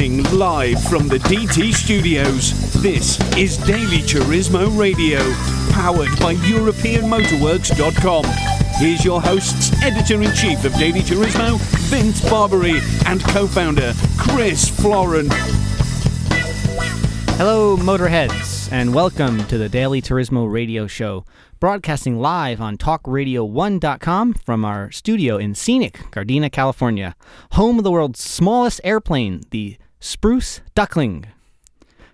Streaming live from the DT studios, this is Daily Turismo Radio, powered by EuropeanMotorworks.com. Here's your hosts, editor in chief of Daily Turismo, Vince Barbary, and co founder, Chris Florin. Hello, Motorheads, and welcome to the Daily Turismo Radio Show, broadcasting live on TalkRadio1.com from our studio in scenic Gardena, California, home of the world's smallest airplane, the Spruce Duckling.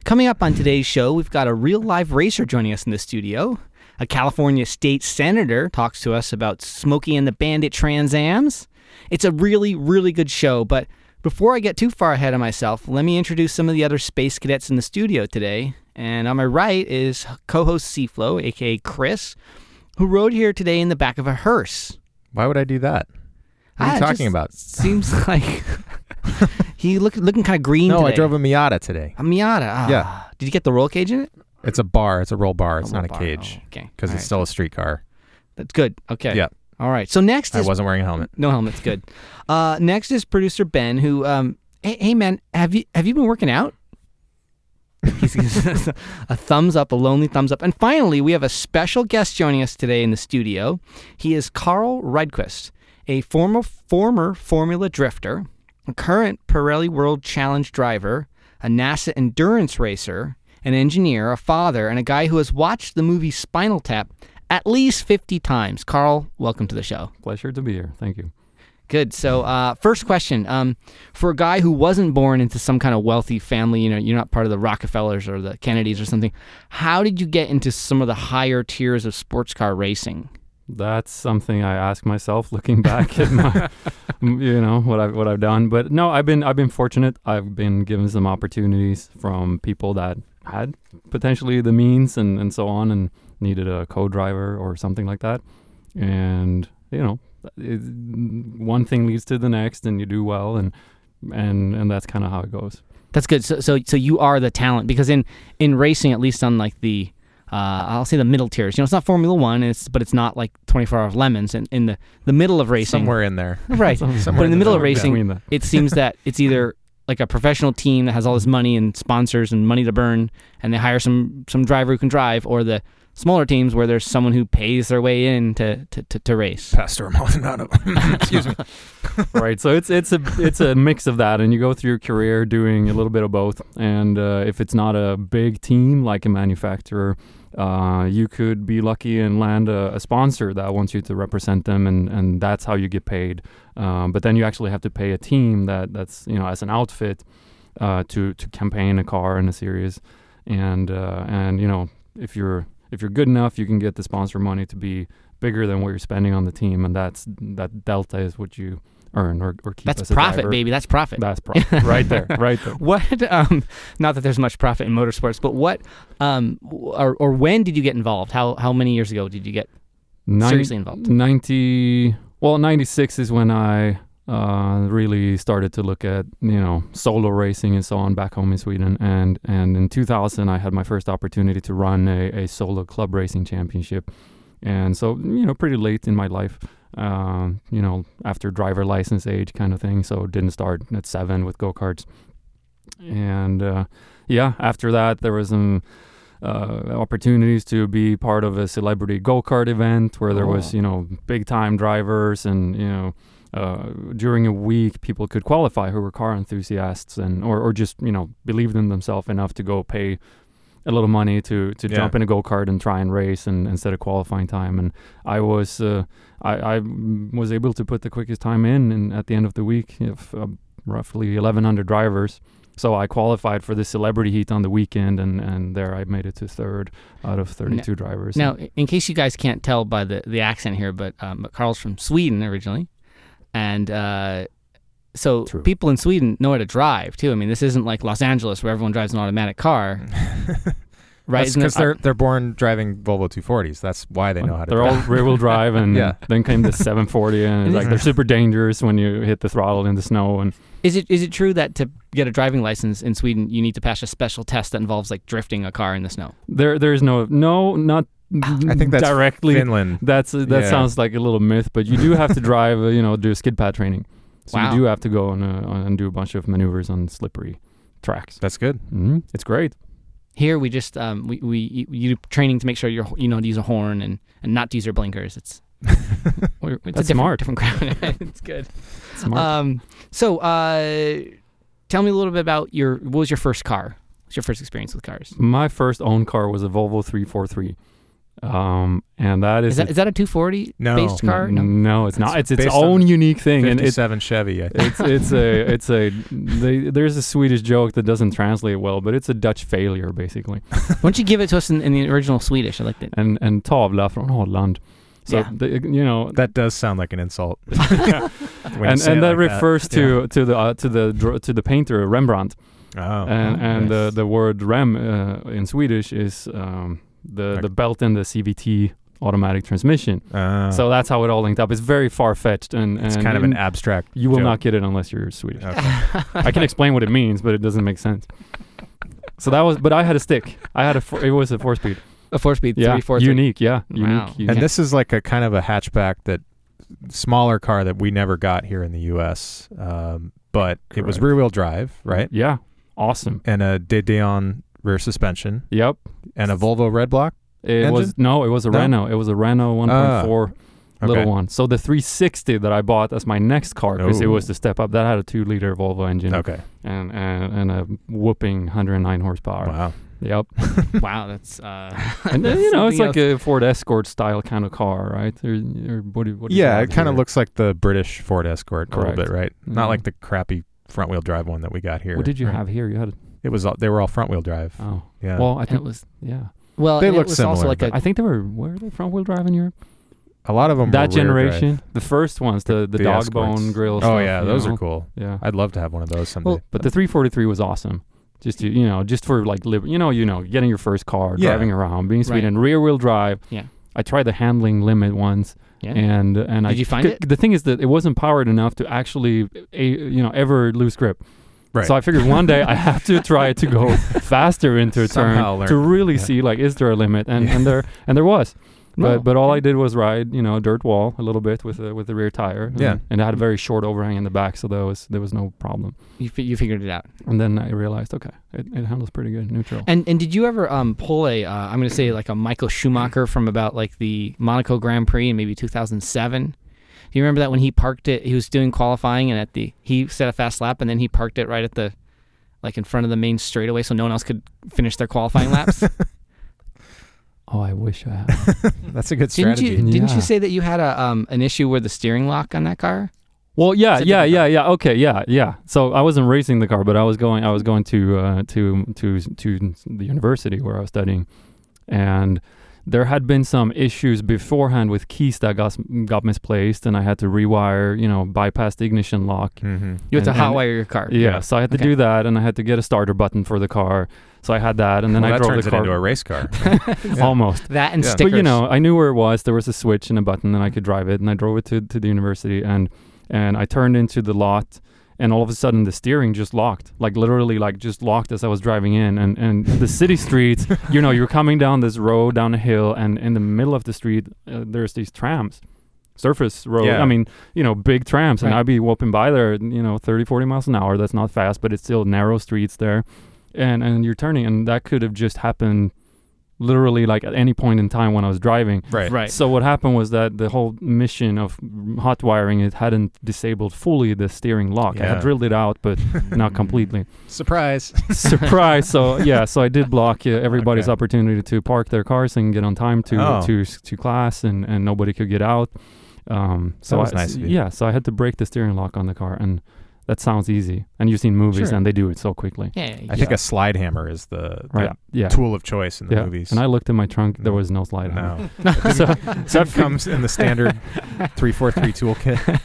Coming up on today's show, we've got a real live racer joining us in the studio. A California state senator talks to us about Smokey and the Bandit Transams. It's a really, really good show, but before I get too far ahead of myself, let me introduce some of the other space cadets in the studio today. And on my right is co host Seaflow, aka Chris, who rode here today in the back of a hearse. Why would I do that? What are Ah, you it talking about? Seems like he look, looking kind of green No, today. I drove a Miata today. a Miata. Ah. Yeah. Did you get the roll cage in it? It's a bar. It's a roll bar. It's roll not a bar. cage Oh, okay. because it's right. still a street car. That's good. Okay. Yeah. All right. So next I is wasn't wearing a helmet. no helmet's good. Uh, next is producer Ben, who um, hey, hey man, have you have you been working out? He's a thumbs up, a lonely thumbs up. And finally, we have a special guest joining us today in the studio. He is Carl Rydquist, a former former Formula drifter, a current Pirelli World Challenge driver, a NASA endurance racer, an engineer, a father, and a guy who has watched the movie Spinal Tap at least 50 times. Carl, welcome to the show. Pleasure to be here. Thank you. Good. So, uh, first question: um, For a guy who wasn't born into some kind of wealthy family, you know, you're not part of the Rockefellers or the Kennedys or something. How did you get into some of the higher tiers of sports car racing? That's something I ask myself looking back at my, you know, what I've what I've done. But no, I've been I've been fortunate. I've been given some opportunities from people that had potentially the means and and so on, and needed a co-driver or something like that. And you know, it, one thing leads to the next, and you do well, and and and that's kind of how it goes. That's good. So, so, so you are the talent because in in racing, at least on like the uh, I'll say the middle tiers. You know, it's not Formula One, it's but it's not like 24 hour lemons. And in the the middle of racing, Somewhere in there. right? Somewhere but in the middle of racing, the- it seems that it's either like a professional team that has all this money and sponsors and money to burn, and they hire some some driver who can drive, or the smaller teams where there's someone who pays their way in to to, to, to race. Pastor Maldonado. Excuse me. right so it's it's a it's a mix of that and you go through your career doing a little bit of both and uh, if it's not a big team like a manufacturer uh, you could be lucky and land a, a sponsor that wants you to represent them and, and that's how you get paid. Um, but then you actually have to pay a team that that's you know as an outfit uh, to to campaign a car in a series. And uh, and you know if you're if you're good enough you can get the sponsor money to be bigger than what you're spending on the team and that's that delta is what you earn or, or keep That's profit, driver. baby. That's profit. That's profit right there, right there. What? Um, not that there's much profit in motorsports, but what? Um, or, or when did you get involved? How how many years ago did you get Nin- seriously involved? 90, well, 96 is when I uh, really started to look at, you know, solo racing and so on back home in Sweden. And, and in 2000, I had my first opportunity to run a, a solo club racing championship. And so, you know, pretty late in my life, um, you know, after driver license age kind of thing. So didn't start at seven with go-karts. And uh, yeah, after that, there was some uh, opportunities to be part of a celebrity go-kart event where there was, Oh. you know, big-time drivers and, you know, uh, during a week, people could qualify who were car enthusiasts and or, or just you know believed in themselves enough to go pay a little money to to Yeah. jump in a go kart and try and race and instead of qualifying time. And I was uh, I, I was able to put the quickest time in, and at the end of the week, if, uh, roughly 1,100 drivers. So I qualified for the celebrity heat on the weekend, and, and there I made it to third out of 32 drivers. Now, in case you guys can't tell by the, the accent here, but um, but Carl's from Sweden originally, and uh, so True. people in Sweden know how to drive too. I mean, this isn't like Los Angeles where everyone drives an automatic car, right? That's Isn't it- because they're they're born driving Volvo 240s. That's why they know how to drive. They're all rear-wheel drive, and Yeah. then came the 740, and it's like they're super dangerous when you hit the throttle in the snow. And Is it is it true that to get a driving license in Sweden you need to pass a special test that involves like drifting a car in the snow? there, there is no, no, not I think that's directly. Finland. That's uh, that Yeah. sounds like a little myth, but you do have to drive, uh, you know, do skid pad training. So Wow. you do have to go and, uh, and do a bunch of maneuvers on slippery tracks. That's good. hmm It's great. Here we just um, we, we you, training to make sure you're you know to use a horn and, and not to use your blinkers. It's we're, it's a That's different, smart. different crowd. it's good. Smart. Um, so uh, tell me a little bit about your what was your first car? What's your first experience with cars? My first owned car was a Volvo 343. Um, and that is, Is that a- is that a 240 No. based car? No, it's not. It's its based own unique thing, and it's 57 Chevy. I think. it's it's a it's a they, there's a Swedish joke that doesn't translate well, but it's a Dutch failure basically. Why don't you give it to us in, in the original Swedish? I liked it. And and tavla från Holland. So Yeah. the, you know That does sound like an insult. When and and that like refers to to the uh, to the dr- to the painter Rembrandt. Oh. and and yes. the the word rem uh, in Swedish is um, the Like- the belt in the CVT automatic transmission. Oh. So that's how it all linked up. It's very far fetched, and, and it's kind of an abstract. You will joke. not get it unless you're Swedish. Okay. I can explain what it means, but it doesn't make sense. So that was, but I had a stick. I had a, four, it was a four speed. A four speed Yeah, three four unique. Yeah, Wow. unique. unique. And this is like a kind of a hatchback that smaller car that we never got here in the U.S. Um, but it was rear wheel drive, right? yeah, awesome. And a De Dion rear suspension Yep. and a Volvo red block. It Engine? was no, it was a No? Renault. It was a Renault 1.4 Ah, little Okay. one. So the 360 that I bought as my next car because it was the step up. That had a two liter Volvo engine Okay. and, and and a whooping 109 horsepower. Wow. Yep. Wow, that's uh, And then, you know, it's like else. a Ford Escort style kind of car, right? Or, or what what Yeah, it kind of looks like the British Ford Escort a little bit, right? Not like the crappy front wheel drive one that we got here. What did you right? have here? You had It was all, they were all front wheel drive. oh Yeah. well, I And think it was yeah. well. They and it look also similar, like a but I think they were were they front wheel drive in Europe? a lot of them that were rear drive. generation, the first ones, the the, The dog Escorts. bone grill. Oh stuff, yeah, those know? are cool. Yeah, I'd love to have one of those someday. Well, but the 343 was awesome. Just to, you know, just for like live, you know, you know, getting your first car, Yeah. driving around, being Right. Sweden, rear wheel drive. Yeah. I tried the handling limit once, yeah. and and I Did you find c- it? The thing is that it wasn't powered enough to actually, a, you know, ever lose grip. Right. So I figured one day I have to try to go faster into a turn to really Yeah. see like is there a limit, and Yeah. and there and there was. No, But but all. I did was ride, you know, a dirt wall a little bit with the with the rear tire. and- Yeah. And it had a very short overhang in the back, so there was there was no problem. you fi- you figured it out. And then I realized, okay, it, it handles pretty good neutral. And and did you ever um pull a uh, I'm gonna say like a Michael Schumacher from about like the Monaco Grand Prix in maybe 2007? Do you remember that when he parked it? He was doing qualifying and at the he set a fast lap and then he parked it right at the like in front of the main straightaway so no one else could finish their qualifying laps. oh, I wish I had. That's a good didn't strategy. you didn't Yeah. you say that you had a um an issue with the steering lock on that car? well, yeah, It's a yeah, different yeah, yeah. Okay, yeah, yeah. So I wasn't racing the car, but I was going. I was going to uh, to to to the university where I was studying, and there had been some issues beforehand with keys that got got misplaced, and I had to rewire, you know, bypass the ignition lock. hmm You had to And- and- hotwire your car. Yeah, Yeah. so I had to Okay. do that, and I had to get a starter button for the car. So I had that, and then well, I that drove turns the it car into a race car. almost. That and Yeah. stickers. But you know, I knew where it was. There was a switch and a button, and I could drive it. And I drove it to, to the university, and and I turned into the lot, and all of a sudden the steering just locked, like literally, like just locked as I was driving in. And and the city streets, you know, you're coming down this road down a hill, and in the middle of the street, uh, there's these trams. Surface road. Yeah. I mean, you know, big trams, and I'd be whooping by there, you know, 30, 40 miles an hour. That's not fast, but it's still narrow streets there, and and you're turning, and that could have just happened, literally, like at any point in time when I was driving. right. right. So what happened was that the whole mission of hot wiring it hadn't disabled fully the steering lock. Yeah. I had drilled it out, but not completely. Surprise. Surprise! So yeah, so I did block uh, everybody's Okay. opportunity to park their cars and get on time to Oh. to to class, and and nobody could get out. Um, so That was I, nice of you. Yeah, so I had to break the steering lock on the car, and that sounds easy. And you've seen movies, Sure. and they do it so quickly. yeah, I think a slide hammer is the, the Right? Yeah. tool of choice in the yeah. movies. And I looked in my trunk. There was no slide. hammer. no. so, so I It comes in the standard 343 toolkit.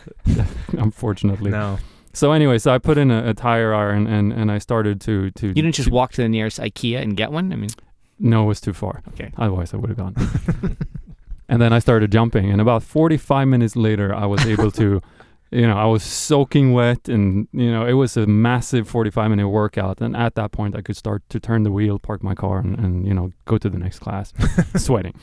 unfortunately. No. So anyway, so I put in a, a tire iron and, and I started to to. You didn't just to- walk to the nearest IKEA and get one. I mean, No, it was too far. okay. Otherwise, I would have gone. and then I started jumping, and about 45 minutes later, I was able to, you know, I was soaking wet, and you know, it was a massive 45 minute workout. And at that point, I could start to turn the wheel, park my car, and, and you know, go to the next class, sweating.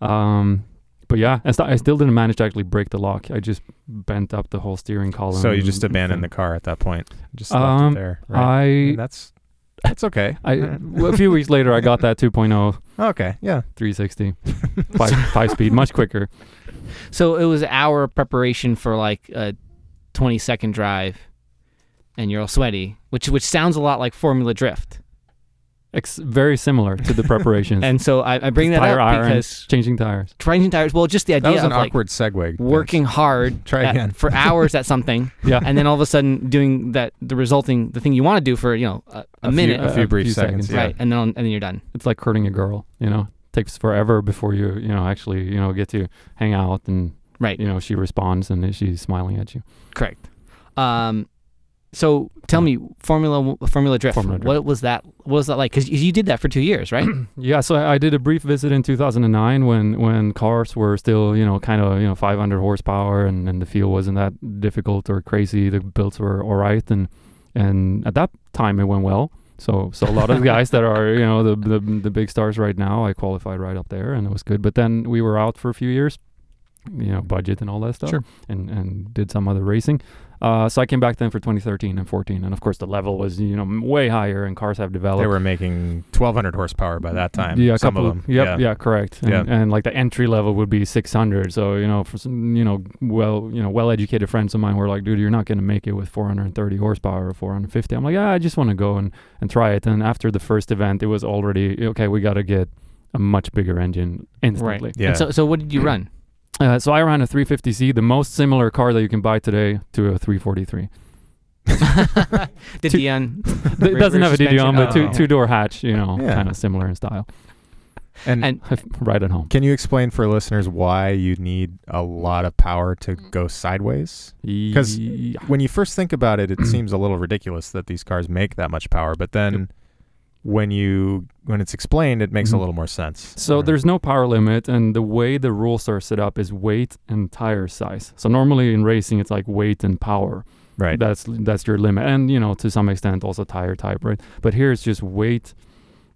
Um, but yeah, I, st- I still didn't manage to actually break the lock. I just bent up the whole steering column. So you just and- abandoned the car at that point. Just left Um, it there. Right? I And that's It's okay. I well, a few weeks later, I got that 2.0 okay. Yeah. 360, five, five speed, much quicker. So it was our preparation for like a 20 second drive, and you're all sweaty, which which sounds a lot like Formula Drift. Ex- very similar to the preparations. And so I, I bring that Tire up irons, because changing tires. changing tires. Well, just the idea That idea was an of like awkward segue. working hard Try at- again. for hours at something, Yeah. and then all of a sudden doing that the resulting the thing you want to do for you know a, a, A few- minute, a few brief few seconds. seconds, yeah. right? And then and then you're done. it's like courting a girl. You know, it takes forever before you you know actually you know get to hang out and Right. you know she responds and she's smiling at you. Correct. Um, so tell me, Formula Formula Drift. Formula Drift. What was that? What was that like? Because you did that for two years, right? Yeah, so I did a brief visit in 2009 when when cars were still you know kind of you know 500 horsepower and, and the feel wasn't that difficult or crazy. The builds were all right and and at that time it went well. So so a lot of the guys that are you know the, the the big stars right now, I qualified right up there and it was good. But then we were out for a few years, you know, budget and all that stuff, Sure. and and did some other racing. Uh, so I came back then for 2013 and 14, and of course the level was you know way higher, and cars have developed. They were making 1,200 horsepower by that time. Yeah, a some couple of them. Yep, yeah. yeah, correct. And, Yeah. and like the entry level would be 600. So you know, for some, you know, well, you know, well-educated friends of mine were like, "Dude, you're not going to make it with 430 horsepower or 450." I'm like, "Yeah, I just want to go and and try it." And after the first event, it was already okay. We got to get a much bigger engine instantly. Yeah. And so so what did you run? Uh, so I ran a 350Z, the most similar car that you can buy today to a 343. Did Two- It doesn't have a De Dion, but two suspension? Oh. two door hatch. You know, Yeah. kind of similar in style. And, And- right at home. can you explain for listeners why you need a lot of power to go sideways? 'Cause Yeah. When you first think about it, it seems a little ridiculous that these cars make that much power, but then when you when it's explained, it makes a Mhm. little more sense. So Uh, there's no power limit, and the way the rules are set up is weight and tire size. So normally in racing, it's like weight and power. right. That's that's your limit, and you know to some extent also tire type, right? But here it's just weight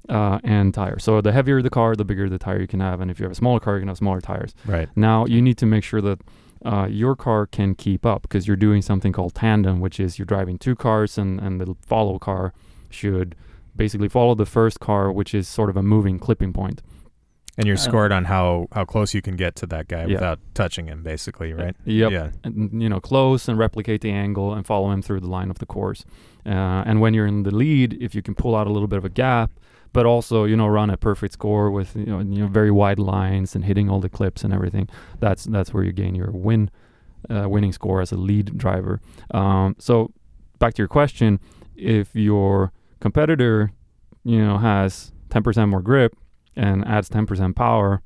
uh, and tire. So the heavier the car, the bigger the tire you can have, and if you have a smaller car, you can have smaller tires. right. Now you need to make sure that uh, your car can keep up because you're doing something called tandem, which is you're driving two cars, and and the follow car should basically follow the first car, which is sort of a moving clipping point. And you're Uh, scored on how how close you can get to that guy Yeah. without touching him, basically, right? Yep. Yeah. and you know close and replicate the angle and follow him through the line of the course uh, and when you're in the lead if you can pull out a little bit of a gap but also you know run a perfect score with you know, you know very wide lines and hitting all the clips and everything that's that's where you gain your win uh, winning score as a lead driver um, so back to your question if your competitor you know has 10% more grip and adds 10% power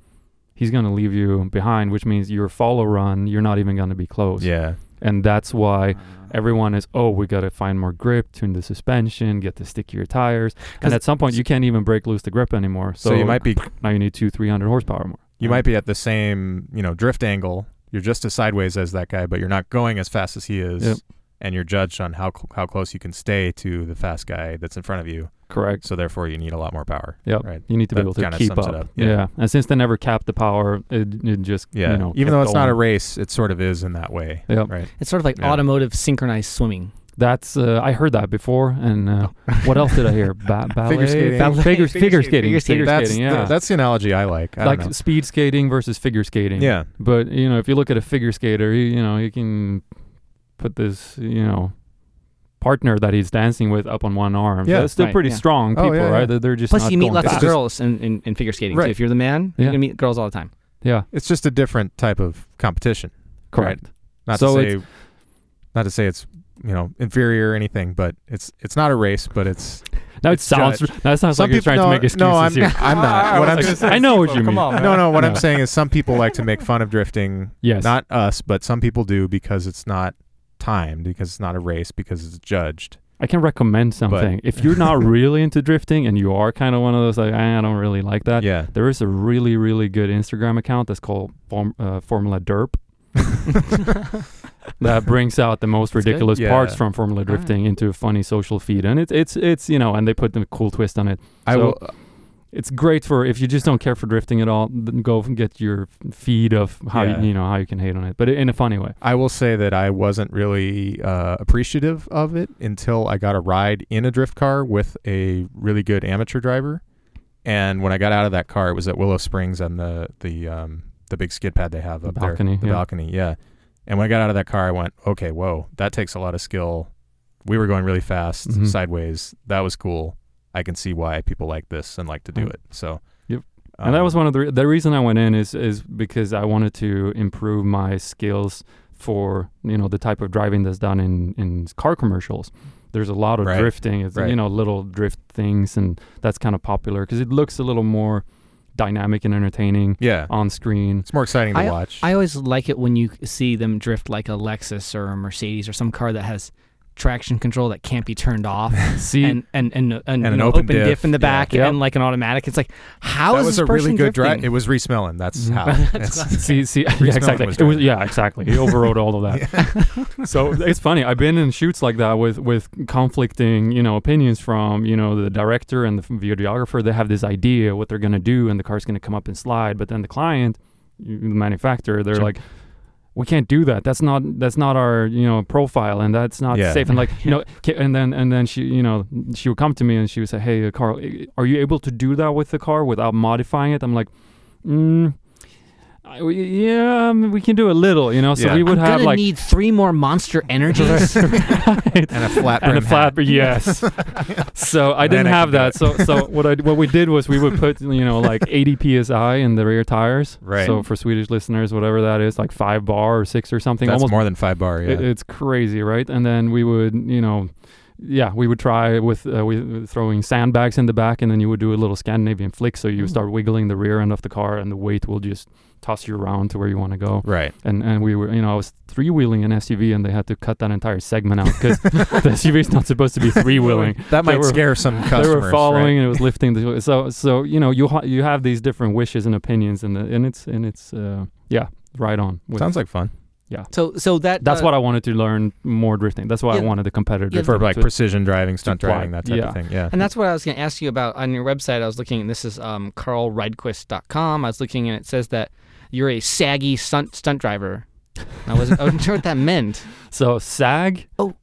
he's going to leave you behind which means your follow run you're not even going to be close Yeah. and that's why ah. everyone is oh we got to find more grip tune the suspension get the stickier tires and 'Cause- at some point you can't even break loose the grip anymore So, so, you might be now you need two 300 horsepower more you might be at the same you know drift angle. You're just as sideways as that guy, but you're not going as fast as he is. Yep. And you're judged on how cl- how close you can stay to the fast guy that's in front of you. correct So therefore, you need a lot more power. Yep. Right. you need to be able to kinda keep up, up. Yeah. Yeah. and since they never capped the power it, it just Yeah. you know Even though it's not a race, it sort of is in that way. Yep. Right. It's sort of like Yeah. automotive synchronized swimming. that's uh, I heard that before and uh, what else did I hear ba- ballet Figure skating. Ba- figure, Figure figure skating. skating Figure skating. That's skating the, yeah that's the analogy I like. I like don't know. speed skating versus figure skating Yeah. But you know, if you look at a figure skater, he, you know, he can put this, you know, partner that he's dancing with up on one arm. Yeah. so it's still Right, pretty yeah. strong Oh, people, yeah, yeah. right? They're, they're just Plus, not you meet going lots fast. of girls in, in, in figure skating. Right. So if you're the man, Yeah. you're gonna meet girls all the time. Yeah, It's just a different type of competition. correct. Not So to say, not to say it's you know inferior or anything, but it's it's not a race, but it's Now it It's sounds judged. that sounds Some like you're trying no, to make excuses no, I'm- here. I'm not. What I'm Like, s- I know what you mean. no, no. What I'm saying is some people like to make fun of drifting. Yes. Not us, but some people do because it's not timed, because it's not a race, because it's judged. I can recommend something. if you're not really into drifting and you are kind of one of those like "Ah, I don't really like that, yeah. there is a really really good Instagram account that's called Form, uh, Formula Derp. that brings out the most That's ridiculous Yeah. parts from Formula Alright. drifting into a funny social feed, and it's it's it's you know, and they put the cool twist on it. I So- will. It's great for if you just don't care for drifting at all. Then go and get your feed of how Yeah. you, you know how you can hate on it, but in a funny way. I will say that I wasn't really uh, appreciative of it until I got a ride in a drift car with a really good amateur driver. And when I got out of that car, it was at Willow Springs on the the um, the big skid pad they have The up balcony, there, the yeah. balcony, yeah. And when I got out of that car, I went, okay, whoa, that takes a lot of skill. We were going really fast Mhm. sideways. That was cool. I can see why people like this and like to do Mm. it. So, Yep. and that um, was one of the re- the reason I went in is is because I wanted to improve my skills for you know the type of driving that's done in in car commercials. There's a lot of Right. drifting, it's Right. you know little drift things, and that's kind of popular because it looks a little more dynamic and entertaining yeah, on screen. it's more exciting to I- watch. I always like it when you see them drift like a Lexus or a Mercedes or some car that has traction control that can't be turned off. See, and and and, and, And an know, open open, diff. diff, in the yeah. back Yep. and like an automatic. It's like how that is was this a really good drive. It was Rhys Millen. That's Mhm. how. That's see, see, yeah, exactly. was It was, yeah, exactly. He overrode all of that. so it's funny. I've been in shoots like that with with conflicting, you know, opinions from you know the director and the videographer. They have this idea what they're gonna do, and the car's gonna come up and slide. But then the client, the manufacturer, they're Sure. like. We can't do that. That's not that's not our you know profile, and that's not Yeah. safe. And like you know, and then and then she you know she would come to me and she would say, "Hey, Carl, are you able to do that with the car without modifying it?" I'm like, mm, I, we- yeah, I mean, we can do a little, you know. So Yeah. we would I'm have gonna like need three more Monster Energies. Right. and a flat and a brim flat, hat. yes. so I Then didn't I have can that. So so what I what we did was we would put you know like 80 psi in the rear tires. Right. So for Swedish listeners, whatever that is, like five bar or six or something, That's almost more than five bar. Yeah. it, it's crazy, right? And then we would, you know, yeah, we would try with uh, we throwing sandbags in the back, and then you would do a little Scandinavian flick. So you Mm. start wiggling the rear end of the car, and the weight will just toss you around to where you want to go. right. And and we were, you know, I was three wheeling an SUV, and they had to cut that entire segment out because the SUV is not supposed to be three wheeling. That might were- scare some customers. They were following, Right? and it was lifting the. So so you know you ha- you have these different wishes and opinions, and the, and it's and it's uh, yeah right on. Sounds like fun so so that that's uh, what I wanted to learn more drifting. That's why I wanted the competitive Yeah, for like precision driving, stunt driving, that type Yeah. of thing. Yeah. And that's what I was going to ask you about on your website. I was looking, and this is um, carlrydquist.com. I was looking, and it says that you're a saggy stunt stunt driver. I wasn't, I wasn't sure what that meant. So SAG Oh.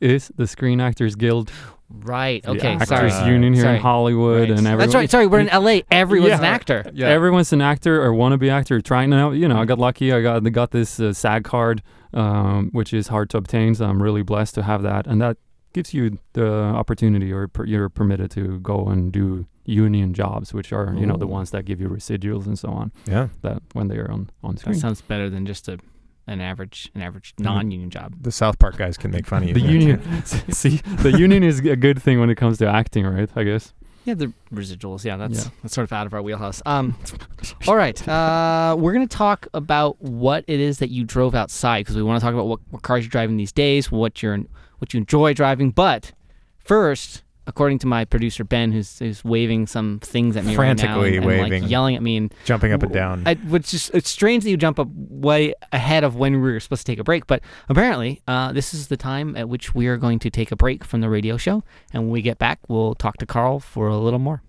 is the Screen Actors Guild, Right. the Okay. Actors Sorry. Union here Sorry. in Hollywood, Right. and everyone. That's right. Sorry, we're in LA. Everyone's an actor. Yeah. Everyone's an actor or wannabe actor trying now. You know, I got lucky. I got got this uh, SAG card, um, which is hard to obtain. So I'm really blessed to have that, and that gives you the opportunity, or per, you're permitted to go and do union jobs, which are you know the ones that give you residuals and so on. yeah. That when they are on on screen. That screen. sounds better than just a an average an average non-union job. The South Park guys can make fun of you. the union, see, the union is a good thing when it comes to acting, right? I guess. Yeah, the residuals. Yeah, that's Yeah. that's sort of out of our wheelhouse. Um, all right, uh, we're gonna talk about what it is that you drove outside because we want to talk about what, what cars you're driving these days, what you're what you enjoy driving. But first, according to my producer Ben, who's, who's waving some things at me right now Frantically and, and, waving. like yelling at me, and Jumping up and down. I, which is it's strange that you jump up way ahead of when we were supposed to take a break, but apparently uh, this is the time at which we are going to take a break from the radio show, and when we get back, we'll talk to Carl for a little more.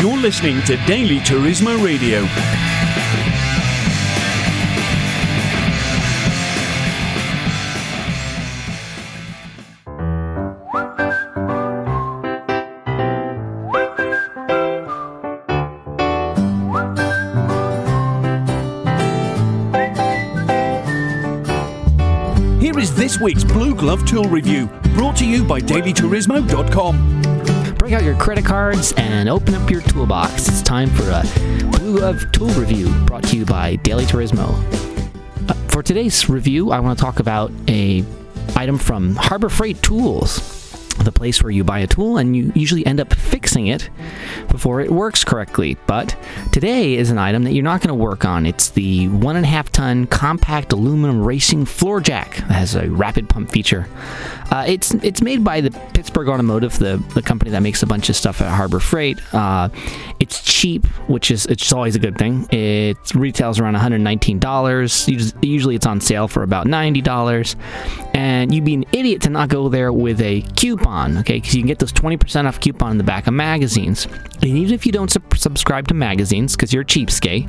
You're listening to Daily Turismo Radio. Here is this week's Blue Glove Tool Review, brought to you by DailyTurismo.com. Break out your credit cards and open up your toolbox. It's time for a Blue Glove Tool Review brought to you by Daily Turismo. Uh, for today's review, I want to talk about a item from Harbor Freight Tools, the place where you buy a tool and you usually end up fixing it before it works correctly. But today is an item that you're not going to work on. It's the one and a half ton compact aluminum racing floor jack that has a rapid pump feature. Uh, it's it's made by the Pittsburgh Automotive, the, the company that makes a bunch of stuff at Harbor Freight. Uh, it's cheap, which is it's always a good thing. It retails around $119. Usually it's on sale for about $90. And you'd be an idiot to not go there with a coupon, okay? Because you can get those 20% off coupon in the back of magazines. And even if you don't sub- subscribe to magazines, because you're a cheapskate,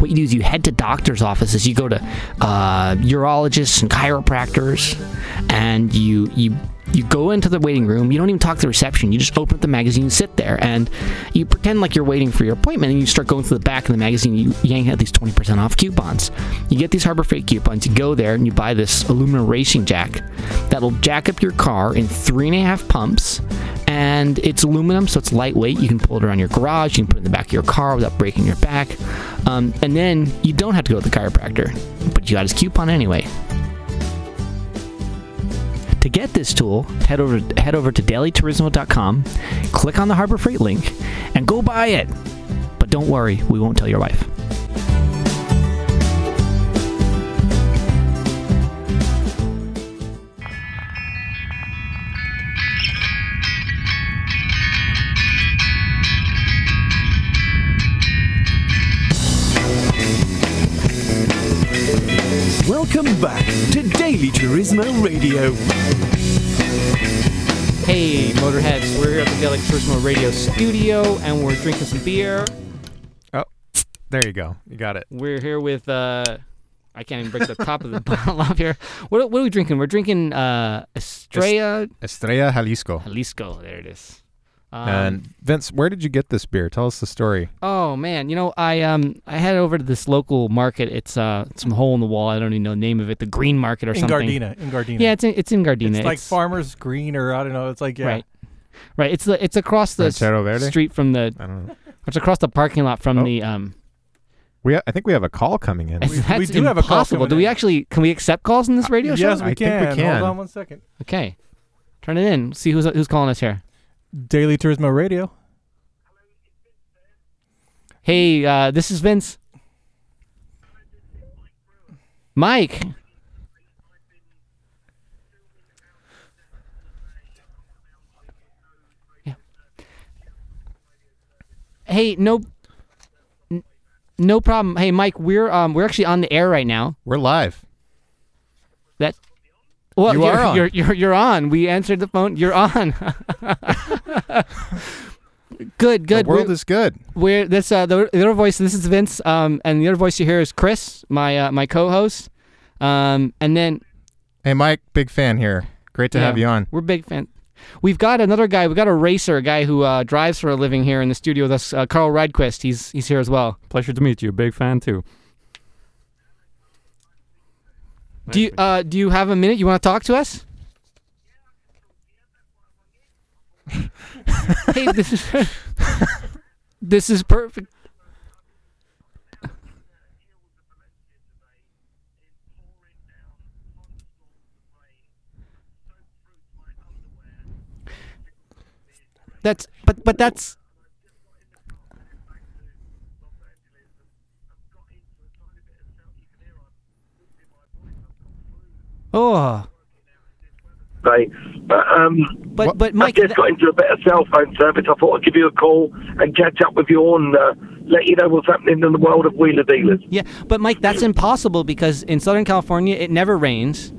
what you do is you head to doctor's offices. You go to uh, urologists and chiropractors, and you you you go into the waiting room. You don't even talk to the reception. You just open up the magazine, and sit there, and you pretend like you're waiting for your appointment. And you start going through the back of the magazine. You yank out these 20% off coupons. You get these Harbor Freight coupons. You go there and you buy this aluminum racing jack that'll jack up your car in three and a half pumps. And it's aluminum, so it's lightweight. You can pull it around your garage. You can put it in the back of your car without breaking your back. Um, and then you don't have to go to the chiropractor, but you got his coupon anyway. To get this tool, head over head over to dailyturismo.com, click on the Harbor Freight link, and go buy it. But don't worry, we won't tell your wife. Welcome back to Daily Turismo Radio. Hey, Motorheads, we're here at the Daily Turismo Radio studio, and we're drinking some beer. Oh, there you go. You got it. We're here with uh, I can't even break the top of the bottle off here. What, what are we drinking? We're drinking uh, Estrella Estrella Jalisco. Jalisco. There it is. Um, and Vince, where did you get this beer? Tell us the story. Oh man, you know I um I headed over to this local market. It's uh some hole in the wall. I don't even know the name of it. The Green Market or in something. Gardena, in Gardena. Yeah, it's in, it's in Gardena. it's like Farmers Green or I don't know. It's like yeah. Right. Right. It's the it's across the s- Verde? street from the I don't know. it's across the parking lot from Oh. the um. We ha- I think we have a call coming in. We- that's we do have a call impossible. Do we in. actually can we accept calls in this radio show? Yes, we I think we can. Hold on one second. Okay. Turn it in. See who's who's calling us here. Daily Turismo Radio. Hey, uh, this is Vince. Mike. Yeah. Hey, no, n- no problem. Hey, Mike, we're um we're actually on the air right now. We're live. That. Well, You you're, are on. You're, you're you're on. We answered the phone. You're on. good, good. The world We're- is good. we're this uh the, the other voice this is vince um and the other voice you hear is chris my uh, my co-host um and then Hey, Mike, big fan here. Great to Yeah. have you on. we're big fan we've got another guy we've got a racer a guy who uh drives for a living here in the studio with us uh, carl Rydquist. he's he's here as well Pleasure to meet you. Big fan too. do you uh do you have a minute you want to talk to us hey this is this is perfect. That's but but that's Oh, Right. But um, but but I've just got into a better cell phone service. I thought I'd give you a call and catch up with you and uh, let you know what's happening in the world of wheeler dealers. yeah, but Mike, that's impossible because in Southern California it never rains.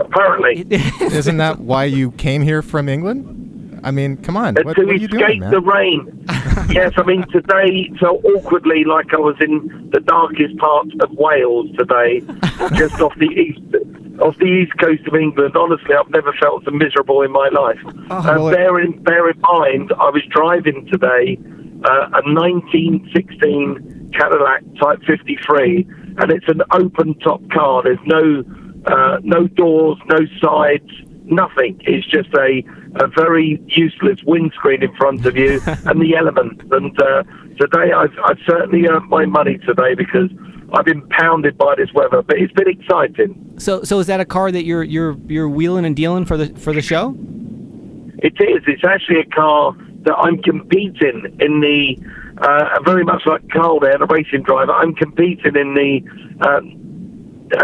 Apparently, Isn't that why you came here from England? I mean, come on. Uh, What, to what are you escape doing, man? the rain. yes, I mean today so awkwardly like I was in the darkest part of Wales today, just off the east off the east coast of England. Honestly, I've never felt so miserable in my life. uh, well, it- bear in bear in mind, I was driving today uh, a 1916 Cadillac Type 53, and it's an open top car. There's no uh, no doors, no sides, nothing. It's just a, a very useless windscreen in front of you and the elements. And uh, today I've, I've certainly earned my money today because I've been pounded by this weather, but it's been exciting. So so is that a car that you're you're you're wheeling and dealing for the for the show? It is. It's actually a car that I'm competing in the, uh, very much like Carl there, the racing driver. I'm competing in the uh,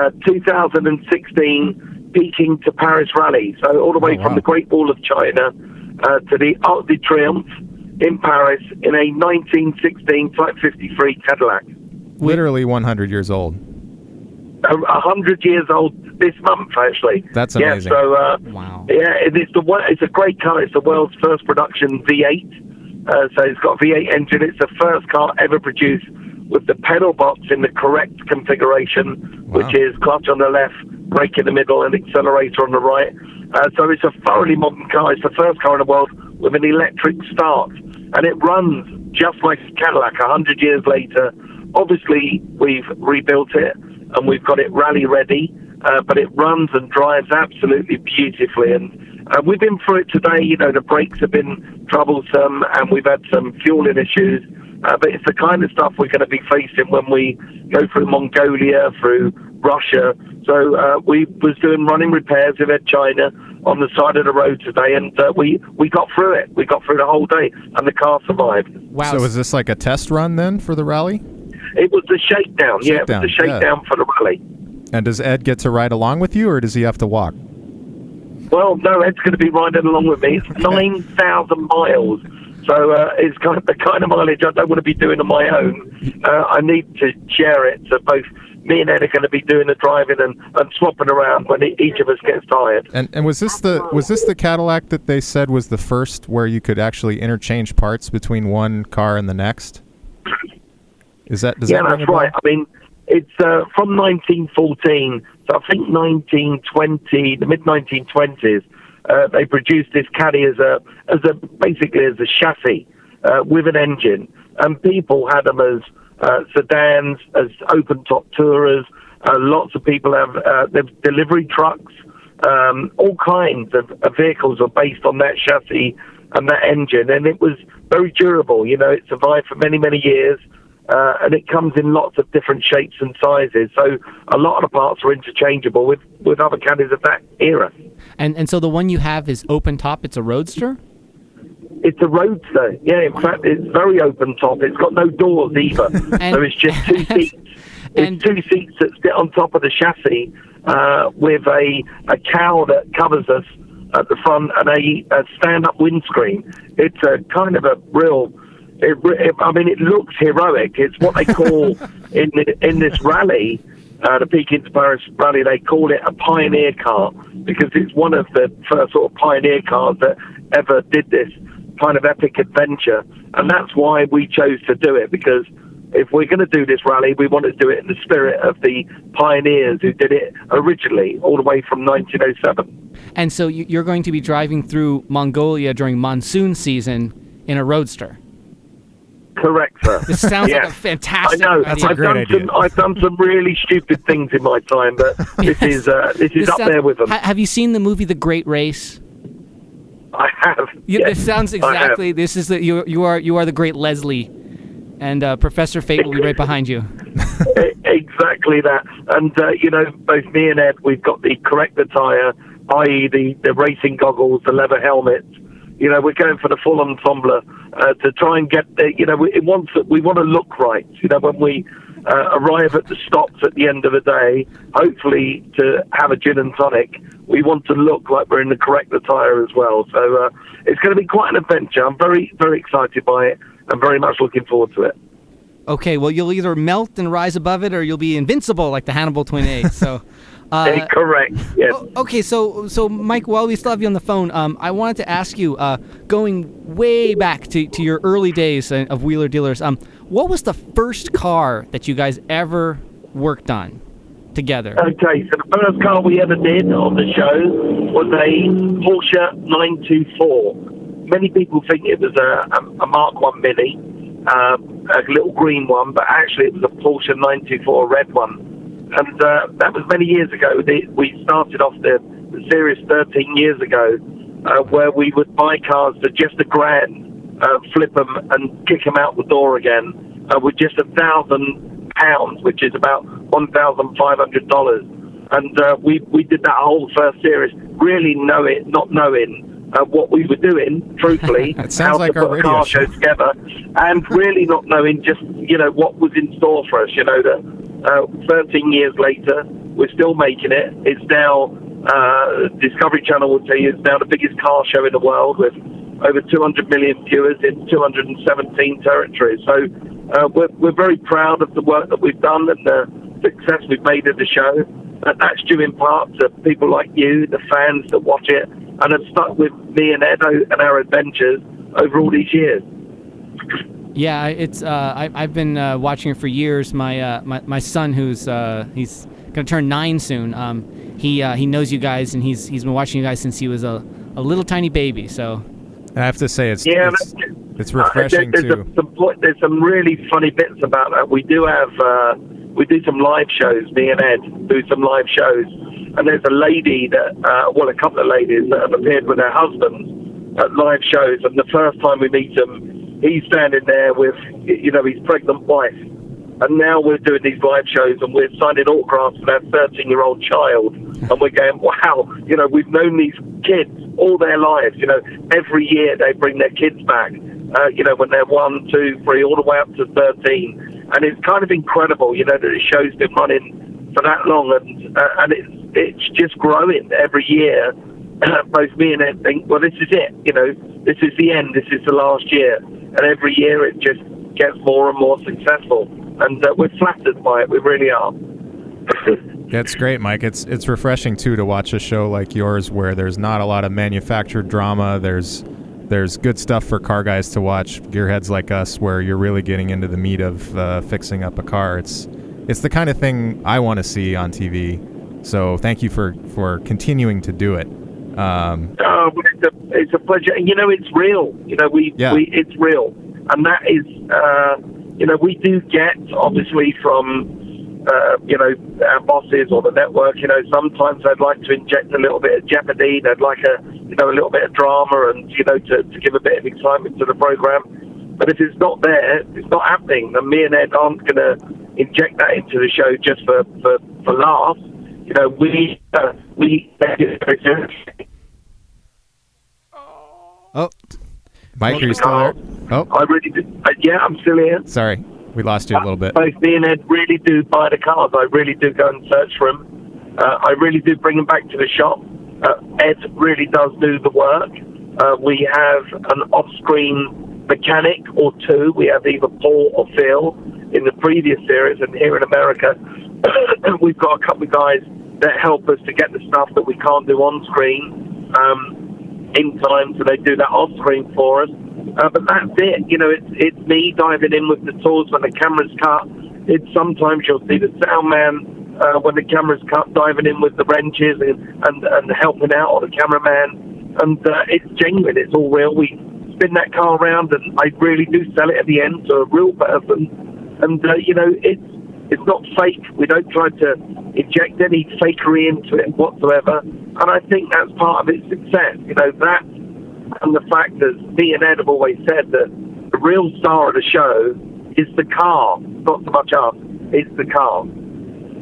uh, 2016 Peking to Paris rally. So all the way Oh, from the Great Wall of China uh, to the Arc de Triomphe in Paris in a 1916 Type 53 Cadillac. Literally 100 years old. A a hundred years old this month, actually. That's yeah, amazing. so uh, Wow. yeah, it's the wo- it's a great car. It's the world's first production V8. Uh, so it's got a V8 engine. It's the first car ever produced with the pedal box in the correct configuration, which is clutch on the left, brake in the middle, and accelerator on the right. Uh, so it's a thoroughly modern car. It's the first car in the world with an electric start, and it runs just like a Cadillac. A hundred years later, obviously we've rebuilt it and we've got it rally ready, uh, but it runs and drives absolutely beautifully. And uh, we've been through it today. You know, the brakes have been troublesome and we've had some fueling issues. Uh, but it's the kind of stuff we're going to be facing when we go through Mongolia, through Russia. So uh, we was doing running repairs in China on the side of the road today, and uh, we we got through it. We got through the whole day, and the car survived. Wow. So is this like a test run then for the rally? It was the shakedown. yeah, it was the yeah. shakedown for the rally. And does Ed get to ride along with you, or does he have to walk? Well, no, Ed's going to be riding along with me. It's 9,000 miles. So uh, it's kind of the kind of mileage I don't want to be doing on my own. Uh, I need to share it. So both me and Ed are going to be doing the driving and, and swapping around when each of us gets tired. And and was this the was this the Cadillac that they said was the first where you could actually interchange parts between one car and the next? Is that yeah, that that's right. I mean, it's uh, from 1914. So I think 1920, the mid 1920s, uh, they produced this caddy as a as a basically as a chassis uh, with an engine, and people had them as uh, sedans, as open top tourers. Uh, lots of people have uh, they've delivery trucks. Um, all kinds of, of vehicles are based on that chassis and that engine, and it was very durable. You know, it survived for many many years uh, and it comes in lots of different shapes and sizes. So a lot of the parts are interchangeable with, with other caddies of that era. and and so the one you have is open top. It's a roadster. It's a roadster. Yeah, in fact, it's very open top. It's got no doors either. And- so it's just two seats. and- It's two seats that sit on top of the chassis uh, with a, a cow that covers us at the front and a, a stand-up windscreen. It's a kind of a real. It, it, I mean, it looks heroic. It's what they call in the, in this rally, uh, the Peking to Paris rally. They call it a pioneer car because it's one of the first sort of pioneer cars that ever did this kind of epic adventure, and that's why we chose to do it because if we're going to do this rally, we want to do it in the spirit of the pioneers who did it originally, all the way from 1907. And so you're going to be driving through Mongolia during monsoon season in a roadster. Correct, sir. This sounds like a fantastic. I know. idea. I've done some. I've done some really stupid things in my time, but this is uh, this is This up sounds- there with them. Ha- have you seen the movie The Great Race? I have. You, yes, this sounds exactly. This is the you. You are you are the Great Leslie, and uh, Professor Fate will be right behind you. Exactly that. And uh, you know, both me and Ed, we've got the correct attire, i.e., the the racing goggles, the leather helmets. You know, we're going for the full ensemble uh, to try and get the. You know, we, it wants we want to look right. You know, when we uh, arrive at the stops at the end of the day, hopefully to have a gin and tonic, we want to look like we're in the correct attire as well. So uh, it's going to be quite an adventure. I'm very very excited by it. and very much looking forward to it. Okay, well you'll either melt and rise above it, or you'll be invincible like the Hannibal Twin Eight. So. Uh, Correct. Yes. okay, so so Mike, while we still have you on the phone, um, I wanted to ask you, uh, going way back to, to your early days of Wheeler Dealers, um, what was the first car that you guys ever worked on together? Okay, so the first car we ever did on the show was a Porsche 924. Many people think it was a, a, a Mark 1 Mini, uh, a little green one, but actually it was a Porsche 924 red one. And uh, that was many years ago. We started off the, the series 13 years ago, uh, where we would buy cars for just a grand, uh, flip them and kick them out the door again uh, with just a thousand pounds, which is about one thousand five hundred dollars. And uh, we we did that whole first series, really know it, not knowing uh, what we were doing, truthfully, It sounds how like to put a car show. show together, and really not knowing just you know what was in store for us. You know that uh, 13 years later, we're still making it. It's now uh, Discovery Channel will tell you it's now the biggest car show in the world with over 200 million viewers in 217 territories. So uh, we're, we're very proud of the work that we've done and the success we've made of the show. And that's due in part to people like you, the fans that watch it, and have stuck with me and Ed and our adventures over all these years. Yeah, it's. Uh, I, I've been uh, watching it for years. My uh, my, my son, who's uh, he's gonna turn nine soon. Um, he uh, he knows you guys, and he's he's been watching you guys since he was a, a little tiny baby. So I have to say it's Yeah, it's, it's refreshing Uh, there's, too. a- some, there's some really funny bits about that. We do have uh, we do some live shows. Me and Ed do some live shows, and there's a lady that uh, well, a couple of ladies that have appeared with their husbands at live shows. And the first time we meet them, he's standing there with you know his pregnant wife. And now we're doing these live shows and we're signing autographs for our 13 year old child. And we're going, wow, you know, we've known these kids all their lives. You know, every year they bring their kids back, uh, you know, when they're one, two, three, all the way up to 13. And it's kind of incredible, you know, that the show's been running for that long and, uh, and it's, it's just growing every year. Both me and Ed think, well, this is it, you know, this is the end, this is the last year. And every year it just gets more and more successful. And uh, we're flattered by it, we really are. That's great, Mike. It's it's refreshing too to watch a show like yours where there's not a lot of manufactured drama. There's there's good stuff for car guys to watch, gearheads like us, where you're really getting into the meat of uh, fixing up a car. It's it's the kind of thing I want to see on TV. So thank you for for continuing to do it. Um, Oh, it's a, it's a pleasure. You know, it's real. You know, we, Yeah. we it's real. And that is, uh, you know, we do get, obviously, from, uh, you know, our bosses or the network, you know, sometimes they'd like to inject a little bit of jeopardy. They'd like a, you know, a little bit of drama and, you know, to, to give a bit of excitement to the program. But if it's not there, it's not happening. And me and Ed aren't going to inject that into the show just for, for, for laughs. You know, we, uh, we take it very seriously. oh, Mike, are you still there? Oh, I really do. Uh, yeah, I'm still here. sorry, we lost you a little bit. Both me and Ed really do buy the cars. I really do go and search for them. Uh, I really do bring them back to the shop. Uh, Ed really does do the work. Uh, we have an off-screen mechanic or two. We have either Paul or Phil in the previous series, and here in America, we've got a couple of guys that help us to get the stuff that we can't do on screen. Um, in time, so they do that off screen for us. Uh, but that's it. You know, it's it's me diving in with the tools when the camera's cut. It's sometimes you'll see the sound man uh, when the camera's cut diving in with the wrenches and and, and helping out, or the cameraman. And uh, it's genuine. It's all real. We spin that car around, and I really do sell it at the end to a real person. And uh, you know, it's it's not fake. We don't try to inject any fakery into it whatsoever. And I think that's part of its success. You know, that and the fact that me and Ed have always said that the real star of the show is the car, not so much us. It's the car.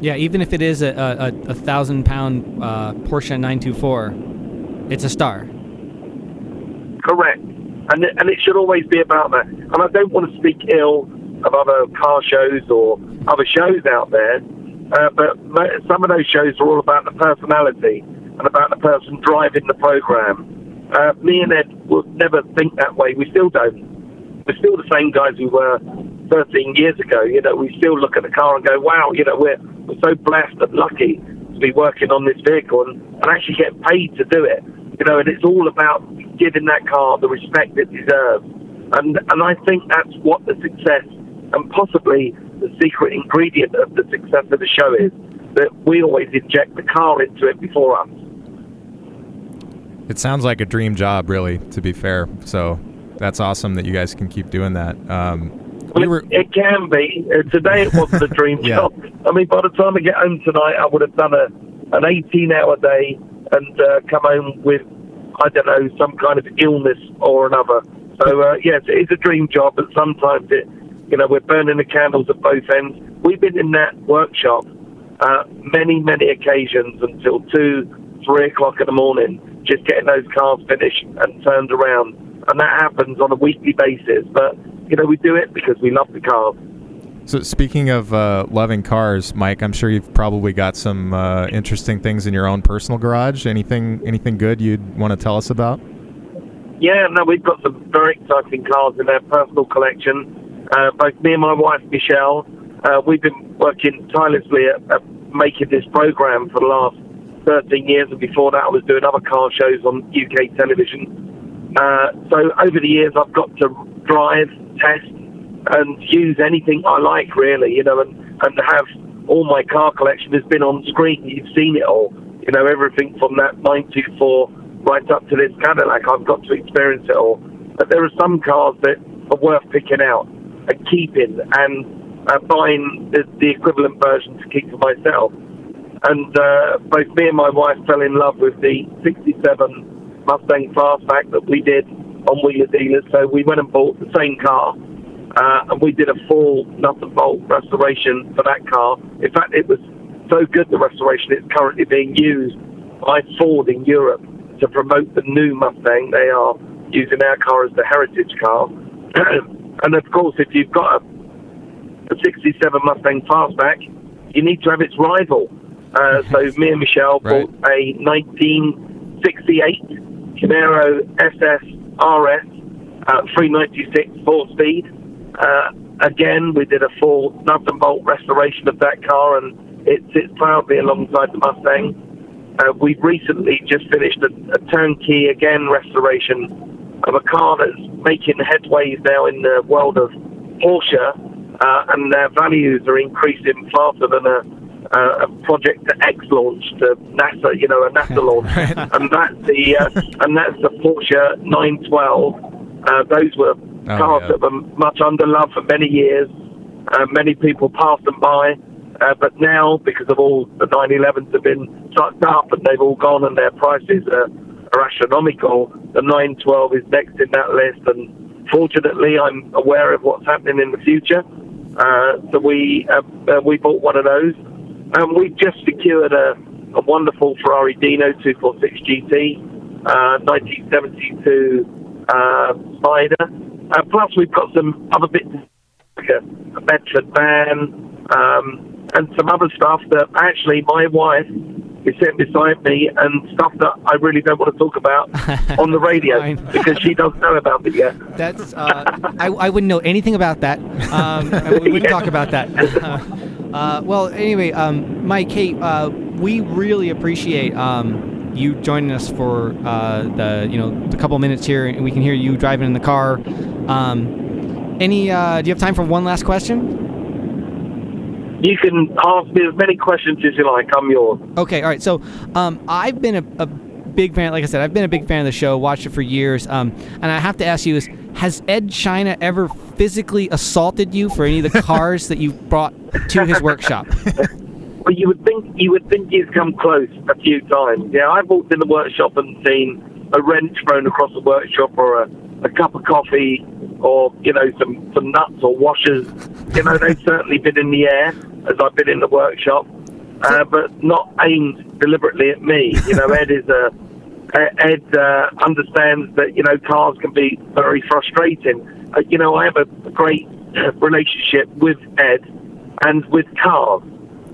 yeah. Even if it is a a, a, thousand pound uh, Porsche 924, it's a star. Correct. And and it should always be about that. And I don't want to speak ill of other car shows or other shows out there, uh, but some of those shows are all about the personality and about the person driving the program. Uh, me and Ed would never think that way. We still don't. We're still the same guys we were 13 years ago. You know, we still look at the car and go, wow, you know, we're, we're so blessed and lucky to be working on this vehicle and, and actually get paid to do it. You know, and it's all about giving that car the respect it deserves. And, and I think that's what the success and possibly the secret ingredient of the success of the show is that we always inject the car into it before us. It sounds like a dream job, really. To be fair, so that's awesome that you guys can keep doing that. Um, we were it, can be. Uh, today it wasn't a dream Yeah. job. I mean, by the time I get home tonight, I would have done a an 18 hour day and uh, come home with, I don't know, some kind of illness or another. So, uh, yes, it is a dream job, but sometimes it, you know, we're burning the candles at both ends. We've been in that workshop uh, many, many occasions until 2, 3 o'clock in the morning, just getting those cars finished and turned around. And that happens on a weekly basis. But, you know, we do it because we love the cars. So speaking of uh, loving cars, Mike, I'm sure you've probably got some uh, interesting things in your own personal garage. Anything, anything good you'd want to tell us about? yeah, no, we've got some very exciting cars in our personal collection. Uh, both me and my wife Michelle, uh, we've been working tirelessly at, at making this program for the last 13 years, and before that, I was doing other car shows on UK television. Uh, so over the years, I've got to drive, test, and use anything I like, really, you know, and, and have all my car collection has been on screen. You've seen it all, you know, everything from that 924 right up to this Cadillac. I've got to experience it all. But there are some cars that are worth picking out and keeping and uh, buying the, the equivalent version to keep for myself. And uh, both me and my wife fell in love with the 67 Mustang Fastback that we did on Wheeler Dealers. So we went and bought the same car. Uh, and we did a full nut and bolt restoration for that car. In fact, it was so good the restoration it's currently being used by Ford in Europe to promote the new Mustang. They are using our car as the heritage car. and of course, if you've got a, a 67 Mustang Fastback, you need to have its rival. Uh, so me and Michelle Right. bought a 1968 Camaro SS RS uh, 396 four speed. Uh, again, we did a full nut and bolt restoration of that car, and it sits proudly alongside the Mustang. Uh, we've recently just finished a, a turnkey again restoration of a car that's making headways now in the world of Porsche, uh, and their values are increasing faster than a, a, a Project to X launch to NASA, you know, a NASA launch, and that's the uh, and that's the Porsche 912. Uh, those were cars yeah. that were much under love for many years. Uh, many people passed them by, uh, but now because of all the 911s have been sucked up and they've all gone and their prices are, are astronomical, the 912 is next in that list. And fortunately, I'm aware of what's happening in the future. Uh, so we uh, uh, we bought one of those, and we've just secured a, a wonderful Ferrari Dino 246 GT, uh, 1972 uh, Spider. Uh, plus, we've got some other bits, like a, a Bedford van, um, and some other stuff that actually my wife is sitting beside me, and stuff that I really don't want to talk about on the radio because she doesn't know about it yet. That's uh, I, I wouldn't know anything about that. Um, we wouldn't talk about that. Uh, uh, well, anyway, um, Mike, hey, uh, we really appreciate um, you joining us for uh, the you know the couple minutes here, and we can hear you driving in the car. Um, any? Uh, do you have time for one last question? You can ask me as many questions as you like. I'm yours. Okay, all right. So, um, I've been a, a big fan. Like I said, I've been a big fan of the show. Watched it for years. Um, and I have to ask you: Is has Ed China ever physically assaulted you for any of the cars that you brought to his workshop? Well, you would think you would think he's come close a few times. Yeah, I've walked in the workshop and seen a wrench thrown across the workshop, or a, a cup of coffee, or you know some some nuts or washers. You know, they've certainly been in the air as I've been in the workshop, uh, but not aimed deliberately at me. You know, Ed is a Ed uh, understands that you know cars can be very frustrating. Uh, you know, I have a great relationship with Ed and with cars.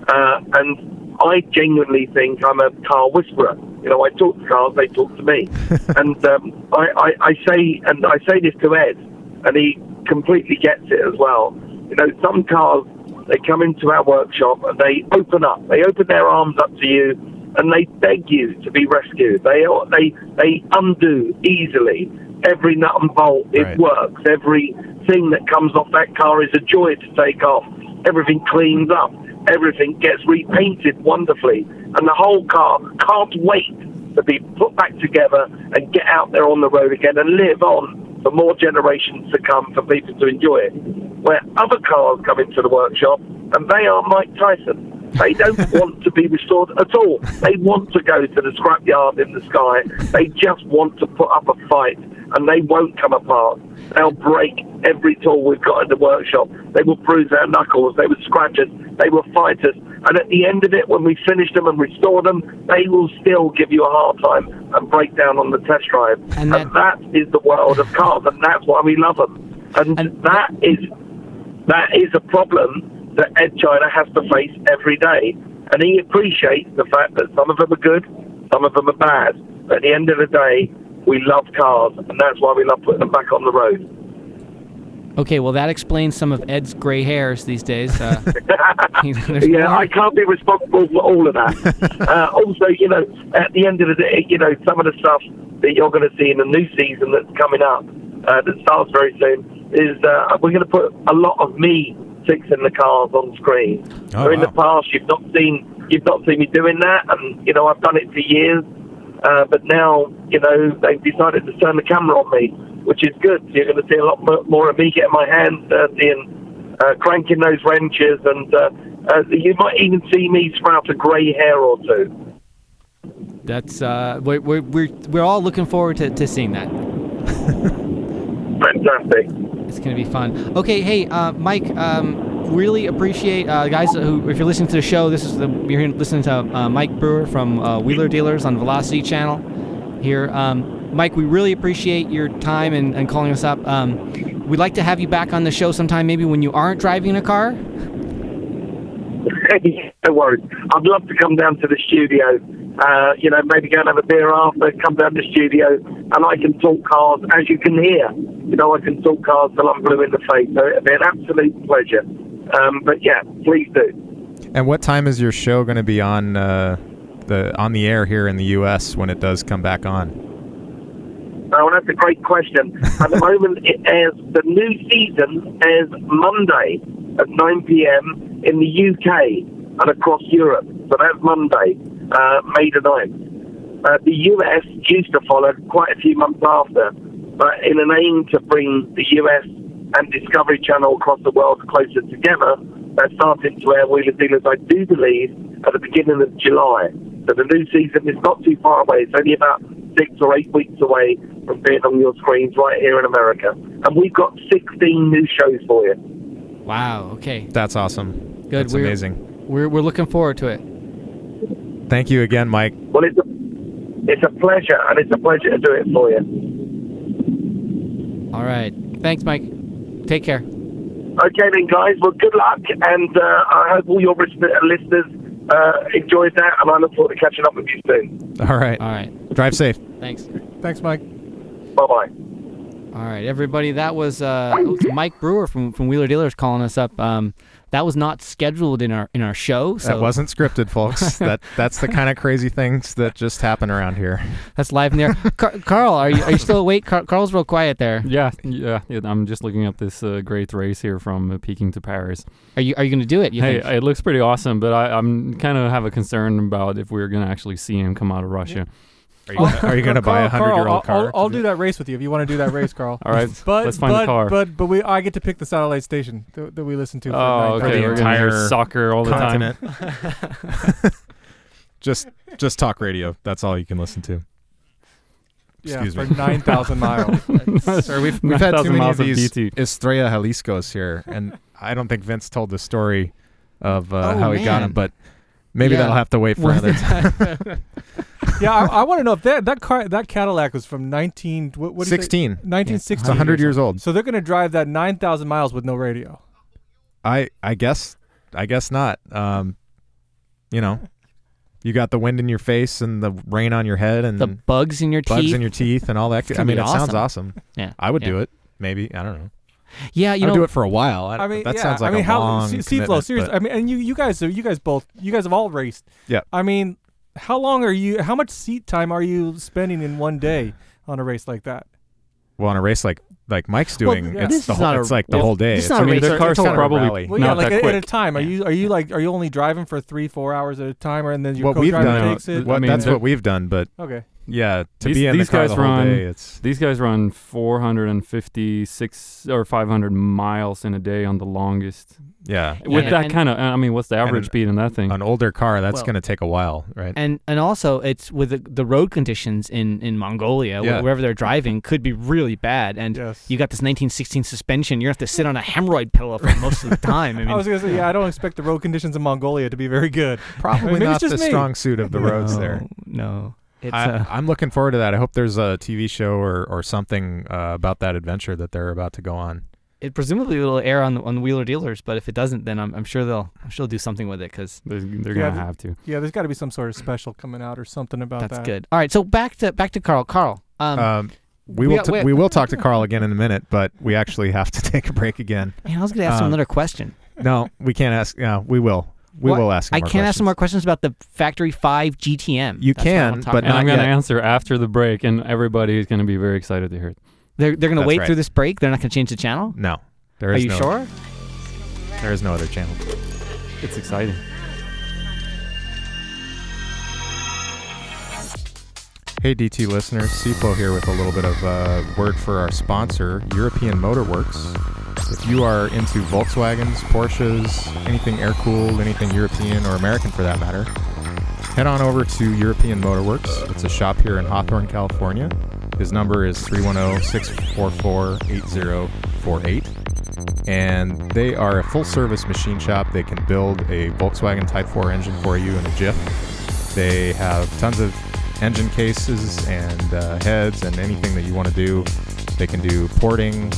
Uh, and I genuinely think I'm a car whisperer. You know, I talk to cars, they talk to me. and um, I, I, I say, and I say this to Ed, and he completely gets it as well. You know, some cars, they come into our workshop and they open up. They open their arms up to you and they beg you to be rescued. They, they, they undo easily. Every nut and bolt, it Right. works. Everything that comes off that car is a joy to take off. Everything cleans up. Everything gets repainted wonderfully. And the whole car can't wait to be put back together and get out there on the road again and live on for more generations to come for people to enjoy it. Where other cars come into the workshop and they are Mike Tyson. They don't want to be restored at all. They want to go to the scrapyard in the sky. They just want to put up a fight and they won't come apart. They'll break every tool we've got in the workshop. They will bruise our knuckles. They will scratch us. They will fight us. And at the end of it, when we finish them and restore them, they will still give you a hard time and break down on the test drive. And And, that- that is the world of cars, and that's why we love them. And, And- that is that is a problem that Ed China has to face every day. And he appreciates the fact that some of them are good, some of them are bad. But at the end of the day, we love cars, and that's why we love putting them back on the road. Okay, well that explains some of Ed's gray hairs these days. Uh, yeah, more- I can't be responsible for all of that. uh, also, you know, at the end of the day, you know, some of the stuff that you're going to see in the new season that's coming up, uh, that starts very soon, is uh, we're going to put a lot of me fixing the cars on screen. Oh, so in the past, you've not seen you've not seen me doing that, and you know, I've done it for years. Uh, but now, you know, they've decided to turn the camera on me, which is good. So you're going to see a lot more of me getting my hands dirty and uh, cranking those wrenches, and uh, uh, you might even see me sprout a grey hair or two. That's uh, we're, we're we're we're all looking forward to, to seeing that. Fantastic. It's gonna be fun. Okay, hey, uh, Mike. Um, really appreciate uh, guys who, if you're listening to the show, this is the you're listening to uh, Mike Brewer from uh, Wheeler Dealers on Velocity Channel. Here, um, Mike, we really appreciate your time and, and calling us up. Um, we'd like to have you back on the show sometime, maybe when you aren't driving a car. no worries. I'd love to come down to the studio. Uh, you know, maybe go and have a beer after, come down to the studio, and I can talk cars, as you can hear. You know, I can talk cars till I'm blue in the face. So it'd be an absolute pleasure. Um, but yeah, please do. And what time is your show going to be on uh, the on the air here in the U.S. when it does come back on? Oh, that's a great question. At the moment, it airs, the new season airs Monday at 9 p.m. in the UK and across Europe. So that's Monday, uh, May the 9th. Uh, the US used to follow quite a few months after, but in an aim to bring the US and Discovery Channel across the world closer together, they're starting to air Wheeler Dealers, I do believe, at the beginning of July. So the new season is not too far away. It's only about six or eight weeks away from being on your screens right here in America. And we've got 16 new shows for you. Wow. Okay. That's awesome. Good. That's we're, amazing. We're we're looking forward to it. Thank you again, Mike. Well, it's a, it's a pleasure, and it's a pleasure to do it for you. All right. Thanks, Mike. Take care. Okay, then, guys. Well, good luck, and uh, I hope all your listeners uh, enjoyed that, and I look forward to catching up with you soon. All right. All right. Drive safe. Thanks. Thanks, Mike. Bye bye. All right, everybody. That was uh, was Mike Brewer from, from Wheeler Dealers calling us up. Um, that was not scheduled in our in our show, so that wasn't scripted, folks. that that's the kind of crazy things that just happen around here. that's live in there. Car- Carl, are you are you still awake? Car- Carl's real quiet there. Yeah, yeah, yeah. I'm just looking up this uh, great race here from uh, Peking to Paris. Are you are you going to do it? You hey, think? it looks pretty awesome, but I, I'm kind of have a concern about if we're gonna actually see him come out of Russia. Are you, are you going to buy a hundred year old car? I'll, I'll do that race with you if you want to do that race, Carl. All right, But let's find but, the car. but but we I get to pick the satellite station that, that we listen to. For oh, nine okay. the We're entire soccer all the time. just just talk radio. That's all you can listen to. Yeah, Excuse for nine thousand miles. Sir, we've, we've had too many miles of of these BT. Estrella Jalisco's here, and I don't think Vince told the story of uh, Oh, how he got man. him, but maybe Yeah. that'll have to wait for another time. Yeah, I, I want to know if that that car that Cadillac was from nineteen what, what do you say? 16. 1960. 100 years old. So they're gonna drive that nine thousand miles with no radio. I I guess I guess not. Um, you know, you got the wind in your face and the rain on your head and the bugs in your bugs teeth. in your teeth and all that. It's I gonna mean, be it sounds awesome. awesome. yeah, I would yeah. do it. Maybe I don't know. Yeah, you I'll know, do it for a while. I, I mean, that yeah, sounds like I mean, a how long C- Flo, commitment, seriously. but- I mean, and you you guys you guys both you guys have all raced. Yeah. I mean, how long are you? How much seat time are you spending in one day on a race like that? well, on a race like like Mike's Well, doing, yeah. it's the whole, not a- it's like the well, whole day. It's not a- a I mean, race, the it's car's a total probably rally. Well, yeah, not like that at, quick. at a time. Are you are you like are you only driving for three four hours at a time, or and then your what we've co-driver done. takes it? What, I mean, that's what we've done, but okay. Yeah, to These- be in these the car guys the whole run- day, it's These guys run 456 or 500 miles in a day on the longest. yeah. With Yeah, that kind of, I mean, what's the average an- speed in that thing? An older car, that's Well- going to take a while, right? and and also it's with the, the road conditions in in Mongolia, Yeah. wherever they're driving, could be really bad. And Yes. you got this 1916 suspension. You have to sit on a hemorrhoid pillow for most of the time. I mean, I was gonna say, yeah, I don't expect the road conditions in Mongolia to be very good. Probably Maybe it's not the just me. strong suit of the roads no, there. No, it's I, uh, I'm looking forward to that. I hope there's a TV show or, or something uh, about that adventure that they're about to go on. it presumably will air on the, on Wheeler Dealers, but if it doesn't, then I'm, I'm sure they'll I'm sure they'll do something with it because They're, they're Yeah, gonna th- have to. Yeah, there's got to be some sort of special coming out or something about that's that. That's good. All right, so back to back to Carl. Carl, Um, Um, we we will got- t- we- we will talk to Carl again in a minute, but we actually have to take a break again. man, I was going to ask him uh, another question. No, we can't ask. Yeah, we will. We What? will ask. Him I more can't ask some more questions about the Factory Five GTM. You That's can, but about. And I'm going to answer after the break, and everybody is going to be very excited to hear it. they're they're going to wait right. through this break. They're not going to change the channel. No, there Are you no. sure? There is no other channel. It's exciting. Hey DT listeners, CFlow here with a little bit of uh, word for our sponsor, European Motor Works. If you are into Volkswagens, Porsches, anything air cooled, anything European or American for that matter, head on over to European Motor Works. It's a shop here in Hawthorne, California. His number is 310 644 8048. And they are a full service machine shop. They can build a Volkswagen Type 4 engine for you in a jiff. They have tons of engine cases and uh, heads and anything that you want to do. They can do porting,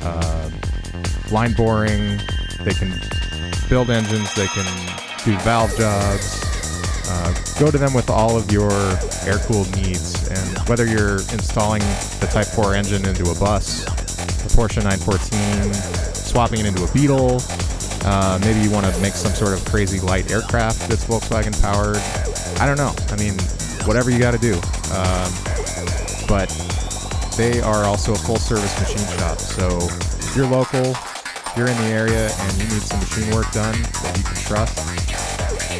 uh, line boring. They can build engines. They can do valve jobs. Uh, go to them with all of your air cooled needs. And whether you're installing the Type 4 engine into a bus, a Porsche 914, swapping it into a Beetle, uh, maybe you want to make some sort of crazy light aircraft that's Volkswagen powered. I don't know. I mean, whatever you got to do. Um, but they are also a full service machine shop. So if you're local, if you're in the area, and you need some machine work done that you can trust,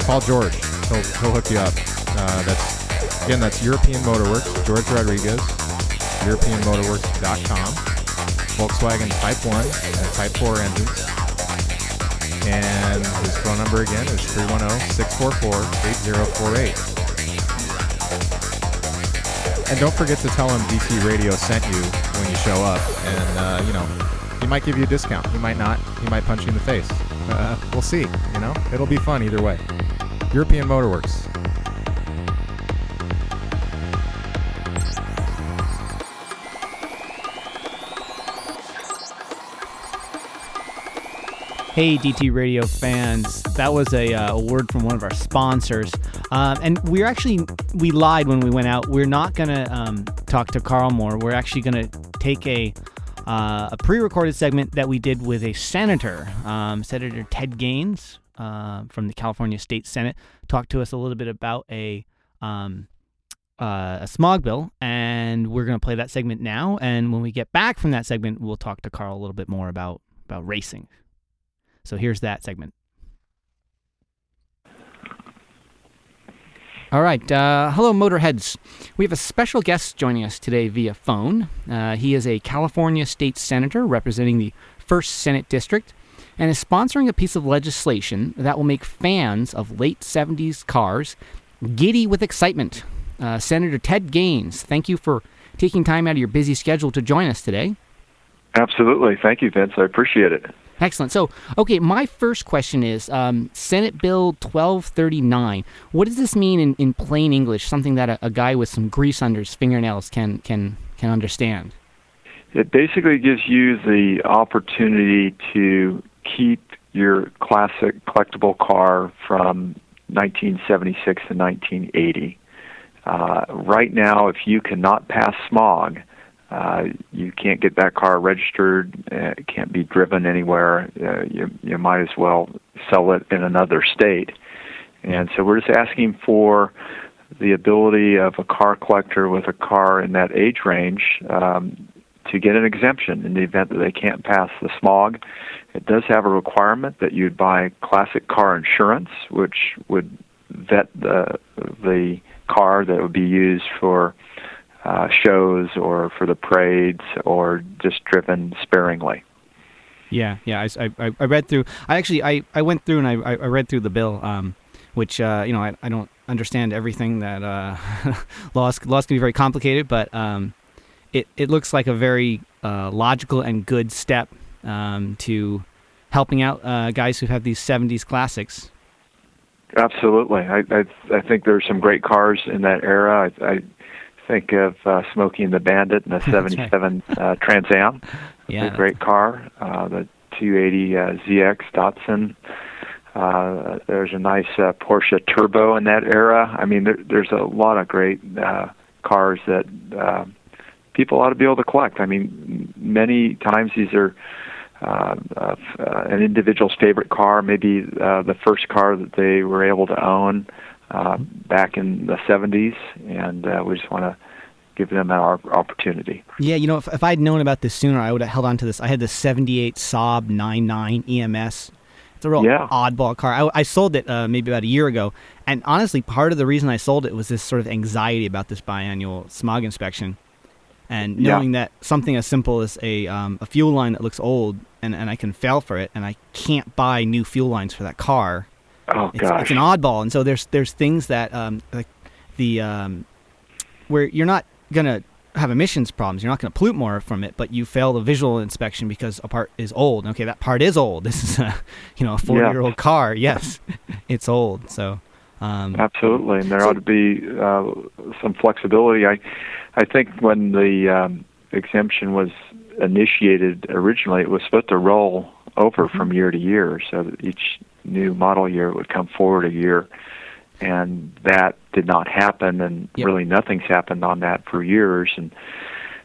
call George. He'll, he'll hook you up. Uh, that's again, that's European Motorworks. George Rodriguez, EuropeanMotorworks.com. Volkswagen Type 1 and Type 4 engines. And his phone number again is 310-644-8048. And don't forget to tell him DT Radio sent you when you show up. And, uh, you know, he might give you a discount. He might not. He might punch you in the face. Uh, we'll see. You know, it'll be fun either way. European Motorworks. Hey, DT Radio fans, that was a, uh, a word from one of our sponsors, um, and we're actually we lied when we went out. We're not gonna um, talk to Carl more. We're actually gonna take a uh, a pre-recorded segment that we did with a senator, um, Senator Ted Gaines uh, from the California State Senate, talked to us a little bit about a um, uh, a smog bill, and we're gonna play that segment now. And when we get back from that segment, we'll talk to Carl a little bit more about about racing. So here's that segment. All right. Uh, hello, Motorheads. We have a special guest joining us today via phone. Uh, he is a California state senator representing the 1st Senate District and is sponsoring a piece of legislation that will make fans of late 70s cars giddy with excitement. Uh, Senator Ted Gaines, thank you for taking time out of your busy schedule to join us today. Absolutely. Thank you, Vince. I appreciate it. Excellent. So, okay, my first question is um, Senate Bill 1239. What does this mean in, in plain English? Something that a, a guy with some grease under his fingernails can can can understand. It basically gives you the opportunity to keep your classic collectible car from 1976 to 1980. Uh, right now, if you cannot pass smog, uh, you can't get that car registered. Uh, it can't be driven anywhere. Uh, you you might as well sell it in another state. And so we're just asking for the ability of a car collector with a car in that age range um, to get an exemption in the event that they can't pass the smog. It does have a requirement that you'd buy classic car insurance, which would vet the the car that would be used for uh, shows or for the parades or just driven sparingly. Yeah, yeah. I, I, I read through. I actually I, I went through and I, I read through the bill, um, which uh, you know I, I don't understand everything that uh, laws laws can be very complicated, but um, it it looks like a very uh, logical and good step um, to helping out uh, guys who have these '70s classics. Absolutely, I I, I think there's some great cars in that era. I, I think of uh, Smokey and the Bandit and the That's right. '77 uh, Trans Am. Yeah, a great car. Uh, the 280 uh, ZX Datsun. Uh, there's a nice uh, Porsche Turbo in that era. I mean, there, there's a lot of great uh, cars that uh, people ought to be able to collect. I mean, many times these are uh, uh, an individual's favorite car, maybe uh, the first car that they were able to own uh, back in the 70s, and uh, we just want to give them our opportunity. Yeah, you know, if, if I'd known about this sooner, I would have held on to this. I had the 78 Saab 99 EMS. It's a real Yeah. oddball car. I, I sold it uh, maybe about a year ago. And honestly, part of the reason I sold it was this sort of anxiety about this biannual smog inspection. And Yeah. knowing that something as simple as a, um, a fuel line that looks old and, and I can fail for it and I can't buy new fuel lines for that car Oh it's, gosh, it's an oddball, and so there's there's things that um, like the um, where you're not gonna have emissions problems. You're not gonna pollute more from it, but you fail the visual inspection because a part is old. Okay, that part is old. This is a you know a 40 year old car. Yes, it's old. So um, Absolutely, and there So- ought to be uh, some flexibility. I, I think when the um, exemption was initiated originally, it was supposed to roll over from year to year, so that each new model year would come forward a year, and that did not happen, and Yep. really nothing's happened on that for years, and.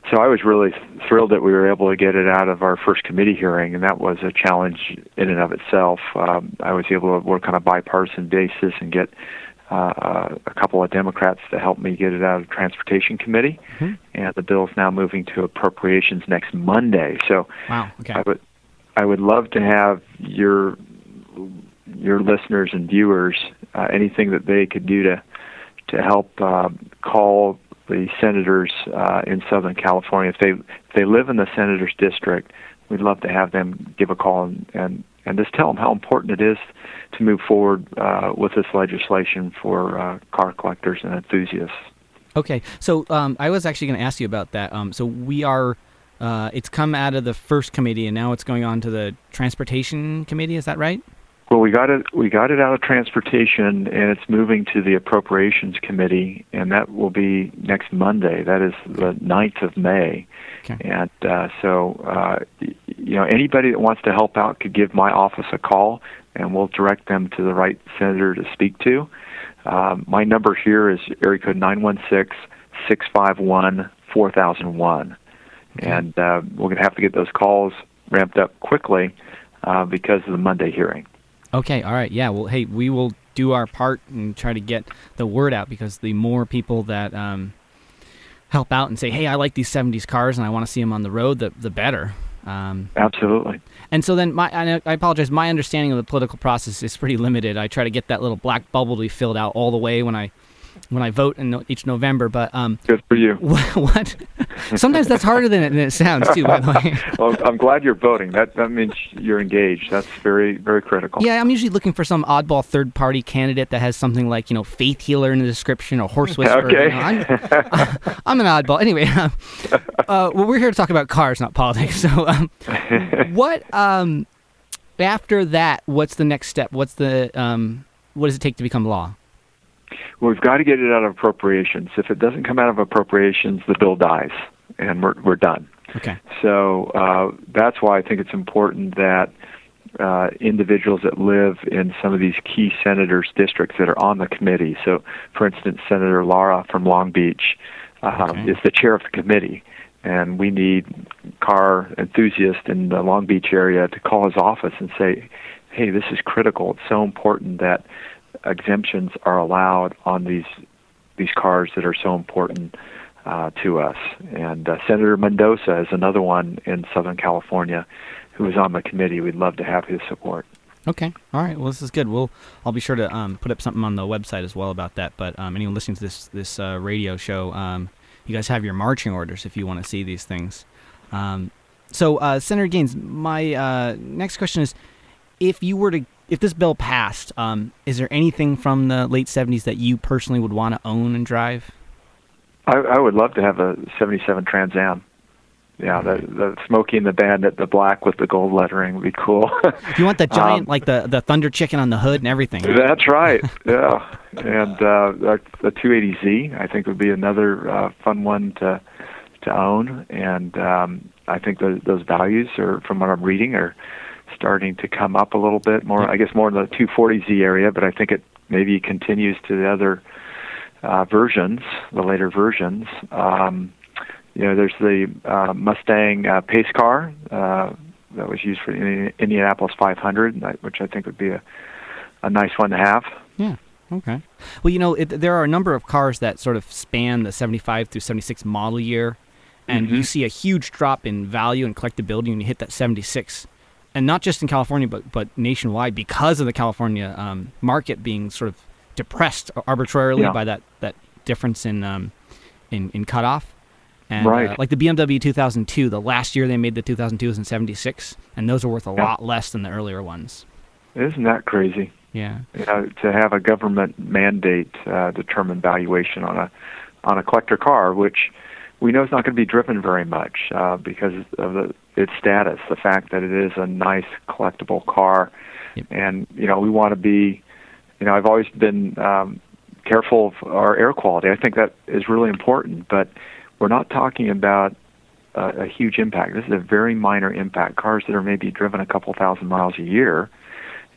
So I was really thrilled that we were able to get it out of our first committee hearing, and that was a challenge in and of itself. Um, I was able to work on a bipartisan basis and get uh, a couple of Democrats to help me get it out of the Transportation Committee, Mhm. and the bill is now moving to appropriations next Monday. So wow. Okay. I would I would love to have your your listeners and viewers uh, anything that they could do to to help um, call the senators uh, in Southern California if they if they live in the senators district. We'd love to have them give a call and and, and just tell them how important it is to move forward uh, with this legislation for uh, car collectors and enthusiasts. Okay, so um, I was actually going to ask you about that. Um, so we are, uh, it's come out of the first committee, and now it's going on to the transportation committee. Is that right? Well, we got it. We got it out of transportation, and it's moving to the appropriations committee, and that will be next Monday. That is the 9th of May. Okay. And uh, so, uh, y- you know, anybody that wants to help out could give my office a call, and we'll direct them to the right senator to speak to. Um, my number here is area code nine one six six five one four thousand one, and uh, we're going to have to get those calls ramped up quickly uh, because of the Monday hearing. Okay, all right. Yeah, well, hey, we will do our part and try to get the word out because the more people that um, help out and say, hey, I like these 70s cars and I want to see them on the road, the, the better. Um, Absolutely. and so then, my I, I apologize, my understanding of the political process is pretty limited. I try to get that little black bubble to be filled out all the way when I when I vote in no- each November. But um, Good for you. what, what? Sometimes that's harder than it, than it sounds, too, by the way. Well, I'm glad you're voting. That that means you're engaged. That's very very critical. Yeah, I'm usually looking for some oddball third party candidate that has something like, you know, faith healer in the description or horse whisperer. Okay. you know, I'm, I'm an oddball. Anyway, um, uh, well, we're here to talk about cars, not politics. So, um, what, um, after that, what's the next step? What's the, um, what does it take to become law? Well, we've got to get it out of appropriations. If it doesn't come out of appropriations, the bill dies, and we're we're done. Okay. So uh, that's why I think it's important that uh, individuals that live in some of these key senators' districts that are on the committee. So, for instance, Senator Lara from Long Beach uh, Okay. is the chair of the committee, and we need car enthusiasts in the Long Beach area to call his office and say, "Hey, this is critical. It's so important that exemptions are allowed on these these cars that are so important." uh, to us. And uh, Senator Mendoza is another one in Southern California who is on the committee. We'd love to have his support. Okay. All right. Well, this is good. We'll I'll be sure to um, put up something on the website as well about that. But um, anyone listening to this this uh, radio show, um, you guys have your marching orders if you want to see these things. Um, so, uh, Senator Gaines, my uh, next question is: If you were to if this bill passed, um, is there anything from the late '70s that you personally would want to own and drive? I, I would love to have a 77 Trans Am. Yeah, the the Smokey and the Bandit, the black with the gold lettering would be cool. You want the giant, Um, like the the thunder chicken on the hood and everything? That's right. Yeah, and uh, the the 280Z I think would be another uh, fun one to to own, and um, I think those those values are, from what I'm reading, are starting to come up a little bit more. I guess more in the 240Z area, but I think it maybe continues to the other uh, versions, the later versions. Um, you know, there's the uh, Mustang uh, pace car uh, that was used for the Indianapolis 500, which I think would be a, a nice one to have. Yeah. Okay. Well, you know, it, there are a number of cars that sort of span the 75 through 76 model year, and you Mhm. see a huge drop in value and collectability when you hit that 76. And not just in California, but but nationwide because of the California um, market being sort of depressed arbitrarily Yeah. by that, that difference in um, in in cutoff. And Right. uh, like the BMW 2002, the last year they made the 2002 was in 76, and those are worth a Yeah. lot less than the earlier ones. Isn't that crazy? Yeah. You know, to have a government mandate uh, determine valuation on a on a collector car, which we know is not going to be driven very much uh, because of the, its status, the fact that it is a nice collectible car, Yep. and you know we want to be. You know, I've always been um, careful of our air quality. I think that is really important, but we're not talking about a, a huge impact. This is a very minor impact. Cars that are maybe driven a couple thousand miles a year,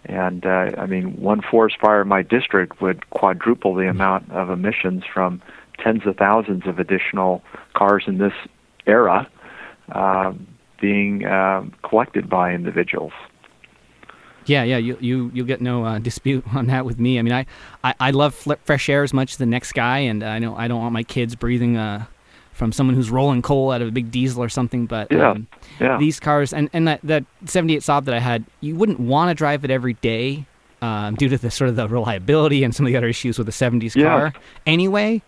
and uh, I mean, one forest fire in my district would quadruple the amount of emissions from tens of thousands of additional cars in this era uh, being um collected by individuals. Yeah, yeah, you you you'll get no uh, dispute on that with me. I mean, I I, I love fl- fresh air as much as the next guy, and I know I don't want my kids breathing uh, from someone who's rolling coal out of a big diesel or something. But Yeah, um, Yeah. these cars and and that that 78 Saab that I had, you wouldn't want to drive it every day um, due to the sort of the reliability and some of the other issues with the 70s Yeah. car. Anyway,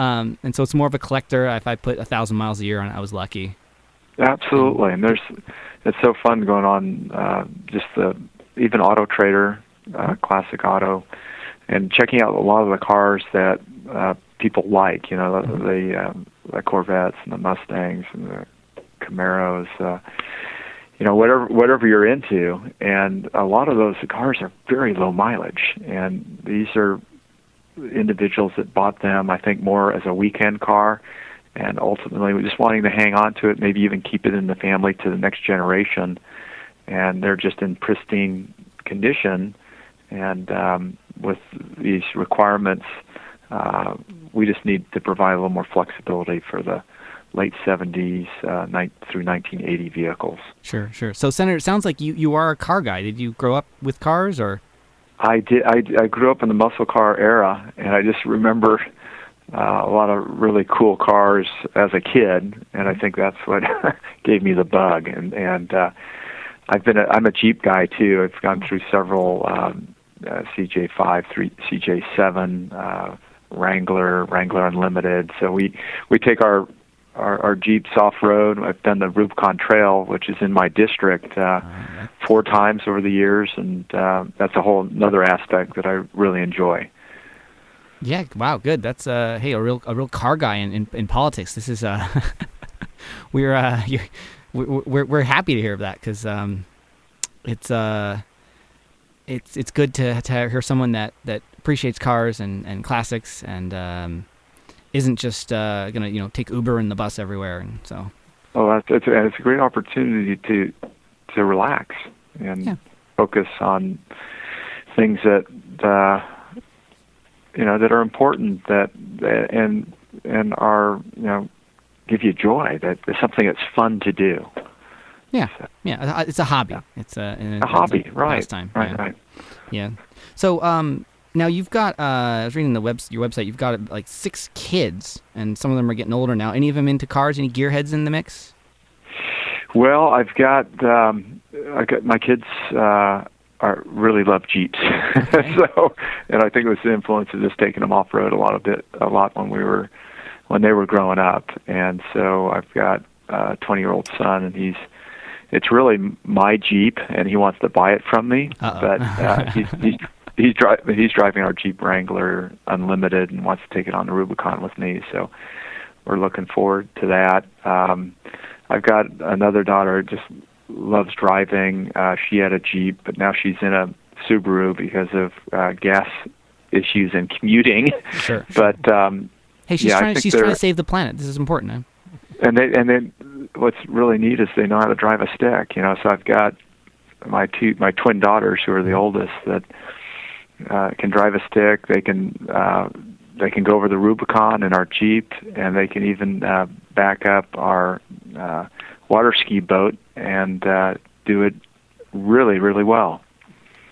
um, and so it's more of a collector. If I put a thousand miles a year on it, I was lucky. Absolutely, and there's it's so fun going on uh, just the even Auto Trader, uh, Classic Auto, and checking out a lot of the cars that uh, people like. You know, the the, um, the Corvettes and the Mustangs and the Camaros. Uh, you know, whatever whatever you're into, and a lot of those cars are very low mileage, and these are individuals that bought them, I think, more as a weekend car, and ultimately just wanting to hang on to it, maybe even keep it in the family to the next generation. And they're just in pristine condition, and um, with these requirements, uh, we just need to provide a little more flexibility for the late 70s uh, ni- through 1980 vehicles. Sure, sure. So, Senator, it sounds like you, you are a car guy. Did you grow up with cars, or I did. I, I grew up in the muscle car era, and I just remember uh, a lot of really cool cars as a kid, and I think that's what gave me the bug. And and uh, I've been. A, I'm a Jeep guy too. I've gone through several um, uh, CJ5, three CJ7, uh, Wrangler, Wrangler Unlimited. So we we take our our, our Jeeps off road. I've done the Rubicon Trail, which is in my district, uh, four times over the years, and uh, that's a whole another aspect that I really enjoy. Yeah, wow, good. That's uh, hey, a real a real car guy in, in, in politics. This is uh, we're uh, we're we're we're happy to hear of that because um, it's uh, it's it's good to to hear someone that that appreciates cars and and classics and um, isn't just uh gonna you know take Uber and the bus everywhere and so Oh, that's it's, it's a great opportunity to to relax and Yeah. focus on things that uh, you know that are important that, and and are you know give you joy. That is something that's fun to do. yeah yeah it's a hobby. It's a and A hobby, it's right? pastime, Right, yeah. right. Yeah. So um now you've got uh I was reading the web your website you've got like six kids and some of them are getting older now. Any of them into cars? Any gearheads in the mix? Well, I've got um, I got my kids uh, are really love Jeeps, so and I think it was the influence of just taking them off road a lot of bit a lot when we were when they were growing up, and so I've got a 20 year old son, and he's it's really my Jeep, and he wants to buy it from me, Uh-oh. but uh, he's he's he's, dri- he's driving our Jeep Wrangler Unlimited and wants to take it on the Rubicon with me, so we're looking forward to that. Um, I've got another daughter who just loves driving. Uh, she had a Jeep, but now she's in a Subaru because of uh, gas issues and commuting. Sure. but um, Hey, she's yeah, trying she's trying to save the planet. This is important. Huh? and they and then what's really neat is they know how to drive a stick. You know, so I've got my two my twin daughters who are the oldest that uh, can drive a stick. They can uh, they can go over the Rubicon in our Jeep, and they can even uh, back up our uh, water ski boat and uh, do it really, really well.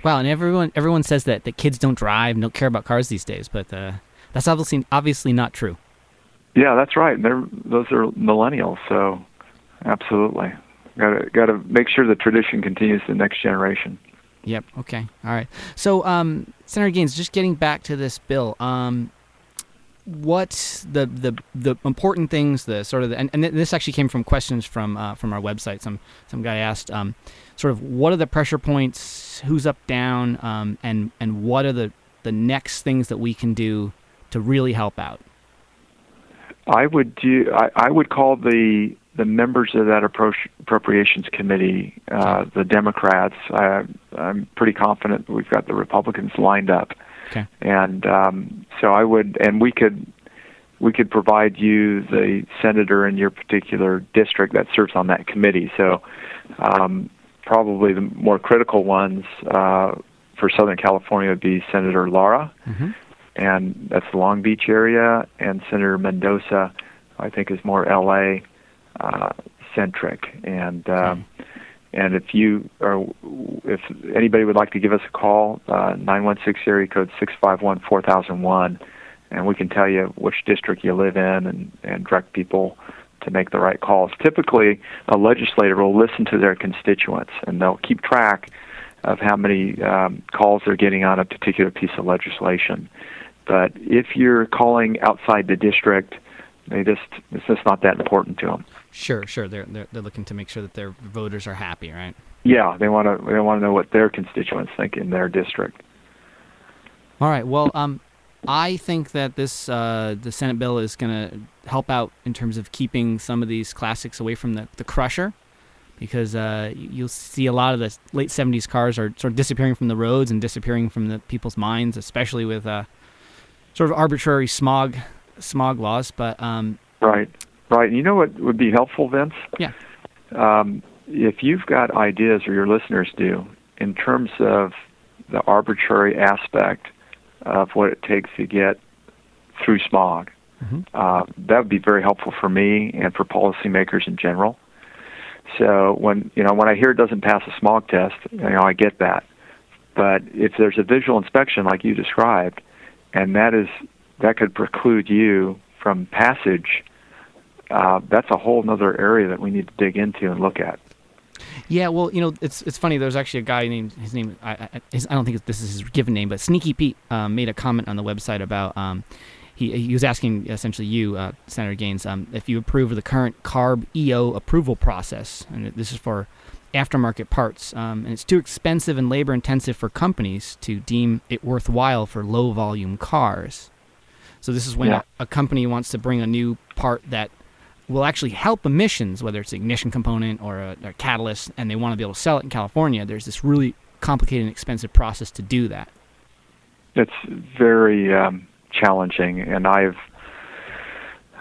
Wow, and everyone everyone says that, that kids don't drive and don't care about cars these days, but uh, that's obviously obviously not true. Yeah, that's right. They're those are millennials, so absolutely. Got to got to make sure the tradition continues to the next generation. Yep. Okay. All right. So, um, Senator Gaines, just getting back to this bill, um, what the the the important things, the sort of, the, and, and this actually came from questions from uh, from our website. Some some guy asked, um, sort of, what are the pressure points? Who's up, down, um, and and what are the the next things that we can do to really help out? I would do. I, I would call the the members of that appropriations committee, uh, the Democrats. I, I'm pretty confident we've got the Republicans lined up, okay. and um, so I would, and we could we could provide you the senator in your particular district that serves on that committee. So um, probably the more critical ones uh, for Southern California would be Senator Lara, mm-hmm. and that's the Long Beach area, and Senator Mendoza, I think, is more L.A uh, centric. And um, and if you or if anybody would like to give us a call, uh, nine one six area code six five one four thousand one, and we can tell you which district you live in and and direct people to make the right calls. Typically, a legislator will listen to their constituents and they'll keep track of how many um, calls they're getting on a particular piece of legislation. But if you're calling outside the district, they just it's just not that important to them. Sure, sure. They're they're, they're looking to make sure that their voters are happy, right? Yeah, they want to they want to know what their constituents think in their district. All right. Well, um, I think that this uh, the Senate bill is going to help out in terms of keeping some of these classics away from the the crusher, because uh, you'll see a lot of the late '70s cars are sort of disappearing from the roads and disappearing from the people's minds, especially with uh, sort of arbitrary smog smog laws. But um, right. Right. And You know what would be helpful, Vince? Yeah. Um, if you've got ideas, or your listeners do, in terms of the arbitrary aspect of what it takes to get through smog, mm-hmm. uh, that would be very helpful for me and for policymakers in general. So when you know when I hear it doesn't pass a smog test, you know I get that. But if there's a visual inspection like you described, and that is that could preclude you from passage uh, that's a whole other area that we need to dig into and look at. Yeah, well, you know, it's it's funny. There's actually a guy named his name. I I, his, I don't think this is his given name, but Sneaky Pete um, made a comment on the website about. Um, he, he was asking essentially you, uh, Senator Gaines, um, if you approve of the current CARB EO approval process, and this is for aftermarket parts, um, and it's too expensive and labor intensive for companies to deem it worthwhile for low volume cars. So this is when yeah. a, a company wants to bring a new part that will actually help emissions, whether it's an ignition component or a, a catalyst, and they want to be able to sell it in California, there's this really complicated and expensive process to do that. It's very um, challenging, and I've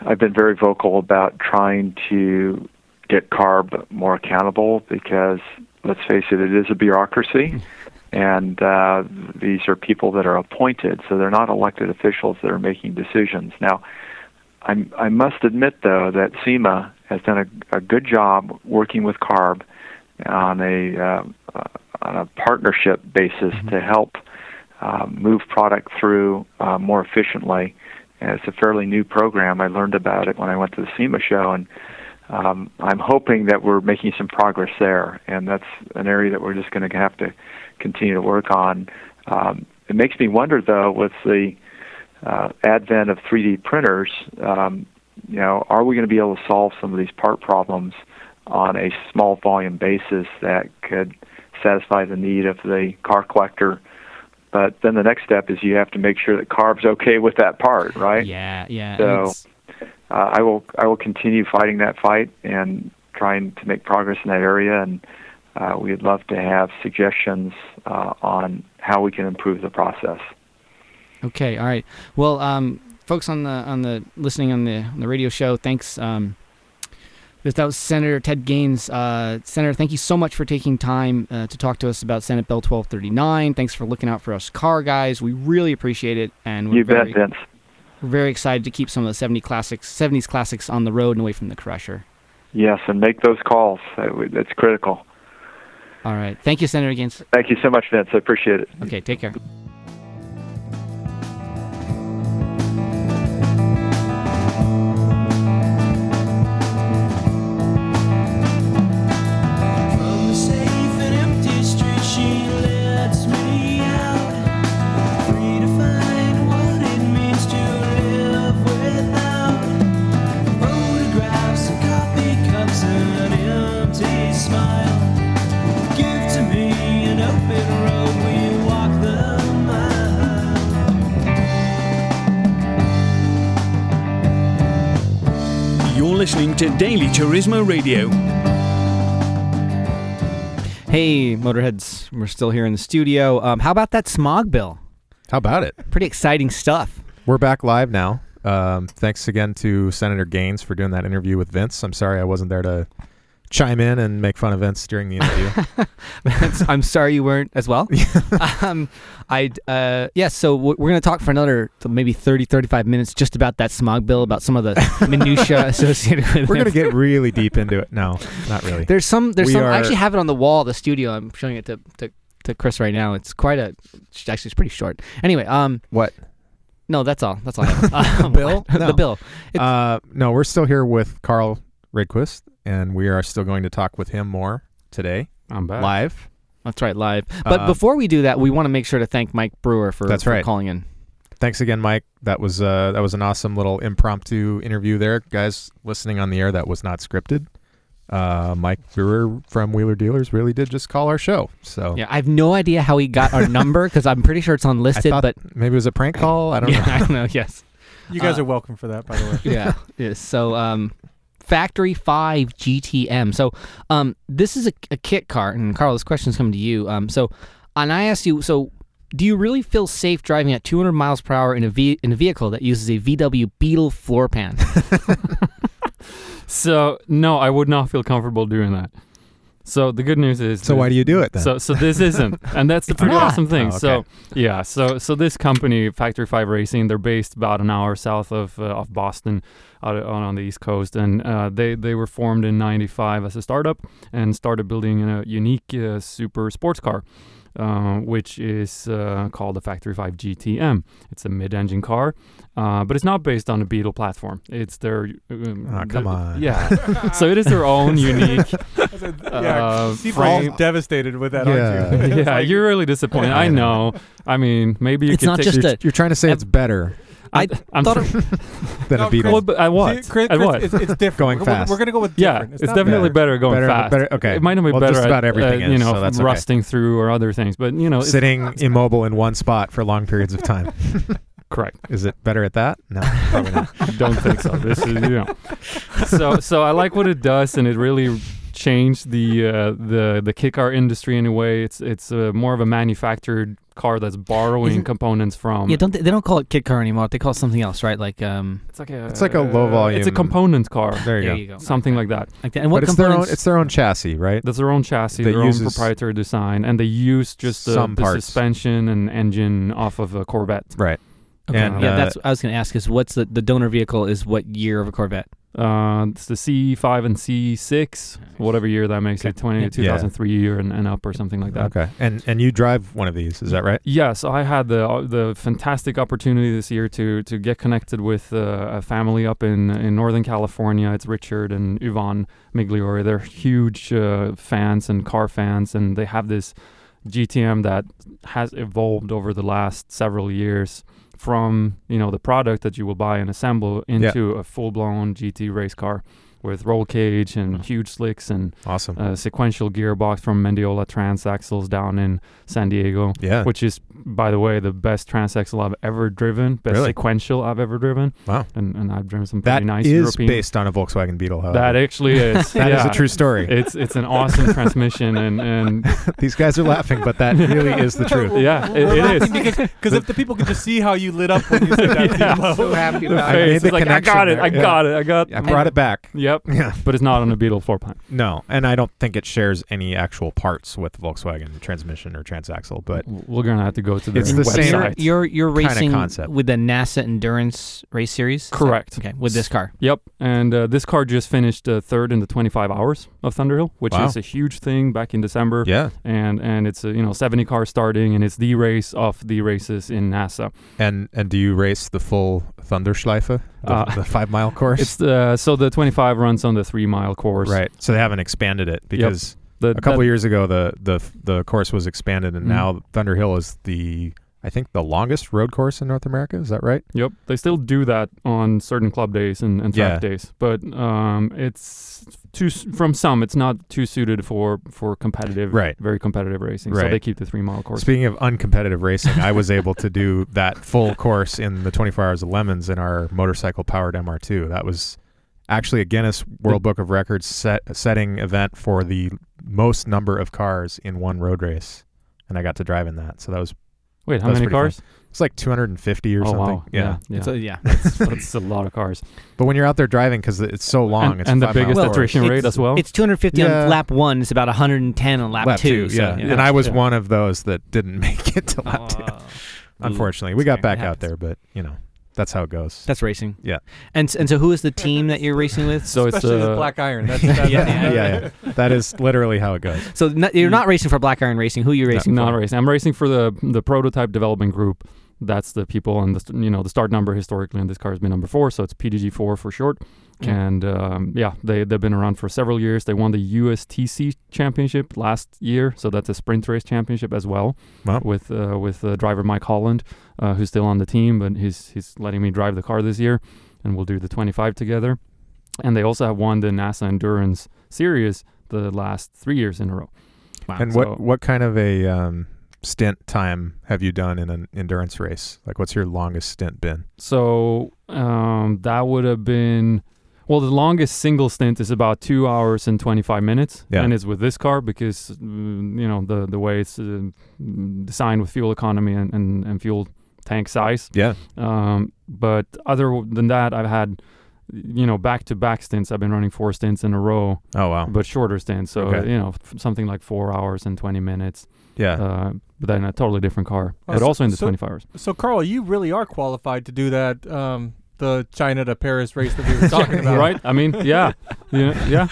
I've been very vocal about trying to get CARB more accountable because let's face it, it is a bureaucracy. and uh, these are people that are appointed, so they're not elected officials that are making decisions. Now, I, I must admit, though, that SEMA has done a, a good job working with CARB on a uh, on a partnership basis mm-hmm. to help uh, move product through uh, more efficiently. And it's a fairly new program. I learned about it when I went to the SEMA show, and um, I'm hoping that we're making some progress there. And that's an area that we're just going to have to continue to work on. Um, it makes me wonder, though, with the uh, advent of 3D printers, um, you know, are we going to be able to solve some of these part problems on a small volume basis that could satisfy the need of the car collector? But then the next step is you have to make sure that CARB's okay with that part, right? Yeah, yeah. So uh, I will I will continue fighting that fight and trying to make progress in that area, and uh, we'd love to have suggestions uh, on how we can improve the process. Okay, all right. Well, um, folks on the on the listening on the on the radio show, thanks. Um, that was Senator Ted Gaines. Uh, Senator, thank you so much for taking time uh, to talk to us about Senate Bill 1239. Thanks for looking out for us car guys. We really appreciate it, and we're you very, bet, Vince. We're very excited to keep some of the 70 classics, 70s classics on the road and away from the crusher. Yes, and make those calls. That That's critical. All right. Thank you, Senator Gaines. Thank you so much, Vince. I appreciate it. Okay, take care. To Daily Turismo Radio. Hey, Motorheads. We're still here in the studio. Um, how about that smog bill? How about it? Pretty exciting stuff. We're back live now. Um, thanks again to Senator Gaines for doing that interview with Vince. I'm sorry I wasn't there to chime in and make fun of Vince during the interview. I'm sorry you weren't as well. um, I uh, yes. so we're gonna talk for another maybe 30, 35 minutes just about that smog bill, about some of the minutia associated with it. We're gonna get really deep into it. No, not really. There's some. There's We some. are- I actually have it on the wall of the studio. I'm showing it to, to to Chris right now. It's quite a. Actually, it's pretty short. Anyway, um, What? no, that's all. That's all. I have. Um, bill? the bill. It's- Uh, no, we're still here with Carl Rydquist, and we are still going to talk with him more today, I'm back. live. That's right, live. But Uh, before we do that, we want to make sure to thank Mike Brewer for, That's for right. calling in. Thanks again, Mike. That was uh, that was an awesome little impromptu interview there, guys. Listening on the air, that was not scripted. Uh, Mike Brewer from Wheeler Dealers really did just call our show. So Yeah, I have no idea how he got our number because I'm pretty sure it's I unlisted. thought But maybe it was a prank call. I don't yeah, know. I don't know. Yes. You guys Uh, are welcome for that, by the way. yeah. yes. So, um, Factory Five GTM. So, um, this is a, a kit car, and Carl, this question's coming to you. Um, so, and I asked you, so do you really feel safe driving at 200 miles per hour in a ve- in a vehicle that uses a VW Beetle floor pan? So no, I would not feel comfortable doing that. So the good news is So why do you do it then? So so this isn't, and that's the pretty not. awesome thing. Oh, okay. So yeah, so so this company, Factory Five Racing, they're based about an hour south of uh, of Boston, out, out on the East Coast, and uh, they they were formed in '95 as a startup and started building a unique uh, super sports car. Uh, which is uh, called the Factory 5 GTM. It's a mid-engine car, uh, but it's not based on a Beetle platform. It's their um, Aw, come the- on. yeah. so it is their own unique yeah, uh, Steve frame. devastated with that, Yeah. aren't you? yeah, like, you're really disappointed. I know. I mean, maybe you It's could not take just you're, a- you're trying to say it's better I I'm thought tr- than No, a Beetle. Well, but at what? See, Chris, at Chris, what? It's, it's different. Going we're, fast. We're, gonna go with yeah, different. it's, definitely better. better going Better- fast. better- okay. It might not be Well, better just at, about everything uh, you is, know, so that's okay. rusting through or other things, but you know, it's Sitting immobile in one spot for long periods of time. correct. Is it better at that? No, probably not. Don't think so. This is you know. So so I like what it does, and it really changed the uh, the the kit car industry in a way. It's it's uh, more of a manufactured car that's borrowing Isn't- components from. yeah, don't they, they don't call it kit car anymore? They call it something else, right? Like um, It's like a It's like a low volume. It's a volume- component car, There you there go. you go, something like that. like that. And what but it's their own. components? It's their own chassis, right? That's their own chassis, That their own proprietary design, and they use just the, some the suspension and engine off of a Corvette. Right. okay. and, yeah, uh, that's I was going to ask. Is what's the the donor vehicle? Is what year of a Corvette? Uh, it's the C5 and C6, whatever year that makes it, 20, Yeah. 2003 year and, and up or something like that. Okay. And and you drive one of these, is that right? Yes, I had the uh, the fantastic opportunity this year to to get connected with uh, a family up in in Northern California. It's Richard and Yvonne Migliore. They're huge uh, fans and car fans, and they have this GTM that has evolved over the last several years from you know the product that you will buy and assemble into a full blown GT race car with roll cage and mm-hmm. huge slicks and Awesome. a sequential gearbox from Mendeola Transaxles down in San Diego yeah. which is, by the way, the best transaxle I've ever driven, best Really? sequential I've ever driven. Wow. And, and I've driven some that pretty nice is European. based on a Volkswagen Beetle. However. that actually is. That is yeah. a true story. It's it's an awesome transmission and and These guys are laughing, but that really is the truth. yeah, We're it, it laughing is. because because if the people could just see how you lit up when you said that, Yeah. Timo. so happy The I face. made It's the like I got it. there, I yeah. got it. I got. I brought it back. Yep. Yep. Yeah. But it's not on a Beetle floor plan. No, and I don't think it shares any actual parts with Volkswagen transmission or transaxle. But We're gonna have to go to the It's the same- website. You're you're Kinda racing concept. with the NASA Endurance Race Series. Is that- Correct. Okay, with this car. Yep, and uh, this car just finished uh, third in the 25 hours of Thunderhill, which Wow. is a huge thing back in December. yeah, And and it's a you know 70 cars starting, and it's the race of the races in NASA. and and do you race the full Thunderschleife, the, Uh, the five mile course? It's the so the 25 runs on the three mile course. right. So they haven't expanded it because The, a couple that- years ago the the the course was expanded, and Mhm. now Thunderhill is the I think the longest road course in North America. Is that right? Yep, they still do that on certain club days and, and track Yeah. days, but um, it's too from some it's not too suited for for competitive, Right. Very competitive racing. So they keep the three mile course. Speaking of uncompetitive racing, I was able to do that full course in the 24 Hours of Lemons in our motorcycle powered MR2. That was actually a Guinness World Book of Records set, setting event for the most number of cars in one road race, and I got to drive in that. So that was Wait, how That's many pretty fun. cars? it's like 250 or oh something. wow, Yeah. yeah. So yeah, That's a lot of cars. But when you're out there driving, because it's so long, and it's and the five mile biggest Well, course. attrition rate it's- as well. it's 250 Yeah. on lap one. It's about 110 on lap, lap two. two. so, yeah. yeah. and I was Yeah. one of those that didn't make it to lap oh, two. Oh. Unfortunately, we got back out there, but you know that's how it goes. That's racing. Yeah. And and so who is the team that you're racing with? so it's Especially uh, with Black Iron. That's, that's Yeah, yeah, yeah, yeah. That is literally how it goes. So not, you're not racing for Black Iron Racing. Who are you racing not for? racing. I'm racing for the the prototype development group. That's the people and the you know the start number historically on this car has been number four, so it's PDG4 for short. Okay. And um, yeah, they they've been around for several years. They won the USTC championship last year, so that's a sprint race championship as well. Wow. With uh, with uh, driver Mike Holland, uh, who's still on the team, but he's he's letting me drive the car this year, and we'll do the 25 together. And they also have won the NASA Endurance Series the last three years in a row. Wow. And So- what what kind of a um, stint time have you done in an endurance race? Like, what's your longest stint been? So um, that would have been well. The longest single stint is about two hours and twenty five minutes, Yeah. and it's with this car because mm, you know the the way it's uh, designed with fuel economy and, and, and fuel tank size. Yeah, Um, but other than that, I've had you know back to back stints. I've been running four stints in a row, Oh wow. but shorter stints. So Okay. you know f- something like four hours and twenty minutes. Yeah. Uh, but then a totally different car, Oh, but so- also in the so- twenty five hours. So, Carl, you really are qualified to do that. Um, the China to Paris race that we were talking about, right? I mean, yeah, yeah, yeah.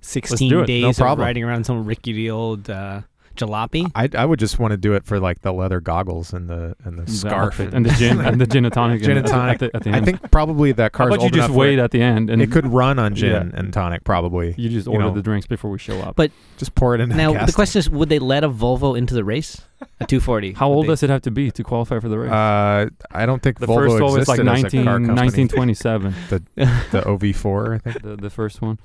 16 do it. No days of riding around some rickety old uh, jalopy. I I would just want to do it for like the leather goggles and the and the The scarf outfit and the gin and the gin and tonic. Gin and tonic. At the, at the I think probably that How car's about you just wait at the end and it could run on gin Yeah. and tonic probably. You just you order know. the drinks before we show up. But- Just pour it in. Now the question is, would they let a Volvo into the race? A 240. How old they- does it have to be to qualify for the race? Uh, I don't think the Volvo first Volvo is like existed as a 19, car company. 1927. the OV4, I think. the, the first one.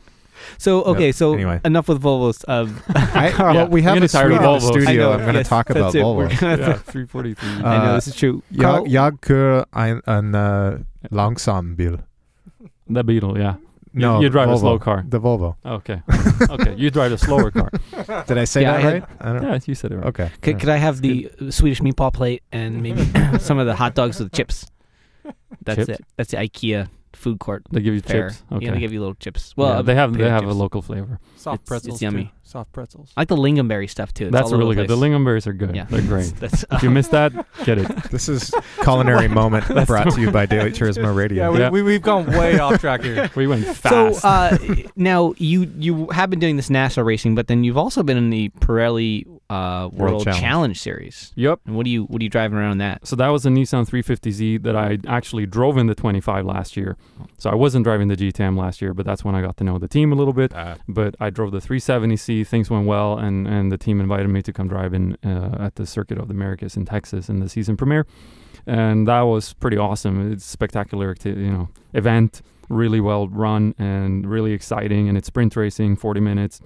So okay, so Anyway. enough with Volvos. Uh, I, Carl, well, we have a tired of in the Volvos. Studio. know, I'm going to yes, talk about that's it. We're Volvo. yeah, 343. I know Uh, this is true. Jag, Carl, jag kör en, en uh, långsam bil. the Beetle, yeah. You- No, you drive a Volvo. slow car. The Volvo. Okay. okay. You drive a slower car. Did I say Yeah, that I had- right? I don't Yeah, you said it right. Okay. could, could I have the uh, Swedish meatball plate and maybe some of the hot dogs with chips? That's Chips? it. That's the IKEA food court They give you fare. chips. Yeah, Okay. they give you little chips. Well, yeah, they have they potato have a local flavor. Soft It's- pretzels. it's yummy. too. Soft pretzels. I like the lingonberry stuff too. It's That's all over really good. The place. lingonberries are good. Yeah, They're great. That's, if you missed that, get it. This is culinary moment brought to you by Daily Turismo Radio. Yeah, we, Yeah. We, we've gone way off track here. We went So fast. uh, now you you have been doing this NASA racing, but then you've also been in the Pirelli uh, World, Challenge. Challenge. Series. yep. And what do you what are you driving around that? So that was a Nissan 350Z that I actually drove in the 25 last year. So I wasn't driving the GTM last year, but that's when I got to know the team a little bit. Uh, But I drove the 370C. Things went well, and and the team invited me to come drive in uh, at the Circuit of the Americas in Texas in the season premiere, and that was pretty awesome. It's spectacular, acti- you know, event. Really well run and really exciting, and it's sprint racing, 40 minutes.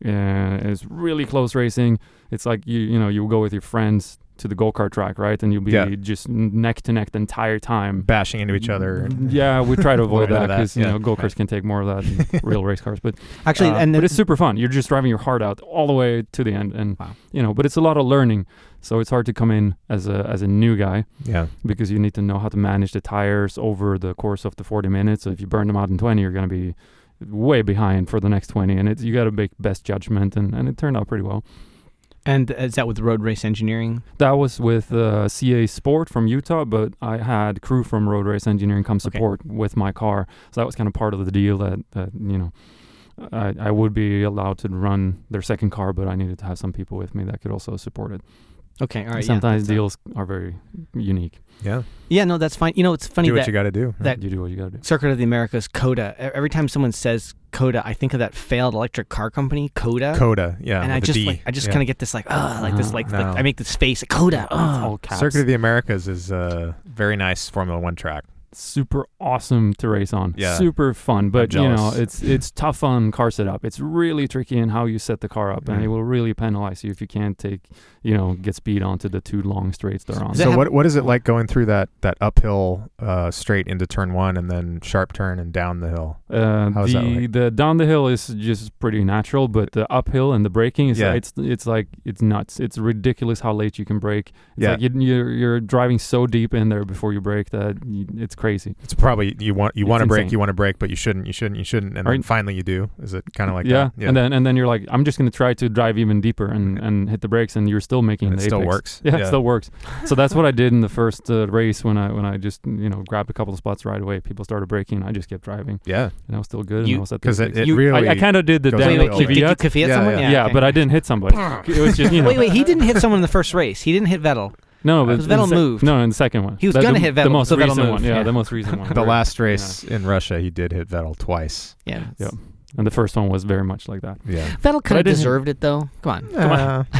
And it's really close racing. It's like you you know you go with your friends to the go kart track, right? And you'll be Yeah. just neck to neck the entire time. bashing into each other. Yeah, we try to avoid Avoid that that, because you know go karts can take more of that than real race cars. But Actually, uh, and but it's super fun. You're just driving your heart out all the way to the end, and Wow. you know. But it's a lot of learning, so it's hard to come in as a as a new guy Yeah. because you need to know how to manage the tires over the course of the 40 minutes. So if you burn them out in 20, you're gonna be way behind for the next 20 and it's you got to make best judgment and, and it turned out pretty well And is that with road race engineering? that was with uh, ca sport from utah but i had crew from road race engineering come Okay. support with my car so that was kind of part of the deal that, that you know I, I would be allowed to run their second car but i needed to have some people with me that could also support it Okay, all right. sometimes yeah, that's, deals are very unique Yeah. Yeah, no, that's fine. You know, it's funny do what that you got to do. that- you do what you got to do Circuit of the Americas, COTA. Every time someone says COTA, I think of that failed electric car company, Coda. Coda. Yeah. and I with a just D. like, I just Yeah. kind of get this like, ah, like this, Uh, like, no. like I make this face, Coda. Oh, all. Circuit of the Americas is a very nice Formula One track. Super awesome to race on. Yeah. Super fun, but you know, it's it's tough on car setup. It's really tricky in how you set the car up, and Mm. it will really penalize you if you can't take, you know, get speed onto the two long straights they're on. So what what is it like going through that that uphill uh, straight into turn one and then sharp turn and down the hill? Uh, How's the that like? the down the hill is just pretty natural, but the uphill and the braking is Yeah. it's it's like it's nuts. It's ridiculous how late you can brake. It's Yeah. like you, you're you're driving so deep in there before you brake that it's crazy. It's probably you want you want to break, you want to break, but you shouldn't, you shouldn't, you shouldn't, and Or- then finally you do. Is it kind of like yeah. that? and then and then you're like, I'm just gonna try to drive even deeper and, and hit the brakes, and you're still making And it the still works. Yeah, Yeah. it still works. So that's what I did in the first uh, race when I when I just you know grabbed a couple of spots right away. People started braking, I just kept driving, yeah, and I was still good. You- and I was at the because it, apex. it You- really I, I kind of did the goes wait, Daniel wait, did you Kvyat. Kvyat Yeah, someone? yeah. Yeah, okay. but I didn't hit somebody. it was just you know. Wait, wait, he didn't hit someone in the first race. He didn't hit Vettel. No, but Because in the Vettel sec- moved. No, in the second one. He was gonna the- hit Vettel, The most so Vettel recent moved, one. Yeah, yeah. the most recent one. the where- last race in Russia, he did hit Vettel twice. Yeah. Yeah. And the first one was very much like that. Yeah, Vettel But kind I of didn't- deserved it, though. Come on.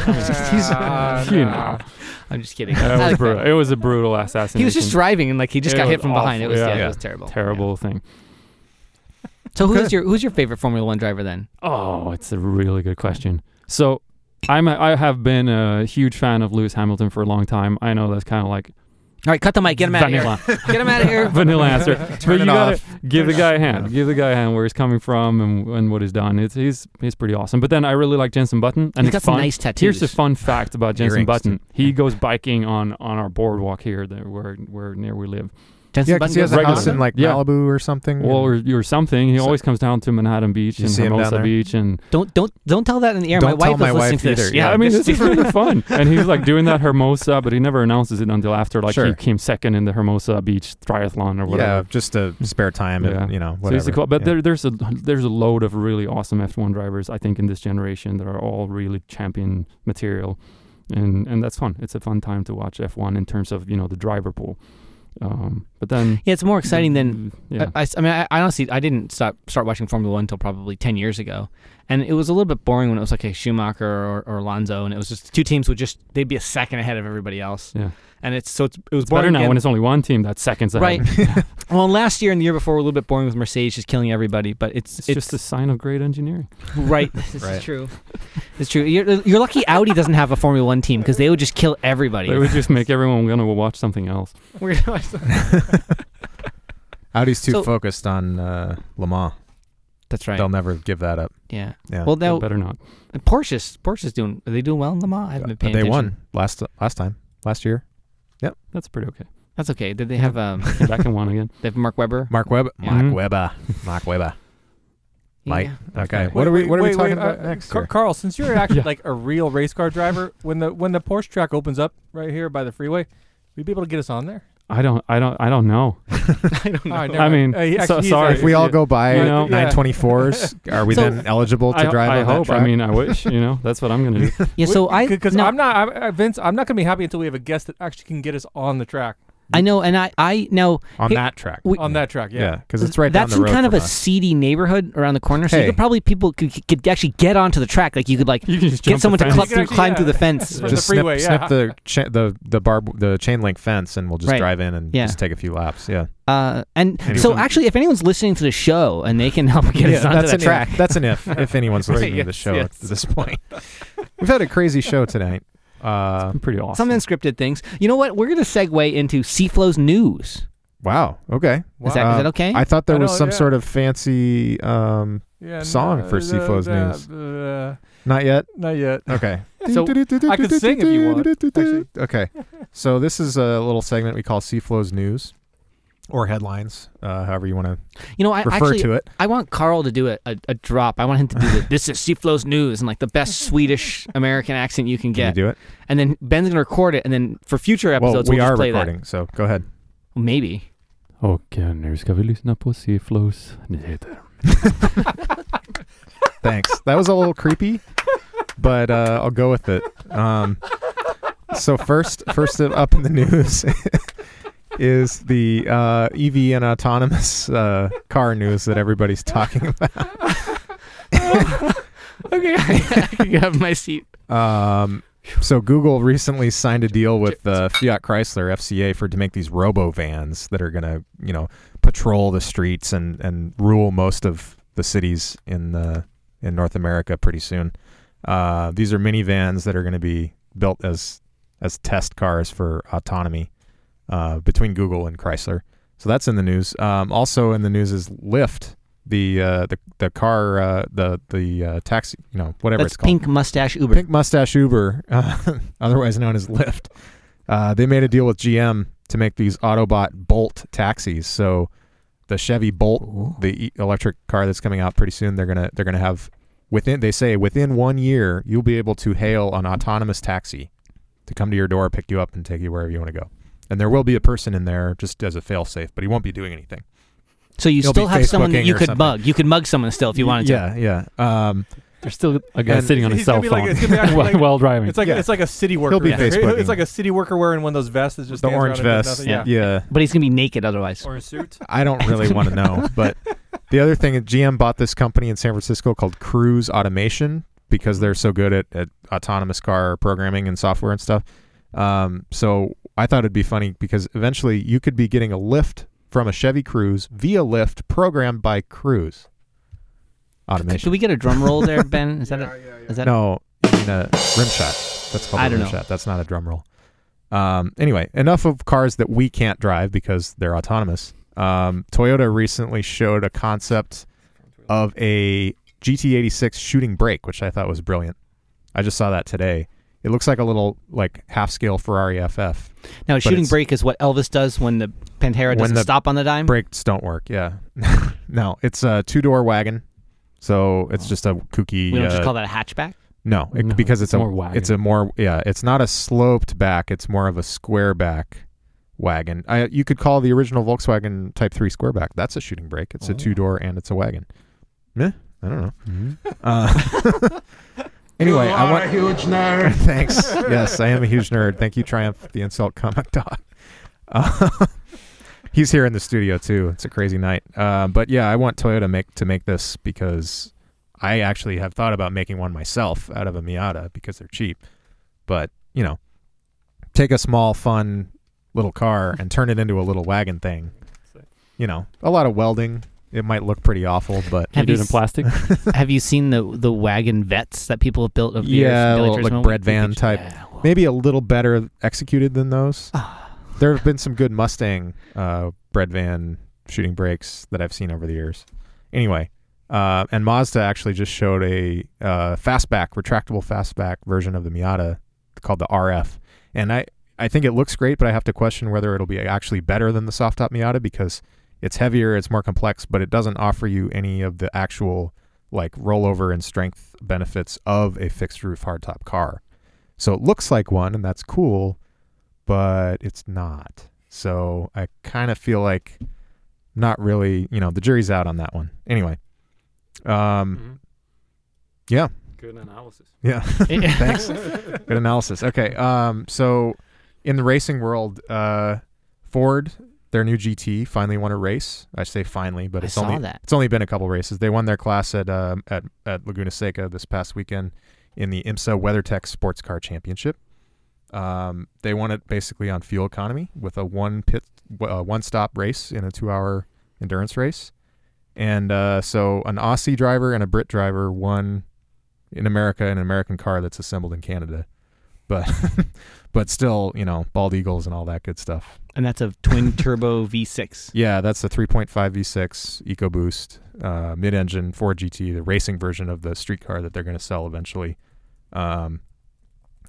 Uh, you know, I'm just kidding. it I was, brutal. It was a brutal assassination. He was just driving and like he just It got hit was from behind. It awful, was yeah, yeah. it was terrible. terrible thing. So who's your who's your favorite Formula One driver then? Oh, it's a really good question. So, I'm a, I have been a huge fan of Lewis Hamilton for a long time. I know that's kind of like All right, cut the mic. Get him out of vanilla, here. Get him out of here. vanilla answer. but you gotta off. give the guy a hand. Give the guy a hand where he's coming from and, and what he's done. It's he's he's pretty awesome. But then I really like Jenson Button, and He's it's got some fun. nice tattoos. Here's the fun fact about Jenson Button. He goes biking on on our boardwalk here, there where where near we live. Jenson yeah, because he has a regular. house in like Yeah. Malibu or something. Well, or, or something. He So- always comes down to Manhattan Beach and see him down Hermosa? Beach, and Don't don't don't tell that in the air. Don't my tell wife my is listening wife to this. either, yeah, Yeah. I mean this is really fun. And he's like doing that Hermosa, but he never announces it until after, like he came second in the Hermosa Beach triathlon or whatever. yeah, whatever. just to spare time and Yeah. you know Whatever. So he's a cool, but yeah. there, there's a there's a load of really awesome F1 drivers I think in this generation that are all really champion material, and and that's fun. It's a fun time to watch F1 in terms of you know the driver pool. Um, but then Yeah, it's more exciting than yeah. I, I, mean, I, I honestly, I didn't stop start watching Formula One until probably ten years ago, and it was a little bit boring when it was like a Schumacher or, or Alonso, and it was just two teams would just they'd be a second ahead of everybody else. Yeah. and it's so it's, it was It's better boring now again. when it's only one team that's seconds ahead. Right. well, last year and the year before were a little bit boring with Mercedes just killing everybody, but it's It's, just a sign of great engineering. right. This Right. is true. It's true. You're, you're lucky Audi doesn't have a Formula One team because they would just kill everybody. They would just make everyone gonna watch something else. We're gonna watch- something. Audi's too So- focused on uh, Le Mans. That's right. They'll never give that up. Yeah. Yeah, Well, They now better not. And Porsche's Porsche's doing. Are they doing well in Le Mans? I haven't been But paying they attention. won last last time last year. Yep. That's pretty okay. That's okay. Did they have um? Came back and won again. They have Mark Webber. Mark Webb, Yeah. Mark Webber. Mark Webber. Mike. Yeah. Okay. Wait, What are we wait, What are we talking wait, about uh, next? Car- Carl, since you're actually Yeah. like a real race car driver, when the when the Porsche track opens up right here by the freeway, will you be able to get us on there? I don't. I don't. I don't know. I don't know. All right, I mean, Uh, he so- actually- he's sorry. if we all go by You know? 924s, are we So- then eligible to I, drive I on hope. that track? I mean, I wish. You know, that's what I'm gonna do. Yeah. So I because no, I'm not I'm, uh, Vince. I'm not gonna be happy until we have a guest that actually can get us on the track I know, and I I know on Hey, that track. we- on that track. Yeah. yeah, because it's right that's down the in road kind of a us. seedy neighborhood around the corner. So you could probably people could, could actually get onto the track. Like you could like You just get someone to fence. cl- You can through, actually- climb yeah. through the fence. From just the freeway, snip, yeah. snip the cha- the the barb the chain link fence, and we'll just Right. drive in and Yeah. just take a few laps. Yeah, Uh, and Anyway. so actually, if anyone's listening to the show and they can help get yeah us onto that's that track, If. That's an if. If anyone's Right, listening to the show yes. at this point, we've had a crazy show tonight. Uh, pretty awesome. some unscripted things. You know what? We're gonna segue into Seaflow's news. wow. Okay. Is that, is that okay? I thought there I was know, some yeah. sort of fancy. Um, Yeah, Song for Seaflow's news. uh, not yet. not yet. Okay. So, I could sing if you want, actually. Okay. So this is a little segment we call Seaflow's News. Or headlines, uh, however you want to You know, I refer actually to it. I want Carl to do a, a, a drop. I want him to do the this is Seaflow's news and like the best Swedish American accent you can Can you get. do it? And then Ben's gonna record it, and then for future Well, episodes we will are just play recording, so go ahead. that. Maybe. Och nu ska vi lyssna på C-Flows nyheter. Thanks. That was a little creepy, but uh, I'll go with it. Um, so first, first up in the news is the uh, EV and autonomous uh, car news that everybody's talking about. Okay, I can have my seat. Um, so Google recently signed a deal with uh, Fiat Chrysler FCA for to make these robo vans that are gonna, you know, patrol the streets and and rule most of the cities in the in North America pretty soon. Uh, these are minivans that are going to be built as as test cars for autonomy uh, between Google and Chrysler. So that's in the news. Um, also in the news is Lyft, the uh, the the car, uh, the the uh, taxi, you know, whatever That's it's called. Pink Mustache Uber. Pink Mustache Uber, uh, otherwise known as Lyft. Uh, they made a deal with GM to make these Autobot Bolt taxis. So the Chevy Bolt, the e- electric car that's coming out pretty soon, they're gonna they're gonna have within they say within one year you'll be able to hail an autonomous taxi to come to your door, pick you up, and take you wherever you want to go. And there will be a person in there just as a failsafe, but he won't be doing anything. So you He'll still have someone that you could something. mug. You could mug someone still if you wanted to. Yeah, yeah. Um, There's still a guy And sitting on his he's gonna cell be like- phone it's gonna be actually while, like- while driving. It's like Yeah. it's like a city worker. He'll be Yeah. Facebooking. It's like a city worker wearing one of those vests that just the stands orange around and does vest. nothing. yeah. But he's gonna be naked otherwise. Or a suit. I don't really want to know. But the other thing, is GM bought this company in San Francisco called Cruise Automation because they're so good at, at autonomous car programming and software and stuff. Um, so I thought it'd be funny because eventually you could be getting a lift from a Chevy Cruise via Lyft programmed by Cruise Automation. Should we get a drum roll there, Ben? Is that a, is that no, you mean a rim shot. That's called I a don't rim know. shot. That's not a drum roll. Um, anyway, enough of cars that we can't drive because they're autonomous. Um, Toyota recently showed a concept of a GT86 shooting brake, which I thought was brilliant. I just saw that today. It looks like a little like half scale Ferrari FF. now? A shooting it's- brake is what Elvis does when the Pantera doesn't the stop on the dime. Brakes don't work. Yeah, no, it's a two door wagon, so it's just a kooky. we don't uh, just call that a hatchback. No, it, No, because it's, it's a more wagon. it's a more yeah, it's not a sloped back, it's more of a square back wagon. I you could call the original Volkswagen Type 3 square back. That's a shooting brake. It's a Oh. two-door and it's a wagon. Meh, I don't know. Mhm. Uh, anyway, I want a huge nerd. Thanks. yes, I am a huge nerd. Thank you Triumph the insult comic dog. Uh, he's here in the studio too. It's a crazy night. Uh, but yeah, I want Toyota make to make this because I actually have thought about making one myself out of a Miata because they're cheap. But you know, take a small, fun little car and turn it into a little wagon thing. You know, a lot of welding. It might look pretty awful, but Can you Have do you it in s- plastic? Have you seen the the wagon vets that people have built? Over the years Yeah, from like Turismo? bread van could- type. yeah, well, maybe a little better executed than those. Ah. there have been some good Mustang uh, bread van shooting brakes that I've seen over the years. Anyway, uh, and Mazda actually just showed a uh, fastback, retractable fastback version of the Miata called the RF, and I I think it looks great, but I have to question whether it'll be actually better than the soft top Miata because it's heavier, it's more complex, but it doesn't offer you any of the actual like rollover and strength benefits of a fixed roof hardtop car. So it looks like one, and that's cool, but it's not. So I kind of feel like not really, you know, the jury's out on that one. Anyway, um, Yeah. Good analysis. yeah, thanks. Good analysis. Okay, um, so in the racing world, uh, Ford, their new GT, finally won a race. I say finally, but it's only that. it's only been a couple races. They won their class at um, at at Laguna Seca this past weekend in the IMSA WeatherTech Sports Car Championship. Um, they won it basically on fuel economy with a one pit, uh, one stop race in a two hour endurance race, and uh, so an Aussie driver and a Brit driver won in America in an American car that's assembled in Canada, but but still, you know, bald eagles and all that good stuff. and that's a twin turbo V6. Yeah, that's a 3.5 V6 EcoBoost uh, mid-engine Ford GT, the racing version of the street car that they're going to sell eventually. Um,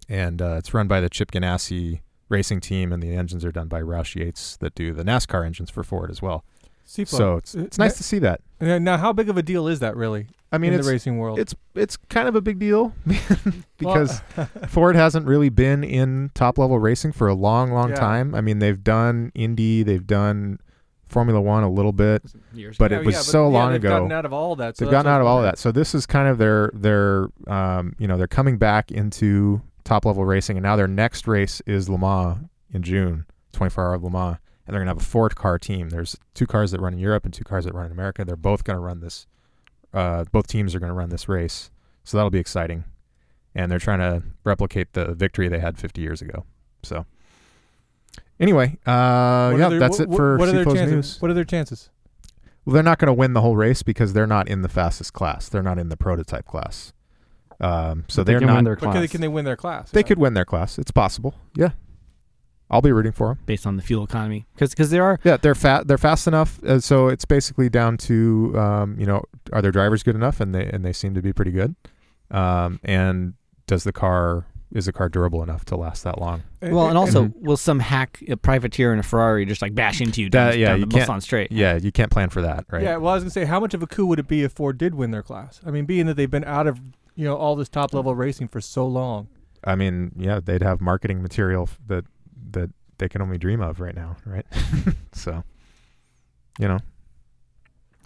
and uh, it's run by the Chip Ganassi racing team, and the engines are done by Roush Yates that do the NASCAR engines for Ford as well. Seaflow. So it's Uh, it's nice to see that. Now, now, how big of a deal is that really? I mean, in it's the racing world. it's it's kind of a big deal because Ford hasn't really been in top level racing for a long, long Yeah. time. I mean, they've done Indy, they've done Formula One a little bit, but Yeah, it was yeah, but- so yeah, long they've ago. gotten out of all that. So they've that's gotten out of all wondering. that. So this is kind of their their um, you know they're coming back into top level racing, and now their next race is Le Mans in June, 24 hour of Le Mans, and they're gonna have a four car team. There's two cars that run in Europe and two cars that run in America. They're both gonna run this. Uh, both teams are gonna run this race, so that'll be exciting, and they're trying to replicate the victory they had 50 years ago. So. Anyway, uh, yeah, their- that's what- it for what are their chances? news. What are their chances? Well, they're not going to win the whole race because they're not in the fastest class. They're not in the prototype class. Um, so But they they're can not. win their But can they, class. can they win their class? they Yeah. could win their class. It's possible. Yeah, I'll be rooting for them. based on the fuel economy, because there are Yeah, they're fat. They're fast enough. Uh, so it's basically down to um, you know, are their drivers good enough? And they and they seem to be pretty good. Um, and does the car is the car durable enough to last that long? well, and also Mhm. will some hack a privateer in a Ferrari just like bash into you down, That- yeah, down you the can't- Straight? Yeah, you can't plan for that, right? Yeah, well, I was gonna say, how much of a coup would it be if Ford did win their class? I mean, being that they've been out of you know all this top level racing for so long. I mean, yeah, they'd have marketing material that that they can only dream of right now, right? so, you know,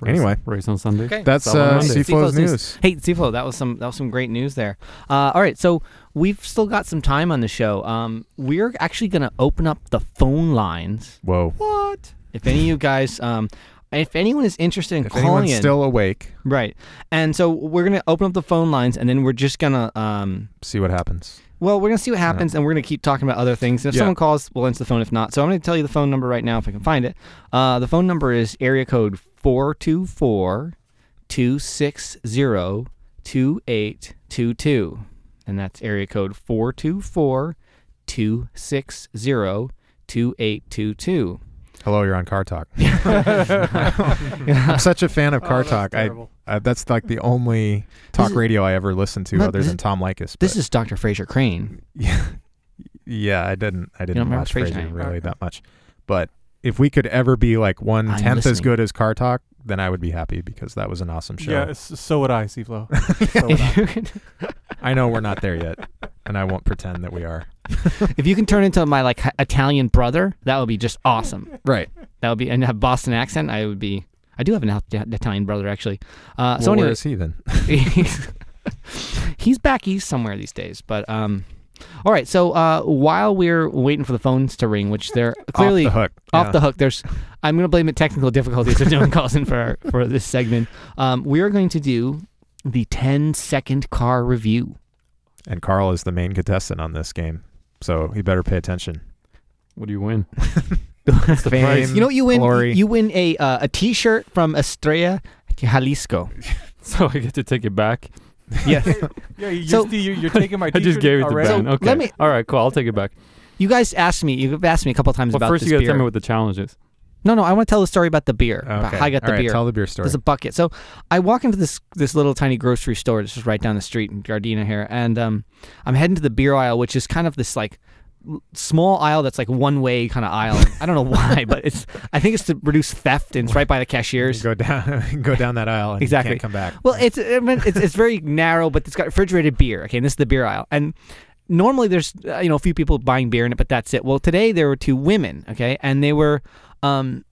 Race- anyway. race on Sunday. Okay. that's Solid uh, Monday. Seaflow's news. Hey, Sifo, that was some that was some great news there. Uh, all right, so we've still got some time on the show. Um, we're actually going to open up the phone lines. Whoa! What? If any of you guys, um, if anyone is interested in If calling anyone's in, still awake, right, and so we're going to open up the phone lines, and then we're just gonna, um, see what happens. Well, we're gonna see what happens, and we're gonna keep talking about other things. And If Yeah. someone calls, we'll answer the phone. If not, so I'm gonna tell you the phone number right now if I can find it. Uh, the phone number is area code 424 260 2822. And that's area code 424 260 2822. Hello, you're on Car Talk. I'm such a fan of Car Oh, that's Talk. I terrible. uh, that's like the only talk is- radio I ever listened to, No, other than Tom Leykis. This is Dr. Frasier Crane. yeah, yeah. I didn't. I didn't watch Fraser, Frasier anymore? really that much, but if we could ever be like one I'm tenth as good as Car Talk, then I would be happy because that was an awesome show. Yeah, so would I, Seaflow. so would I. If you, can, I know we're not there yet, and I won't pretend that we are. if you can turn into my like Italian brother, that would be just awesome. Right. That would be and have Boston accent. I would be. I do have an Italian brother actually. Uh, well, so where anyway, is he then? he's, he's back east somewhere these days. But um, all right. So uh, while we're waiting for the phones to ring, which they're clearly off the hook. off Yeah. the hook. There's, I'm going to blame the technical difficulties of doing calls in for our, for this segment. Um, we are going to do the 10 second car review. And Carl is the main contestant on this game, so he better pay attention. What do you win? That's the Fame, You know what you win? glory. You win a uh, a T-shirt from Estrella Jalisco. So I get to take it back. Yes. Yeah, you So- just, you're, you're taking my. I just t-shirt gave it to already? Ben. So, okay. let me- All right, cool. I'll take it back. you guys asked me. You've asked me a couple times But about first, this you got to beer. tell me what the challenge is. No, no. I want to tell the story about the beer. About how I got the All right, beer. Tell the beer story. There's a bucket. So I walk into this this little tiny grocery store that's just right down the street in Gardena here, and um, I'm heading to the beer aisle, which is kind of this like small aisle that's like one way kind of aisle. I don't know why, but it's I think it's to reduce theft, and it's right by the cashiers. go down, go down that aisle, and Exactly. you can't come back. Well, it's I mean, it's it's very narrow, but it's got refrigerated beer. Okay, and this is the beer aisle, and normally there's uh, you know a few people buying beer in it, but that's it. Well, today there were two women. Okay, and they were. Um,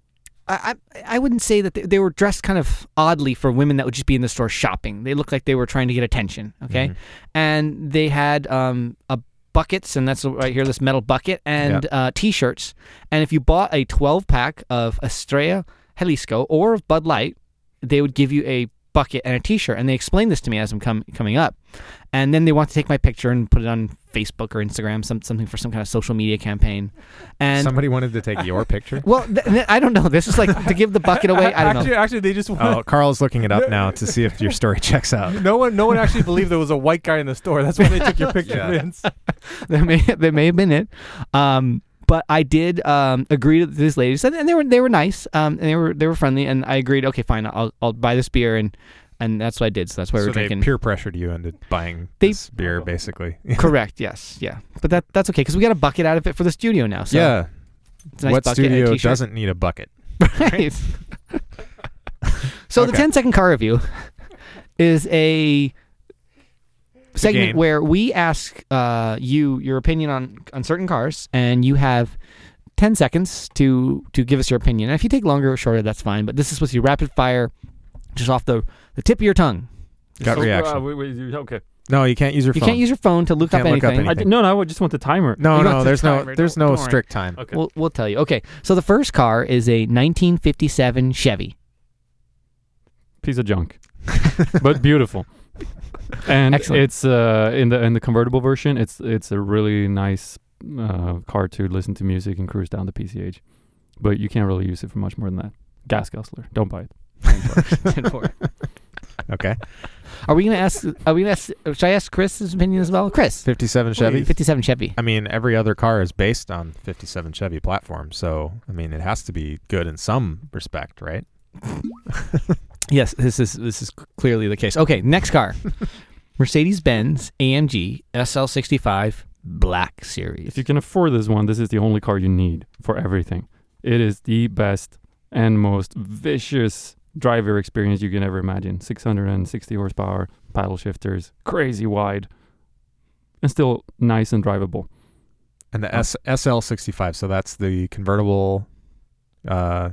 I, I wouldn't say that they, they were dressed kind of oddly for women that would just be in the store shopping. They looked like they were trying to get attention. Okay, and they had um a buckets, and that's right here, this metal bucket, and uh, t-shirts. And if you bought a 12 pack of Estrella Jalisco or of Bud Light, they would give you a bucket and a t-shirt. And they explained this to me as I'm com- coming up. And then they want to take my picture and put it on Facebook or Instagram, some, something for some kind of social media campaign. And Somebody wanted to take your picture. well, th- th- I don't know. This is like to give the bucket away. I don't actually, know. actually, they just. Oh, Carl's looking it up now to see if your story checks out. no one, no one actually believed there was a white guy in the store. That's why they took your picture, Yeah. Vince. that may that may have been it. Um, but I did um, agree to these ladies, and, and they were they were nice, um, and they were they were friendly, and I agreed. Okay, fine, I'll I'll buy this beer, and and that's what I did. So that's why so we're they drinking. peer pressured you into buying They- this beer, basically. Correct. Yes. Yeah. But that that's okay because we got a bucket out of it for the studio now. So yeah. it's a nice what bucket and a studio doesn't need a bucket? Right. so the Okay. 10 second car review is a segment game. where we ask uh, you your opinion on on certain cars, and you have 10 seconds to to give us your opinion. And if you take longer or shorter, that's fine. But this is supposed to be rapid fire, just off the the tip of your tongue. Gut So, reaction. uh, wait, wait, okay. no, you can't use your You phone. can't use your phone to look, up, Can't look up anything. I anything. d- no, no, I just want the timer. no, You no. got the There's no. timer, There's don't- no strict time. Okay. We'll, we'll tell you. Okay, so the first car is a 1957 Chevy. piece of junk, but beautiful. And Excellent. it's uh, in the in the convertible version. It's it's a really nice uh, car to listen to music and cruise down the PCH, but you can't really use it for much more than that. Gas guzzler. Don't buy it. 10-4. Okay. Are we gonna ask? Are we gonna ask? Should I ask Chris's opinion as well? Chris, 57 Chevy. 57 Chevy. I mean, every other car is based on 57 Chevy platform, so I mean, it has to be good in some respect, right? Yes, this is this is clearly the case. Okay, next car, Mercedes Benz AMG SL65 Black Series. If you can afford this one, this is the only car you need for everything. It is the best and most vicious driver experience you can ever imagine. 660 horsepower, paddle shifters, crazy wide, and still nice and drivable. And the S- SL65, so that's the convertible uh,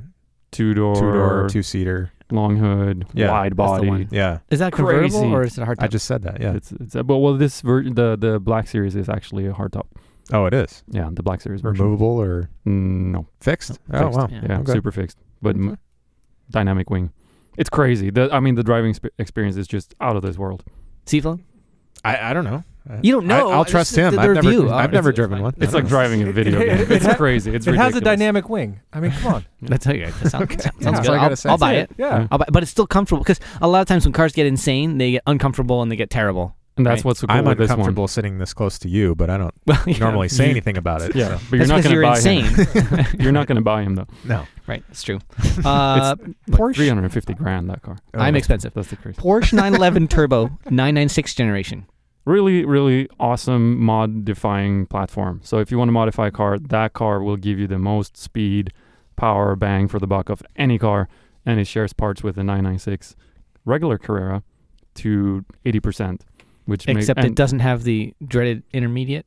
Two door, two door, two seater. long hood, Yeah, wide body. Yeah, is that convertible Crazy. or is it a hard I just said that. Yeah. It's it's but well this ver- the the black series is actually a hardtop. Oh, it is Yeah, the black series version. removable or Mm, no, fixed. Oh, fixed. wow. Yeah. yeah, Okay. super fixed, but m- dynamic wing. It's crazy. The I mean the driving sp- experience is just out of this world. Seaflow? I, I don't know. Uh, you don't know. I, will trust is him. the I've never, review. I've never it's- driven it's one. It's like driving a video game. It's crazy. It's it has a dynamic wing. I mean, come on. That's okay. That sounds, Okay. sounds Yeah, good. that's all I I'll, gotta. I'll buy That's it. Yeah. Yeah. I'll buy, but it's still comfortable because a lot of times when cars get insane, they get uncomfortable and they get terrible. And that's Right. what's so cool I'm with this one. uncomfortable sitting this close to you, but I don't Well, yeah. normally say You- anything about it. Yeah, so- but you're That's not going to buy insane. him. you're not going to buy him though. No. right, it's true. Uh, Like Porsche. 350 grand that car. I'm Oh. expensive. That's the crazy. Porsche 911 Turbo 996 generation. Really, really awesome mod-defying platform. So if you want to modify a car, that car will give you the most speed, power, bang for the buck of any car, and it shares parts with the 996 regular Carrera to 80%, which makes Except and- it doesn't have the dreaded intermediate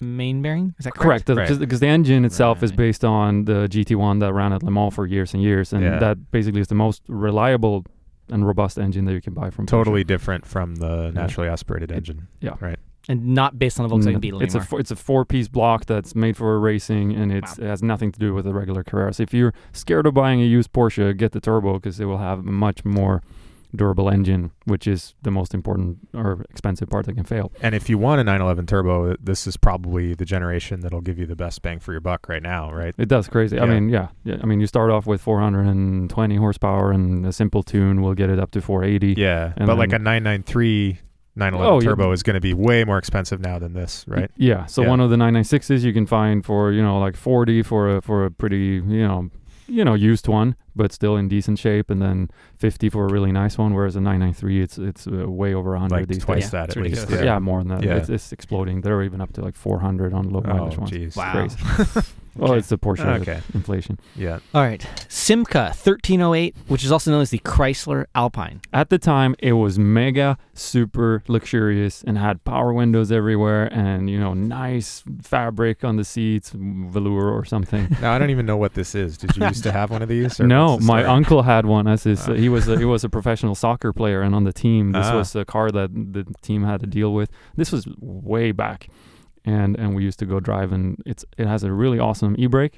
main bearing. Is that correct? Correct, Right. because the engine itself is based on the GT1 that ran at Le Mans for years and years, and Yeah. that basically is the most reliable and robust engine that you can buy from Porsche. Totally different from the naturally aspirated engine. Yeah. Right. And not based on the Volkswagen Mm, Beetle It's a anymore. four, it's a four piece block that's made for racing, and it's, it has nothing to do with the regular Carrera. So if you're scared of buying a used Porsche, get the turbo because it will have much more durable engine, which is the most important or expensive part that can fail. And if you want a 911 turbo, this is probably the generation that'll give you the best bang for your buck right now, right? It does crazy. I mean, yeah, yeah. I mean, you start off with 420 horsepower, and a simple tune will get it up to 480. Yeah, And but like a 993 911 Oh, yeah. turbo is going to be way more expensive now than this, right? Yeah. So Yeah. one of the 996s you can find for you know like 40 for a for a pretty you know you know used one, but still in decent shape, and then 50 for a really nice one. Whereas a 993, it's it's uh, way over 100 Like these twice days. that it's at least. ridiculous. Yeah. more than that. Yeah. It's, it's exploding. They're even up to like 400 on low Oh, mileage ones. jeez. Wow. Crazy. Well, it's the Porsche of Okay. inflation. Yeah. All right. Simca 1308, which is also known as the Chrysler Alpine. At the time, it was mega super luxurious and had power windows everywhere, and you know nice fabric on the seats, velour or something. Now I don't even know what this is. Did you used to have one of these? or No, my story? uncle had one. As his, Ah. he was a, he was a professional soccer player, and on the team, this Ah. was a car that the team had to deal with. This was way back, and and we used to go drive, and it's it has a really awesome e-brake,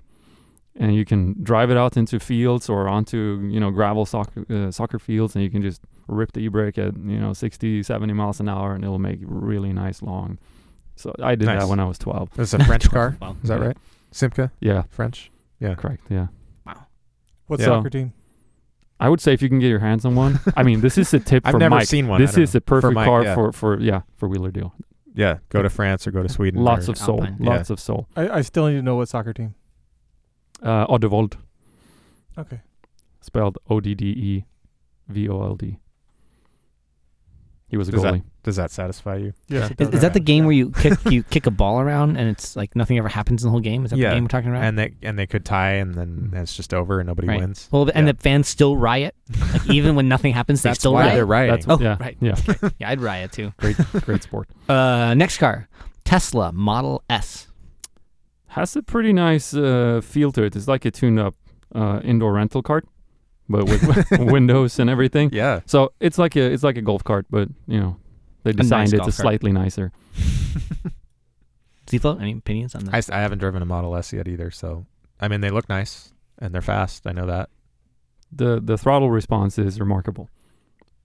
and you can drive it out into fields or onto you know gravel soccer uh, soccer fields, and you can just rip the e-brake at you know 60, 70 miles an hour, and it'll make really nice long. So I did Nice. that when I was twelve. This is a French car. Wow. Is that Yeah. right? Simca, Yeah, French. Yeah. correct. Yeah. wow What Yeah. soccer team? I would say if you can get your hands on one. I mean, this is a tip I've for never Mike. seen one. This is know. a perfect Mike, car yeah. for for yeah for wheeler deal. Yeah, go to France or go to Sweden. Lots or- of soul, Alpine. Yeah. lots of soul. I, I still need to know what soccer team. Uh, Oddevold, Okay. spelled O D D E V O L D. He was a Does goalie. that, does that satisfy you? Yes, it Is, does. is that the game where you kick you kick a ball around and it's like nothing ever happens in the whole game? Is that Yeah. the game we're talking about? And they and they could tie, and then it's just over, and nobody Right. wins. well, and Yeah. the fans still riot, like even when nothing happens, they That's still why riot. they're rioting. Oh, yeah, right. Yeah, Yeah, I'd riot too. great, great sport. Uh, next car, Tesla Model S. Has a pretty nice uh, feel to it. It's like a tuned-up uh, indoor rental cart, but with windows and everything. yeah, So it's like a it's like a golf cart, but you know they nice designed it golf to cart. slightly nicer. Ziflo, any opinions on that? I haven't driven a Model S yet either. So I mean, they look nice and they're fast. I know that. the The throttle response is remarkable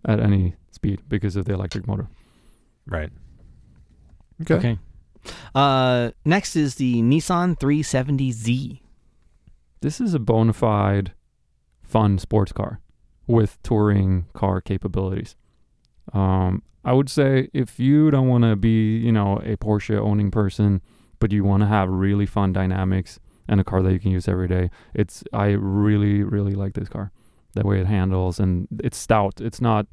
at any speed because of the electric motor. Right. okay. Uh, next is the Nissan 370Z. This is a bona fide fun sports car with touring car capabilities. Um, I would say if you don't want to be, you know, a Porsche owning person, but you want to have really fun dynamics and a car that you can use every day, it's I really really like this car. The way it handles and it's stout. It's not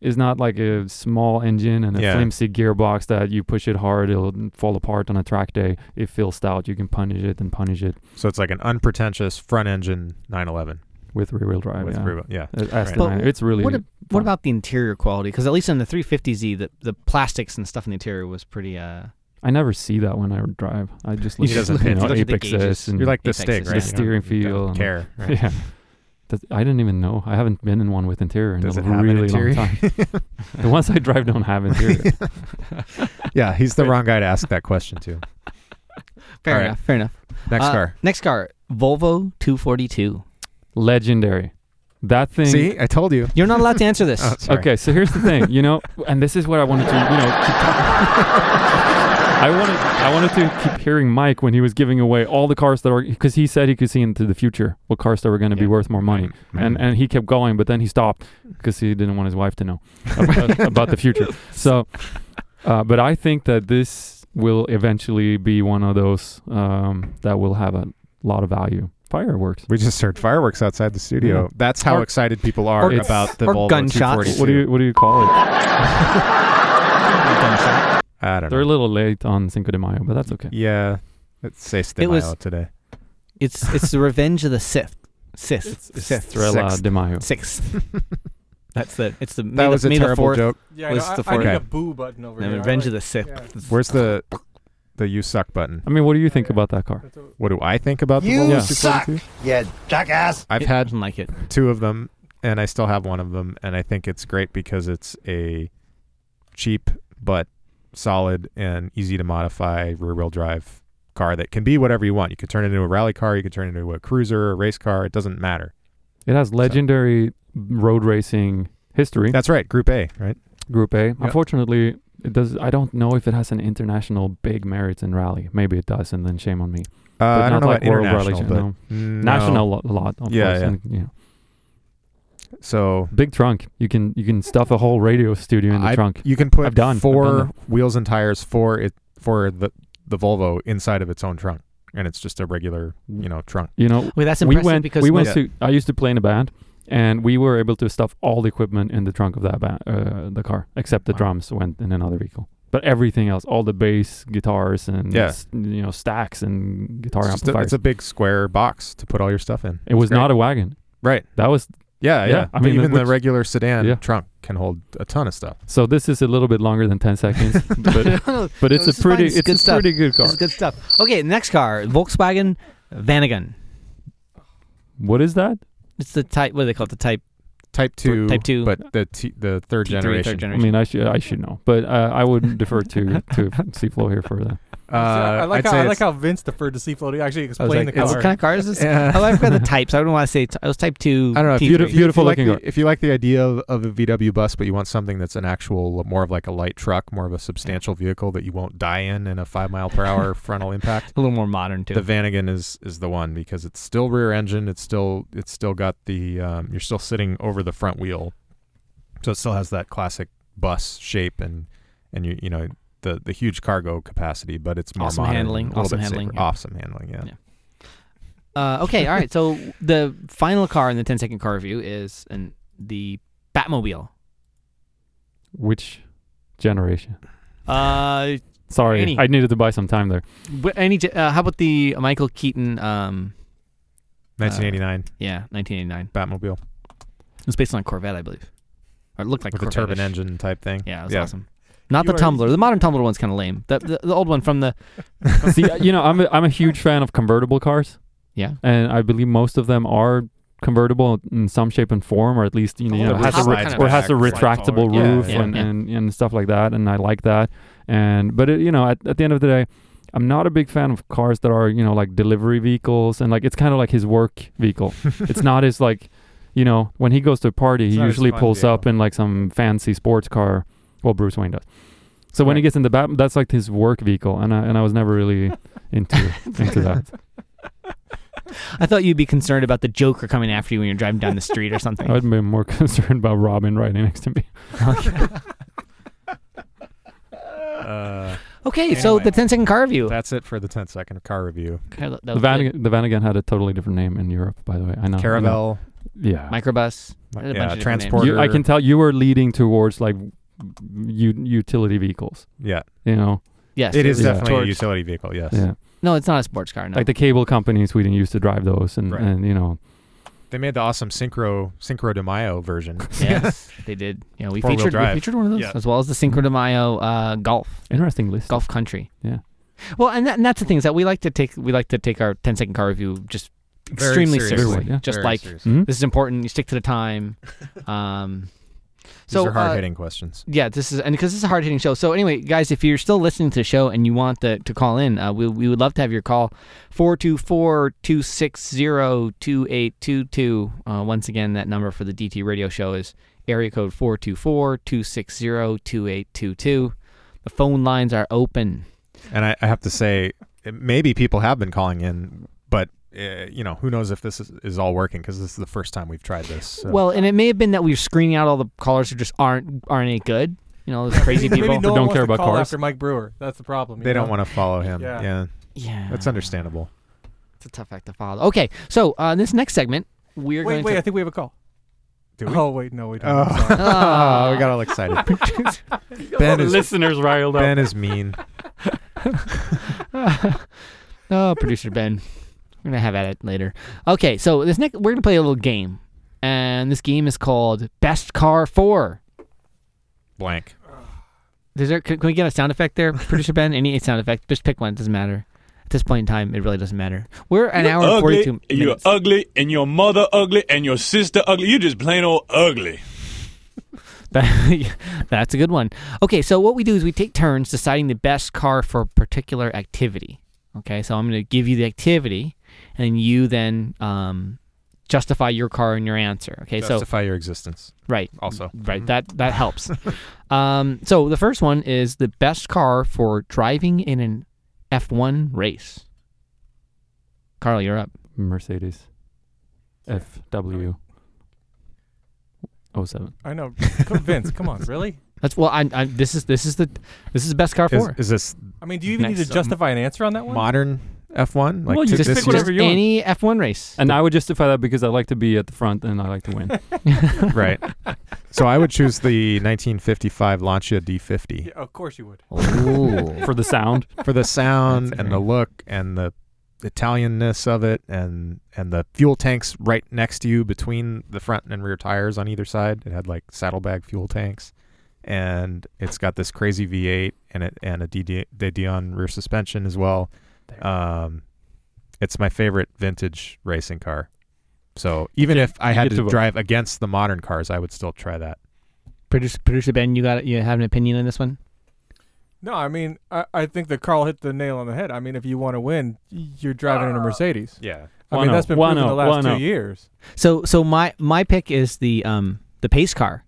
it's not like a small engine and a Yeah. flimsy gearbox that you push it hard it'll fall apart on a track day. It feels stout. You can punish it and punish it So it's like an unpretentious front engine 911 with rear wheel drive. with yeah. rear wheel- yeah. Uh, Aston But It's really what, a- what about the interior quality? Because at least in the 350Z, the, the plastics and stuff in the interior was pretty. Uh, I never see that when I drive. I just You look just at you know, look at the apexes and You're like the stick, right? the steering you don't feel care. Right? yeah. That, I didn't even know. I haven't been in one with interior in Does a it have an really long time. the ones I drive don't have interior. yeah, he's the wrong guy to ask that question to. fair All right. enough. Fair enough. Next Uh, car. Next car, Volvo 242. Legendary. That thing. See, I told you. You're not allowed to answer this. Oh. Okay, so here's the thing, you know, and this is what I wanted to, you know, keep I wanted, I wanted to keep hearing Mike when he was giving away all the cars that are, because he said he could see into the future what cars that were going to be worth more money, and and he kept going, but then he stopped because he didn't want his wife to know about, about the future. So, uh, but I think that this will eventually be one of those um, that will have a lot of value. Fireworks. We just heard fireworks outside the studio. Yeah. That's how Or- excited people are or- about the or Volvo gunshots. 242. What do you what do you call it? Gunshot. I don't They're a little late on Cinco de Mayo, but that's okay. Yeah, it's Seis de It was- today. It's it's the revenge of the Sith. Sith. It's- Sith. Estrella Sixth. de Mayo. Sixth. That's the. It's the. That was a May the terrible fourth, joke. Yeah, I, was know, the I, I need a boo button over The here. I revenge of the Sith. yeah. Where's the the you suck button? I mean, what do you think about that car? What do I think about the You Volvo Yeah. suck, 242? you jackass. I've It had like it. two of them, and I still have one of them, and I think it's great because it's a cheap but solid and easy to modify rear-wheel drive car that can be whatever you want. You could turn it into a rally car, you could turn it into a cruiser, a race car. It doesn't matter. It has legendary road racing history. That's right, Group A, right? Group A. Unfortunately, it does. I don't know if it has an international big merits in rally. Maybe it does, and then shame on me. Uh, I not don't know like about World international, Rally, but no. no. National a lot. Of Yeah, course, yeah. and, you know. So Big trunk. You can you can stuff a whole radio studio in the I- trunk. you can put I've done- I've four done wheels and tires for it for the the Volvo inside of its own trunk, and it's just a regular, you know, trunk. You know, Wait, that's we went because we went most- to I used to play in a band and we were able to stuff all the equipment in the trunk of that band, uh, the car except the Wow. drums went in another vehicle but everything else all the bass guitars and Yeah. s- you know stacks and guitar It's, just a, amplifiers it's a big square box to put all your stuff in. it was not a wagon right. that was Yeah, yeah. Yeah, I I mean, mean, even which- the regular sedan Yeah. trunk can hold a ton of stuff. so this is a little bit longer than 10 seconds but but it's this is a pretty. It's it's good a stuff. pretty good car This is good stuff. Okay, next car, Volkswagen Vanagon. what is that It's the type. What do they call it? The type. Type two, Type 2. but the t- the third T3, generation. third I mean I should I should know but uh, I would defer to to Flo here for that Uh, I like I'd how I like how Vince deferred to Seaflow to actually I was explain like, the it's car. What kind of car is this? Yeah. I forgot the types. I don't want to say. T- it was Type Two. I don't know if T3. you, Beautiful- if you- if you beautiful like looking the, if you like the idea of, of a VW bus, but you want something that's an actual, more of like a light truck, more of a substantial vehicle that you won't die in in a five mile per hour frontal impact. a little more modern too. The Vanagon is is the one because it's still rear engine. It's still it's still got the um, you're still sitting over the front wheel, so it still has that classic bus shape and and you you know the the huge cargo capacity, but it's more Awesome modern, handling, awesome handling, yeah. awesome handling. Yeah. Yeah. Uh, okay, all right. So the final car in the 10 second car review is an, the Batmobile. Which generation? Uh, Sorry, Any. I needed to buy some time there. wh- any? Uh, how about the Michael Keaton? Um, 1989 yeah, 1989. Batmobile It was based on a Corvette, I believe. Or it looked like with a a turbine Corvette-ish. engine type thing. Yeah, it was Yeah. awesome. Not You the are- tumbler. The modern tumbler one's kind of lame. The, the the old one from the See, you know, I'm a, I'm a huge fan of convertible cars, yeah. and I believe most of them are convertible in some shape and form, or at least you know, Oh, you know has a re- kind of or has a retractable forward. Yeah, roof yeah, and, yeah. And, and stuff like that, and I like that. And but it, you know, at, at the end of the day, I'm not a big fan of cars that are you know like delivery vehicles, and like it's kind of like his work vehicle. it's not his like, you know, when he goes to a party, It's he usually fun pulls up in like some fancy sports car. Well, Bruce Wayne does. So when he gets in the bat, that's like his work vehicle, and I and I was never really into into that. I thought you'd be concerned about the Joker coming after you when you're driving down the street or something. I would be more concerned about Robin riding next to me. Uh, okay, so the 10 second car review. that's it for the 10 second car review. Okay, that The was van, the van again had a totally different name in Europe, by the way. I know. I know. Caravelle, Yeah. Microbus. There's a bunch yeah, of different names. transporter. You, I can tell you were leading towards like u- utility vehicles. Yeah, You know, Yes. it is Yeah. definitely a utility vehicle. Yes, yeah. No, it's not a sports car. No. Like the cable company in Sweden used to drive those, and, Right. and you know, they made the awesome Synchro Synchro de Mayo version. yes, they did. Yeah, we Four-wheel featured we featured one of those Yeah. as well as the Cinco de Mayo uh, golf interesting list. golf country. Yeah. Well, and, that, and that's the thing is that we like to take we like to take our 10 second car review just Very extremely seriously. seriously. Yeah. Just Very like seriously. Mhm. this is important. You stick to the time. Um, These so are hard uh, hitting questions. Yeah, this is and because this is a hard hitting show. So anyway, guys, if you're still listening to the show and you want the, to call in, uh, we we would love to have your call 424-260-2822. Uh, once again, that number for the DT radio show is area code 424-260-2822. The phone lines are open. And I, I have to say, maybe people have been calling in, uh, you know, who knows if this is, is all working because this is the first time we've tried this. so- Well, and it may have been that we were screening out all the callers who just aren't aren't any good. You know, those crazy people. no don't care about call cars. after Mike Brewer. That's the problem. you they don't want to follow him. Yeah. Yeah. yeah, that's understandable. It's a tough act to follow. Okay, so uh, this next segment, we're Wait, going wait. to I think we have a call. Do we? Oh wait, no, we don't. Oh, Sorry. Ah. we got all excited. ben is listeners riled up. Ben is mean. oh, producer Ben. We're gonna have at it later. Okay, so this next we're gonna play a little game, and this game is called Best Car Four. Blank. Is there? Can, can we get a sound effect there, producer Ben? Any sound effect? Just pick one. It doesn't matter. At this point in time, it really doesn't matter. We're an hour and forty-two and you're ugly, and your mother ugly, and your sister ugly. You're just plain old ugly. That's a good one. Okay, so what we do is we take turns deciding the best car for a particular activity. Okay, so I'm going to give you the activity, and you then um, justify your car and your answer. Okay, so Justify your existence. right, Also. right, that that helps. um, so the first one is the best car for driving in an F1 race. Carl, you're up. Mercedes FW 07. I know. Come- Vince, come on, really? That's well. I, I this is this is the this is the best car Is, for. is this I mean, do you even need to up. justify an answer on that one? modern F1? Like Well, you just pick whatever you want. any F1 race. And I would justify that because I like to be at the front and I like to win. right. So I would choose the 1955 Lancia D50 Yeah, of course you would. Ooh. for the sound. for the sound and the look and the Italianness of it and and the fuel tanks right next to you between the front and rear tires on either side. It had like saddlebag fuel tanks. And it's got this crazy V8 and it and a DD, De Dion rear suspension as well. Um, it's my favorite vintage racing car. So even if I had to, to drive against the modern cars, I would still try that. Producer, producer Ben, you got you have an opinion on this one? No, I mean, I, I think that Carl hit the nail on the head. I mean, if you want to win, you're driving in a Mercedes. Yeah. I Why mean, not? that's been Why proven the last Why two years. So so my my pick is the um the pace car.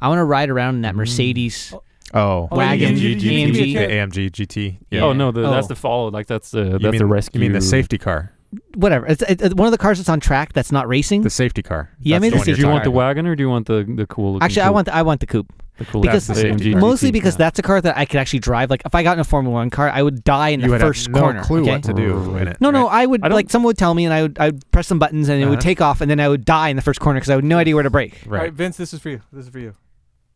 I want to ride around in that Mm. Mercedes. Oh, Oh, Wagon, you- you- you need AMG. the. AMG GT. Yeah. Oh no, the, that's Oh. the follow. Like that's the You that's mean, the rescue. You mean the safety car? Whatever. It's, it's one of the cars that's on track that's not racing. The safety car. Yeah, That's maybe the the one safety Do you're want the talking wagon or do you want the the cool? looking Actually, I want the, I want the coupe the cool. because That's the safety car. mostly because yeah. that's a car that I could actually drive. Like if I got in a Formula One car, I would die in You the would first have no corner. clue okay? what to do in it. No, no, right? I would I don't- like someone would tell me, and I would I would press some buttons, and it would Uh-huh. take off, and then I would die in the first corner because I had no idea where to brake. All right, Right. Vince, this is for you. This is for you.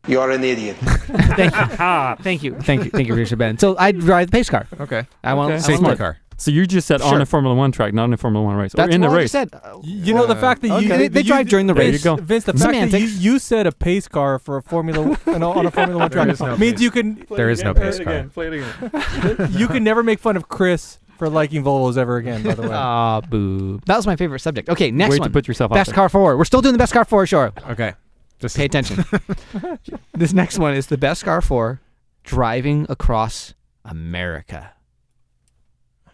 You're an idiot. thank you, thank you, thank you, thank you, producer Ben. So I drive the pace car. Okay. I want Okay. I Safety want car. So you just said on Sure. a Formula One track, not in a Formula One race, That's or in the what I race. just said. Uh, You know the fact that you okay. that They- they drive during the There you go. Vince, the fact that you, Semantics. you said a pace car for a Formula on a, on a Formula One There track is no means pace. you can There is no pace car. Play it again. you can never make fun of Chris for liking Volvos ever again. By the way, Ah, boo. That was my favorite subject. Okay, next Way one. to put yourself out Best there. car four. We're still doing the best car four, sure. Okay. This Pay attention. this next one is the best car for driving across America.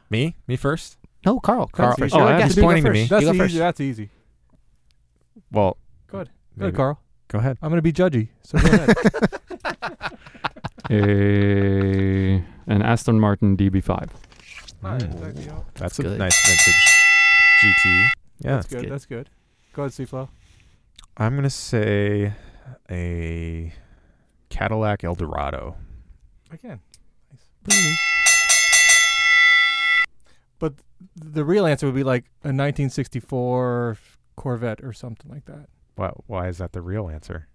Me? Me first? No, Carl. Carl. That's first. Oh, I You're a to He's pointing to me. that's You go easy. first. That's easy. Well, Good. maybe. Good, Carl. Go ahead. I'm gonna be judgy. So go ahead. A an Aston Martin DB5. Alright, Mm. you That's a good. nice vintage GT. Yeah. that's good. good. That's good. Go ahead, Seaflow. I'm gonna say a Cadillac Eldorado. Again. Nice. Pretty. But the real answer would be like a 1964 Corvette or something like that. Why, why is that the real answer?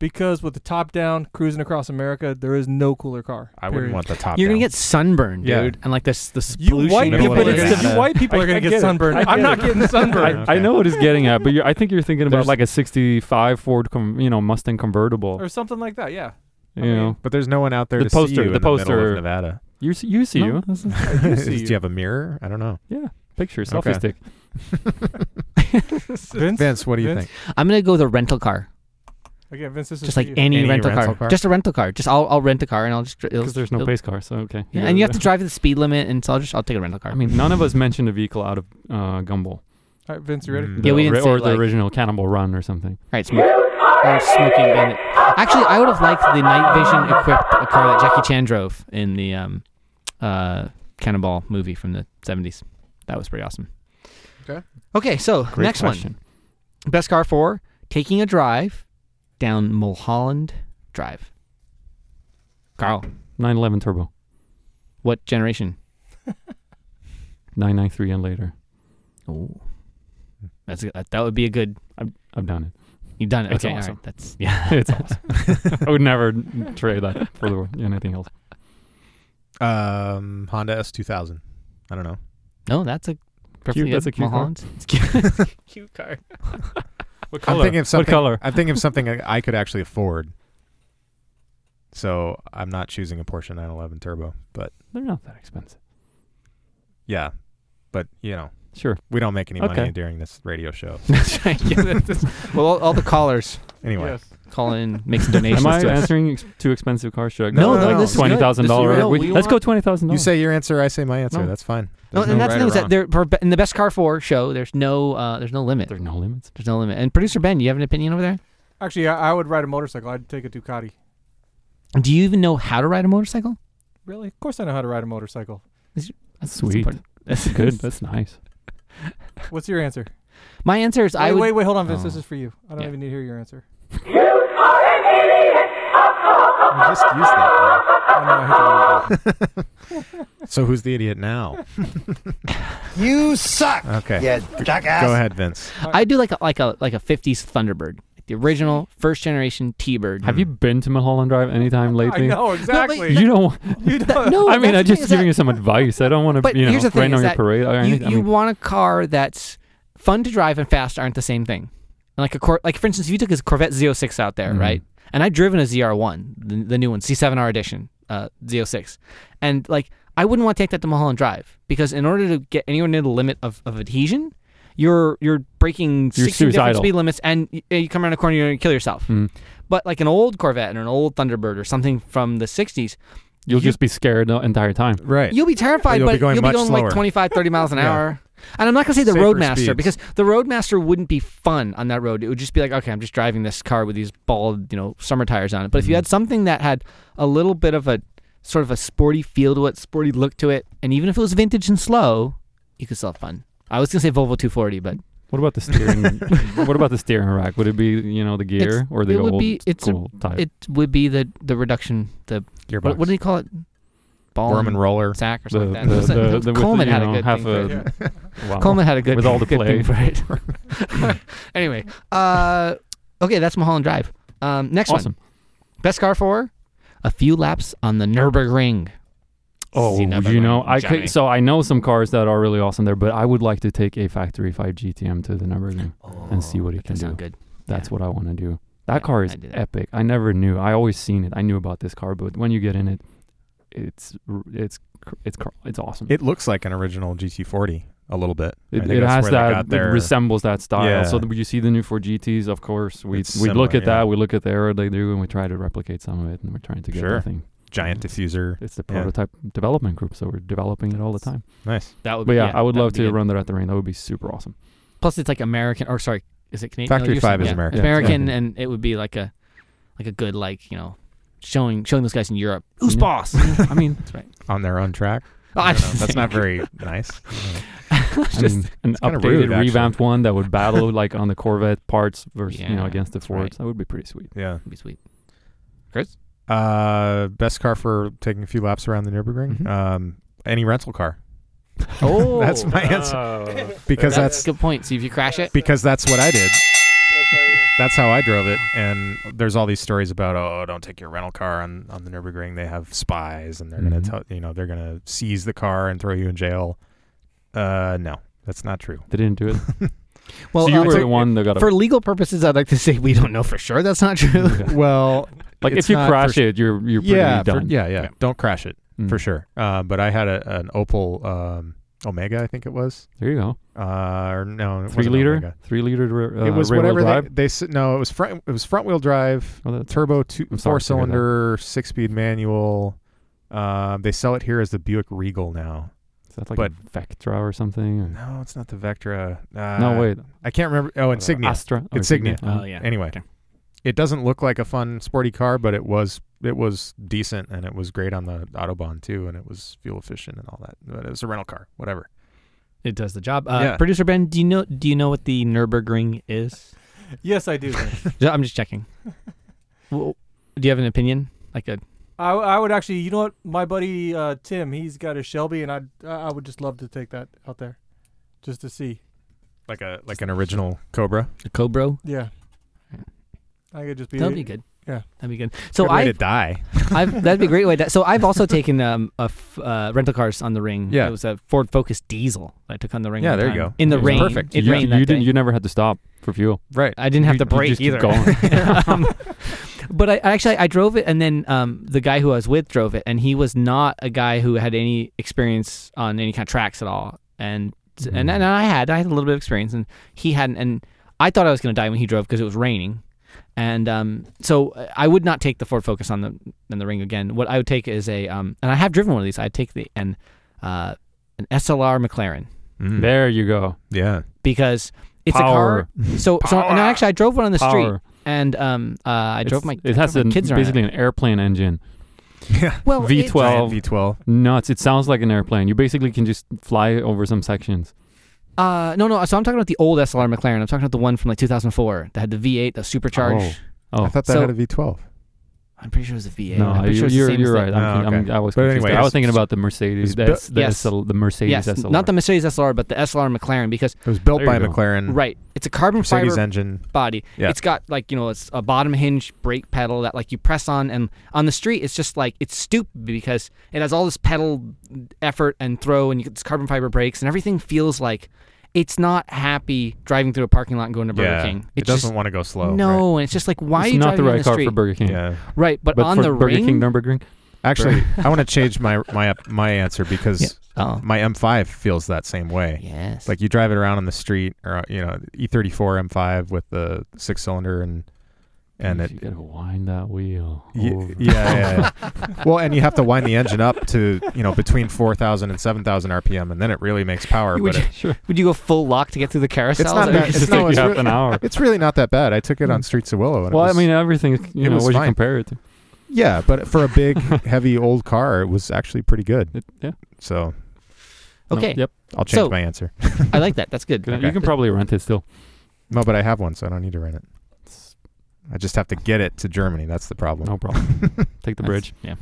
Because with the top down cruising across America, there is no cooler car. I wouldn't period. want the top. Down. You're gonna get sunburned, Yeah. dude, and like this, this You pollution. white Middle people, of it's Nevada. the white people I- are gonna get, get sunburned. I I'm not getting sunburned. I, I know what he's getting at, but you're, I think you're thinking about There's- like a '65 Ford, com, you know, Mustang convertible. or something like that. Yeah. You I mean, know, But there's no one out there The to poster- see you the in the poster- of Nevada. you see, you see No. you. This is- I do see Do you have a mirror? I don't know. yeah, picture Okay. selfie stick. Vince. Vince, what do you Vince? think? I'm gonna go with a rental car, Again, Vince, this just for like any, Any rental, rental car. car? just a rental car. Just I'll, I'll rent a car and I'll just Because there's no pace car, so okay. Yeah, and you have to drive the speed limit, and so I'll just I'll take a rental car. I mean, none of us mentioned a vehicle out of uh, Gumball. All right, Vince, you ready? Mm. Yeah, we The didn't ori- say, or the original Cannonball Run or something. Right, smoke, or smoking bandit. Actually, I would have liked the night vision equipped a car that Jackie Chan drove in the um, uh, Cannonball movie from the '70s. That was pretty awesome. Okay. Okay, so Great next question. one, best car for taking a drive down Mulholland Drive. Carl, 911 Turbo, what generation? 993 and later. Oh, that's a, that, that would be a good. I've done it. You've done it. It's okay, awesome. right, that's yeah. it's awesome. I would never trade that for the anything else. Um, Honda S2000. I don't know. No, that's a perfectly that's a cute car. It's cute. cute car. What I'm thinking of something. What color? I'm thinking of something I I could actually afford. So I'm not choosing a Porsche 911 Turbo, but They're not that expensive. yeah, but you know Sure. we don't make any money Okay. during this radio show. Yeah, that's- well, all, all the callers Anyway, Yes. Call in, make some donations Am I to us. answering ex- too expensive cars? Should I No, go no, like no, this is good. twenty thousand This is dollar? real. We Let's go want- twenty thousand you dollars. say your answer, I say my answer. No. That's fine. No, There's and that's right the thing or is that wrong. there for, be- in the best car for show, there's no uh, there's no limit. There's no limits. There's no limit. And producer Ben, you have an opinion over there? Actually, I, I would ride a motorcycle. I'd take a Ducati. Do you even know how to ride a motorcycle? Really? Of course, I know how to ride a motorcycle. That's that's Sweet. important. That's good. That's nice. What's your answer? My answer is Wait, I would. wait, wait, hold on, Vince. Oh. This is for you. I don't Yeah. even need to hear your answer. You just used that. I know, I word. word. so who's the idiot now? You suck. Okay. You jackass. Go ahead, Vince. I do like a like a like a '50s Thunderbird, the original first generation T-Bird. Have you been to Mulholland Drive anytime I lately? know exactly. You don't. You don't. no, I mean, I'm just giving that you some advice. I don't want But to, you know, here's the thing rain on your parade or you, anything. I you mean, want a car that's fun to drive and fast aren't the same thing. And like a cor- like for instance, if you took a Corvette Z06 out there, Mhm. right? And I've driven a ZR1, the, the new one, C7R edition, uh, Z06, and like I wouldn't want to take that to Mulholland Drive because in order to get anywhere near the limit of, of adhesion, you're you're breaking You're 16 different speed limits, and y- you come around a corner, you're gonna kill yourself. Mm. But like an old Corvette or an old Thunderbird or something from the 60s, You'll you- just be scared the entire time. Right. You'll be terrified, You'll but be going you'll be much going slower. like 25, 30 miles an Yeah. hour. And I'm not going to say the Safer Roadmaster speeds. because the Roadmaster wouldn't be fun on that road. It would just be like, okay, I'm just driving this car with these bald, you know, summer tires on it. But if you Mhm. had something that had a little bit of a sort of a sporty feel to it, sporty look to it, and even if it was vintage and slow, you could still have fun. I was going to say Volvo 240, but What about the steering? what about the steering rack? Would it be, you know, the gear It's- or the it would old be- it's a- school type? it would be the the reduction, the Gearbox. what, what do you call it? Ball Worm and roller. sack or the, something the, like that. the, It was- the, Coleman the, had a know, good half thing a, for it. wow. Coleman had a good With all the good thing play. for it. anyway, uh, okay, that's Mulholland Drive. Um, next Awesome. Best car for a few laps on the Nürburgring. Oh, Nürburgring, you know, I could, so I know some cars that are really awesome there, but I would like to take a factory five GTM to the Nürburgring and see what Oh, it can do. good. That's Yeah. what I want to do. That Yeah, car is that. epic. I never knew. I always seen it. I knew about this car, but when you get in it, it's it's it's it's awesome. It looks like an original GT40 a little bit. It, it has that. got It resembles that style. Yeah. So that you see the new Ford GTs, of course. We It's we look similar, at that. We look at the era they do, and we try to replicate some of it. And we're trying to get Sure. that thing. giant diffuser. It's the Yeah. prototype development group, so we're developing it all the time. Nice. That would But be, yeah, I would love be to good. run that at the ring. That would be super awesome. Plus, it's like American, or sorry, is it Canadian? Factory you're Five saying- is yeah, American. It's American, Yeah. and it would be like a like a good like you know showing showing those guys in Europe who's Yeah. boss. I mean, That's right. On their own track. Oh, I I'm don't know. That's not very nice. I mean, an kinda updated, rude, actually. revamped one that would battle like on the Corvette parts versus you know against the that's right. Fords. That would be pretty sweet. Yeah. That'd be sweet. Chris, Uh, best car for taking a few laps around the Nürburgring. Mhm. Um, any rental car. oh, That's my answer. Because that's that's a good point. See if you crash it. because that's what I did. That's how I drove it. And there's all these stories about oh, don't take your rental car on on the Nürburgring. They have spies, and they're Mhm. gonna tell you know they're gonna seize the car and throw you in jail. Uh, no, that's not true. They didn't do it. Well, so you uh, were so the one that got a for legal purposes, I'd like to say we don't know for sure. That's not true. well, like it's if you crash for- it, you're you're pretty yeah, for- done. yeah, yeah, Yeah. Don't crash it Mm. for sure. Uh, but I had a, an Opel um, Omega, I think it was. There you go. Uh, or no, it three liter, Omega. three liter. Uh, it was whatever drive. they, they s- no it was front it was front wheel drive Oh, turbo two I'm four sorry, cylinder, six speed manual um, they sell it here as the Buick Regal now Is that like but- a Vectra or something? or- no it's not the Vectra uh, no, wait. I can't remember oh Insignia Astra. Oh, Insignia. uh-huh. Oh yeah. anyway Okay. It doesn't look like a fun sporty car but it was it was decent and it was great on the autobahn too and it was fuel efficient and all that but it was a rental car whatever It does the job. Uh, Yeah. Producer Ben, do you know do you know what the Nürburgring is? Yes, I do. I'm just checking. well, do you have an opinion? Like a I, I would actually, you know what, my buddy uh, Tim, he's got a Shelby, and I'd I would just love to take that out there, just to see. like a like an original Cobra a Cobra? Yeah, I could just be. That'd be good. Yeah. That'd be good. So I, to die I've that'd be a great way. To, so I've also taken um a f- uh, rental cars on the ring. Yeah. it was a Ford Focus diesel that I took on the ring. Yeah, one there you go. In the It rain, perfect. It you, rained you that didn't. day. You never had to stop for fuel. right I didn't have You- to you brake just keep either. going. um, but I actually I drove it, and then um, the guy who I was with drove it, and he was not a guy who had any experience on any kind of tracks at all. And and, and I had I had a little bit of experience, and he hadn't. And I thought I was going to die when he drove because it was raining. And um, so uh, I would not take the Ford Focus on the in the ring again. What I would take is a um, and I have driven one of these. I'd take the an uh, an SLR McLaren Mm. There you go. yeah because it's Power. a car. So so and actually I drove one on the street and um uh, I drove It's- my It I has drove my a, kids basically an airplane engine. yeah well V12. V12 Nuts. It sounds like an airplane. You basically can just fly over some sections. Uh, no, no. So I'm talking about the old SLR McLaren. I'm talking about the one from like 2004 that had the V8, the supercharged. Oh, I thought that So- had a V12 I'm pretty sure it was a V8. no, I'm pretty you, sure it's the you're, you're right. I'm, Oh, I'm- I was But confused. anyway, I was thinking about the Mercedes. bu- That's the, Yes. SL, the Mercedes Yes, SLR. not the Mercedes SLR, but the SLR McLaren because it was built by go. McLaren right, it's a carbon Mercedes fiber engine body. Yeah. It's got like you know it's a bottom hinge brake pedal that like you press on, and on the street it's just like it's stupid because it has all this pedal effort and throw, and you get this carbon fiber brakes, and everything feels like it's not happy driving through a parking lot and going to Burger yeah King. it It's just- doesn't want to go slow No, and it's just like why it's are you not driving the on right the car street? for Burger King. yeah Right, but, But on for the Burger ring, King, Nürburgring. actually I want to change my my my answer because Yeah. Oh. my M5 feels that same way yes, like you drive it around on the street or you know E E34 M5 with the six cylinder and and it you gotta wind that wheel. Ye- yeah, yeah, yeah. well, and you have to wind the engine up to you know between 4,000 and 7,000 RPM, and then it really makes power. Would But you- it, Sure. would you go full lock to get through the carousel? It's not that- It's it's no, it's you half re- an hour. it's really not that bad. I took it on hmm. Streets of Willow. And Well, it was, I mean, everything. You know, was what you fine. compare it to. yeah, but for a big, heavy old car, it was actually pretty good. It, yeah. So No, Okay, yep. I'll change So- my answer. I like that. That's good. Good. Okay. You can probably rent it still. No, but I have one, so I don't need to rent it. I just have to get it to Germany. That's the problem. No problem. Take the bridge. Yeah,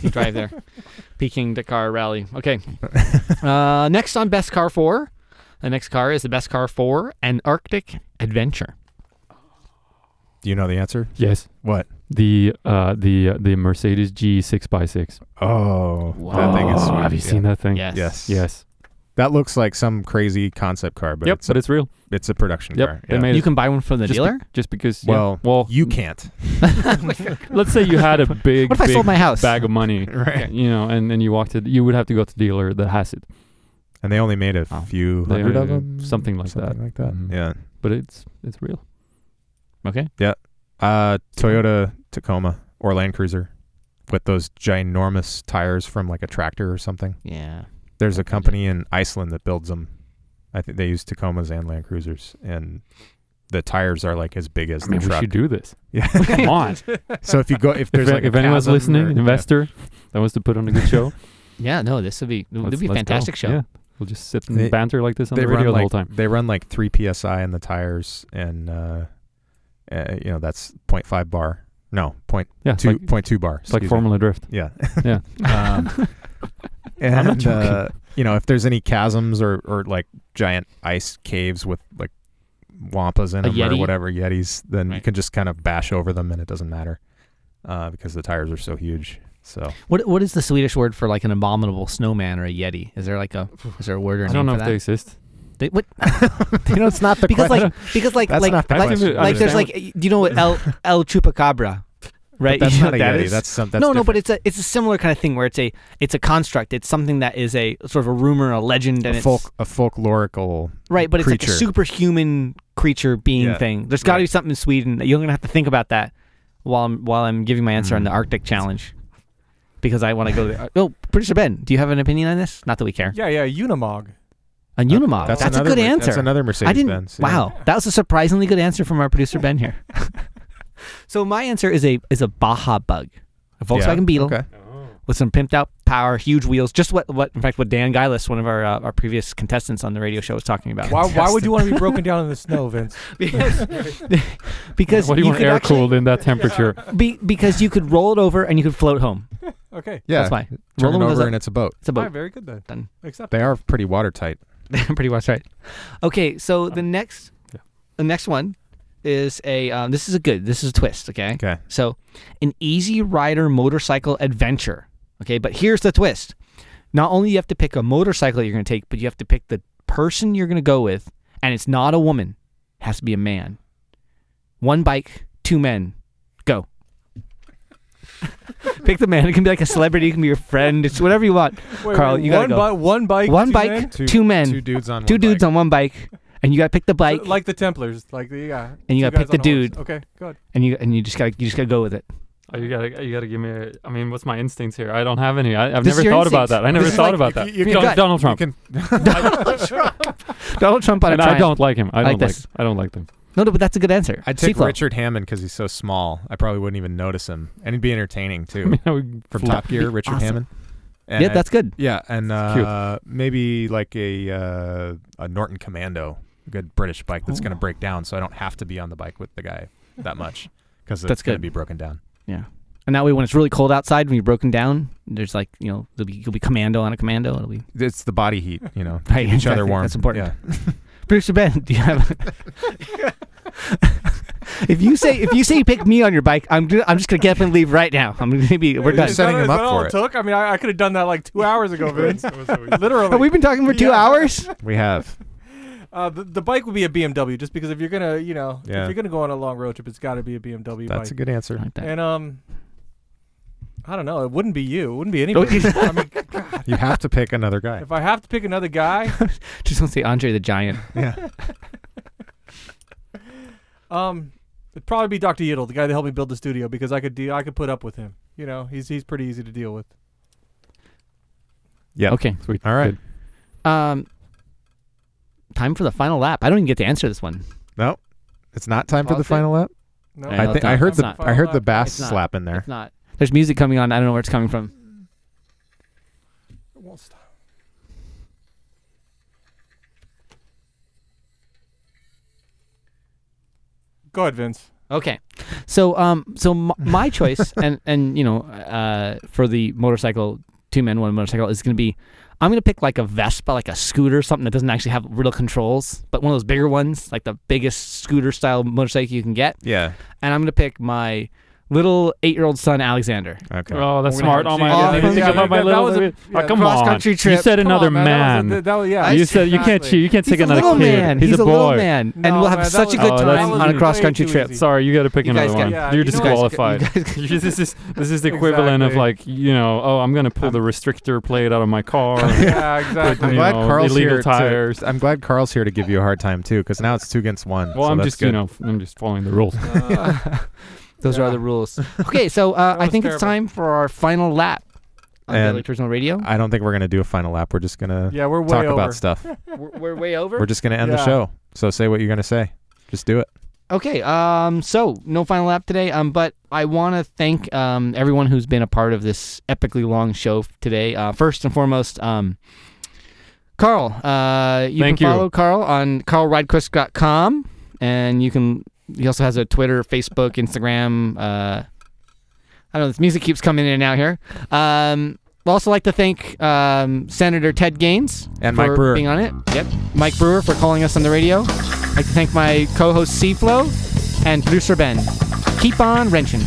you drive there. Peking Dakar Rally. Okay. Uh, next on best car four, the next car is the best car for an Arctic adventure. Do you know the answer? Yes. What? The uh the uh, the Mercedes G six x six. Oh, that thing is Oh, sweet. Have you yeah. seen that thing? Yes. Yes. Yes. That looks like some crazy concept car, but yep. it's but a, it's real. it's a production Yep. car. They yeah. You can buy one from the just be- dealer. just because. yeah. well, well, you can't. let's say you had a big, What if I sold my house? bag of money, Right. you know, and then you walked it. You would have to go to the dealer that has it. And they only made a Oh. few They- hundred of them, something like something that. like that. Mhm. Yeah. But it's it's real. Okay. Uh, Toyota Tacoma or Land Cruiser with those ginormous tires from like a tractor or something. Yeah. There's a company in Iceland that builds them. I think they use Tacomas and Land Cruisers, and the tires are like as big as I the mean, we should do this. Yeah. Come on. so if you go, if there's if, like if a anyone's listening, or- yeah. investor that wants to put on a good show, Yeah. No, this would be it would be a fantastic go. show. Yeah, we'll just sit and They- banter like this on the radio run the whole time. they run like three psi in the tires, and uh, uh, you know that's 0.5 bar. No, point Yeah, it's two like, point two bar. it's like excuse me. Formula Drift. Yeah. Yeah. um, I'm not and joking. uh, you know, if there's any chasms or or like giant ice caves with like wampas in A them or Yeti? whatever yetis, then you Right. can just kind of bash over them and it doesn't matter uh, because the tires are so huge. So What what is the Swedish word for like an abominable snowman or a yeti? Is there like a is there a word or a I don't know name if for they that? exist. They, what? you know, it's not the because question. like because like That's like not the like, question. like there's like do you know what El El Chupacabra, right? But that's You know not a that yeti. is? That's some. That's no, no, but it's a it's a similar kind of thing where it's a it's a construct. It's something that is a sort of a rumor, a legend, and a it's folk a folklorical right. But it's like a superhuman creature being Yeah, thing. There's got to right. be something in Sweden that you're gonna have to think about that while I'm while I'm giving my answer on the Mm. Arctic challenge because I want to go there. Oh, producer Ben, do you have an opinion on this? Not that we care. Yeah, yeah, Unimog. A Unimog. That's, That's, a good answer. That's another Mercedes I didn't. Benz. yeah. Wow, that was a surprisingly good answer from our producer Ben here. so my answer is a is a Baja Bug, a Volkswagen Yeah, Beetle Okay. with some pimped out power, huge wheels. Just what what in fact what Dan Geilis, one of our uh, our previous contestants on the radio show, was talking about. Why, why would you want to be broken down in the snow, Vince? because because what do you, want could air actually- cooled in that temperature? Be, because you could roll it over and you could float home. Okay. Yeah. That's why. Turn Roll it them over and it's a boat. it's a boat. right, very good then. Done. Accept. They are pretty watertight. They're pretty much right. Okay, so the next, Yeah. the next one is a. Um, this is a good. This is a twist. Okay. Okay. So, an Easy Rider motorcycle adventure. Okay, but here's the twist. Not only you have to pick a motorcycle you're going to take, but you have to pick the person you're going to go with, and it's not a woman. It has to be a man. One bike, two men. Go. pick the man. It can be like a celebrity. It can be your friend. It's whatever you want. Wait, Carl, wait, you gotta one, go. bi- one bike. One two bike, men? two, men, Two dudes on two one dudes bike. on one bike, and you got to pick the bike, like the Templars, like the yeah. And you gotta pick the on horse. dude. Okay, good. and you and you just got to you just got to go with it. Oh, you gotta, you gotta give me. A, I mean, what's my instincts here? I don't have any. I, I've This never your thought about that. I never This thought like- about that. you can- Don- Gut. Donald Trump, You can, Donald Trump on a and I don't like him. I I don't like like. this. I don't like them. No, no, but that's a good answer. I'd take Richard Hammond because he's so small. I probably wouldn't even notice him, and he'd be entertaining too. I mean, I would From fl- Top Gear, Richard awesome. Hammond. And Yeah, that's good. yeah, and uh, maybe like a uh, a Norton Commando, a good British bike that's going to break down, so I don't have to be on the bike with the guy that much because it's That's going to be broken down. Yeah. And that way, when it's really cold outside, when you're broken down, there's like you know, there'll be you'll be commando on a commando. It'll be It's the body heat, you know, Right, keep each other warm. That's important. Yeah. producer Ben. Do you have? if you say if you say you pick me on your bike, I'm I'm just gonna get up and leave right now. I'm gonna be we're done. Setting that, him up that for it it. took? I mean, I, I could have done that like two hours ago, Vince. Literally. Have we been talking for two Yeah. hours? We have. Uh, the, the bike would be a BMW, just because if you're gonna, you know, Yeah. if you're gonna go on a long road trip, it's got to be a BMW That's a bike. good answer. Like that. and um, I don't know. It wouldn't be you. It wouldn't be anybody. I mean, God, You have to pick another guy. if I have to pick another guy, Just don't say Andre the Giant. Yeah. um, it'd probably be Dr. Yiddle, the guy that helped me build the studio, because I could deal, I could put up with him. You know, he's he's pretty easy to deal with. Yeah. Okay. Sweet. All right. Good. Um. Time for the final lap. I don't even get to answer this one. No, it's not time for the Politics? final lap. No, I think I heard It's the not. I heard the bass It's not. slap in there. It's not. There's music coming on. I don't know where it's coming from. It won't stop. Go ahead, Vince. Okay, so um, so m- my choice and and you know uh for the motorcycle two men one motorcycle is gonna be I'm gonna pick like a Vespa like a scooter something that doesn't actually have real controls but one of those bigger ones like the biggest scooter style motorcycle you can get Yeah. and I'm gonna pick my little eight-year-old son Alexander. Okay. Oh, that's We're smart. have Oh my god! Yeah, I didn't yeah, think about my that- that was a- oh, come cross-country on! trip. You said Come another on, man. man. That was a, that was, yeah, you said you can't exactly. cheat. You can't He's take a another little kid. man. He's, a a boy. little man, and No, we'll have man, such that a good was- oh, time on a cross-country way too trip. easy. Sorry, you got to pick You guys another one. Yeah, You're you guys- disqualified. you guys- this is this is the equivalent of Exactly. like you know. Oh, I'm gonna pull the restrictor plate out of my car. Yeah, exactly. I'm you glad know, Carl's illegal here. tires. To, I'm glad Carl's here to give you a hard time too, because now it's two against one. Well, so I'm that's just good. you know I'm just following the rules. Those are Yeah. the rules. Okay, so uh, I was think it's terrible. time for our final lap on And- Daily Turismo Radio. I don't think we're gonna do a final lap. We're just gonna Yeah, we're way talk over. about stuff. We're, we're way over. We're just gonna end the Yeah. show. So say what you're gonna say. Just do it. Okay, um, so no final lap today. Um, but I want to thank um everyone who's been a part of this epically long show f- today. Uh, first and foremost, um, Carl. Uh, you Thank can you. follow Carl on carlrydquist.com, and you can. He also has a Twitter, Facebook, Instagram. Uh, I don't know. This music keeps coming in and out here. Um, I'd also like to thank um, Senator Ted Gaines And for Mike Brewer. being on it. Yep, Mike Brewer for calling us on the radio. I'd like to thank my co-host C-Flow and producer Ben. Keep on wrenching.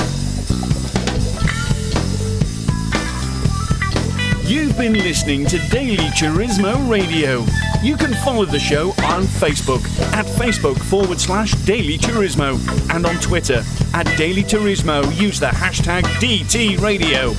You've been listening to Daily Turismo Radio. You can follow the show on Facebook at Facebook forward slash Daily Turismo and on Twitter at Daily Turismo. Use the hashtag DT Radio.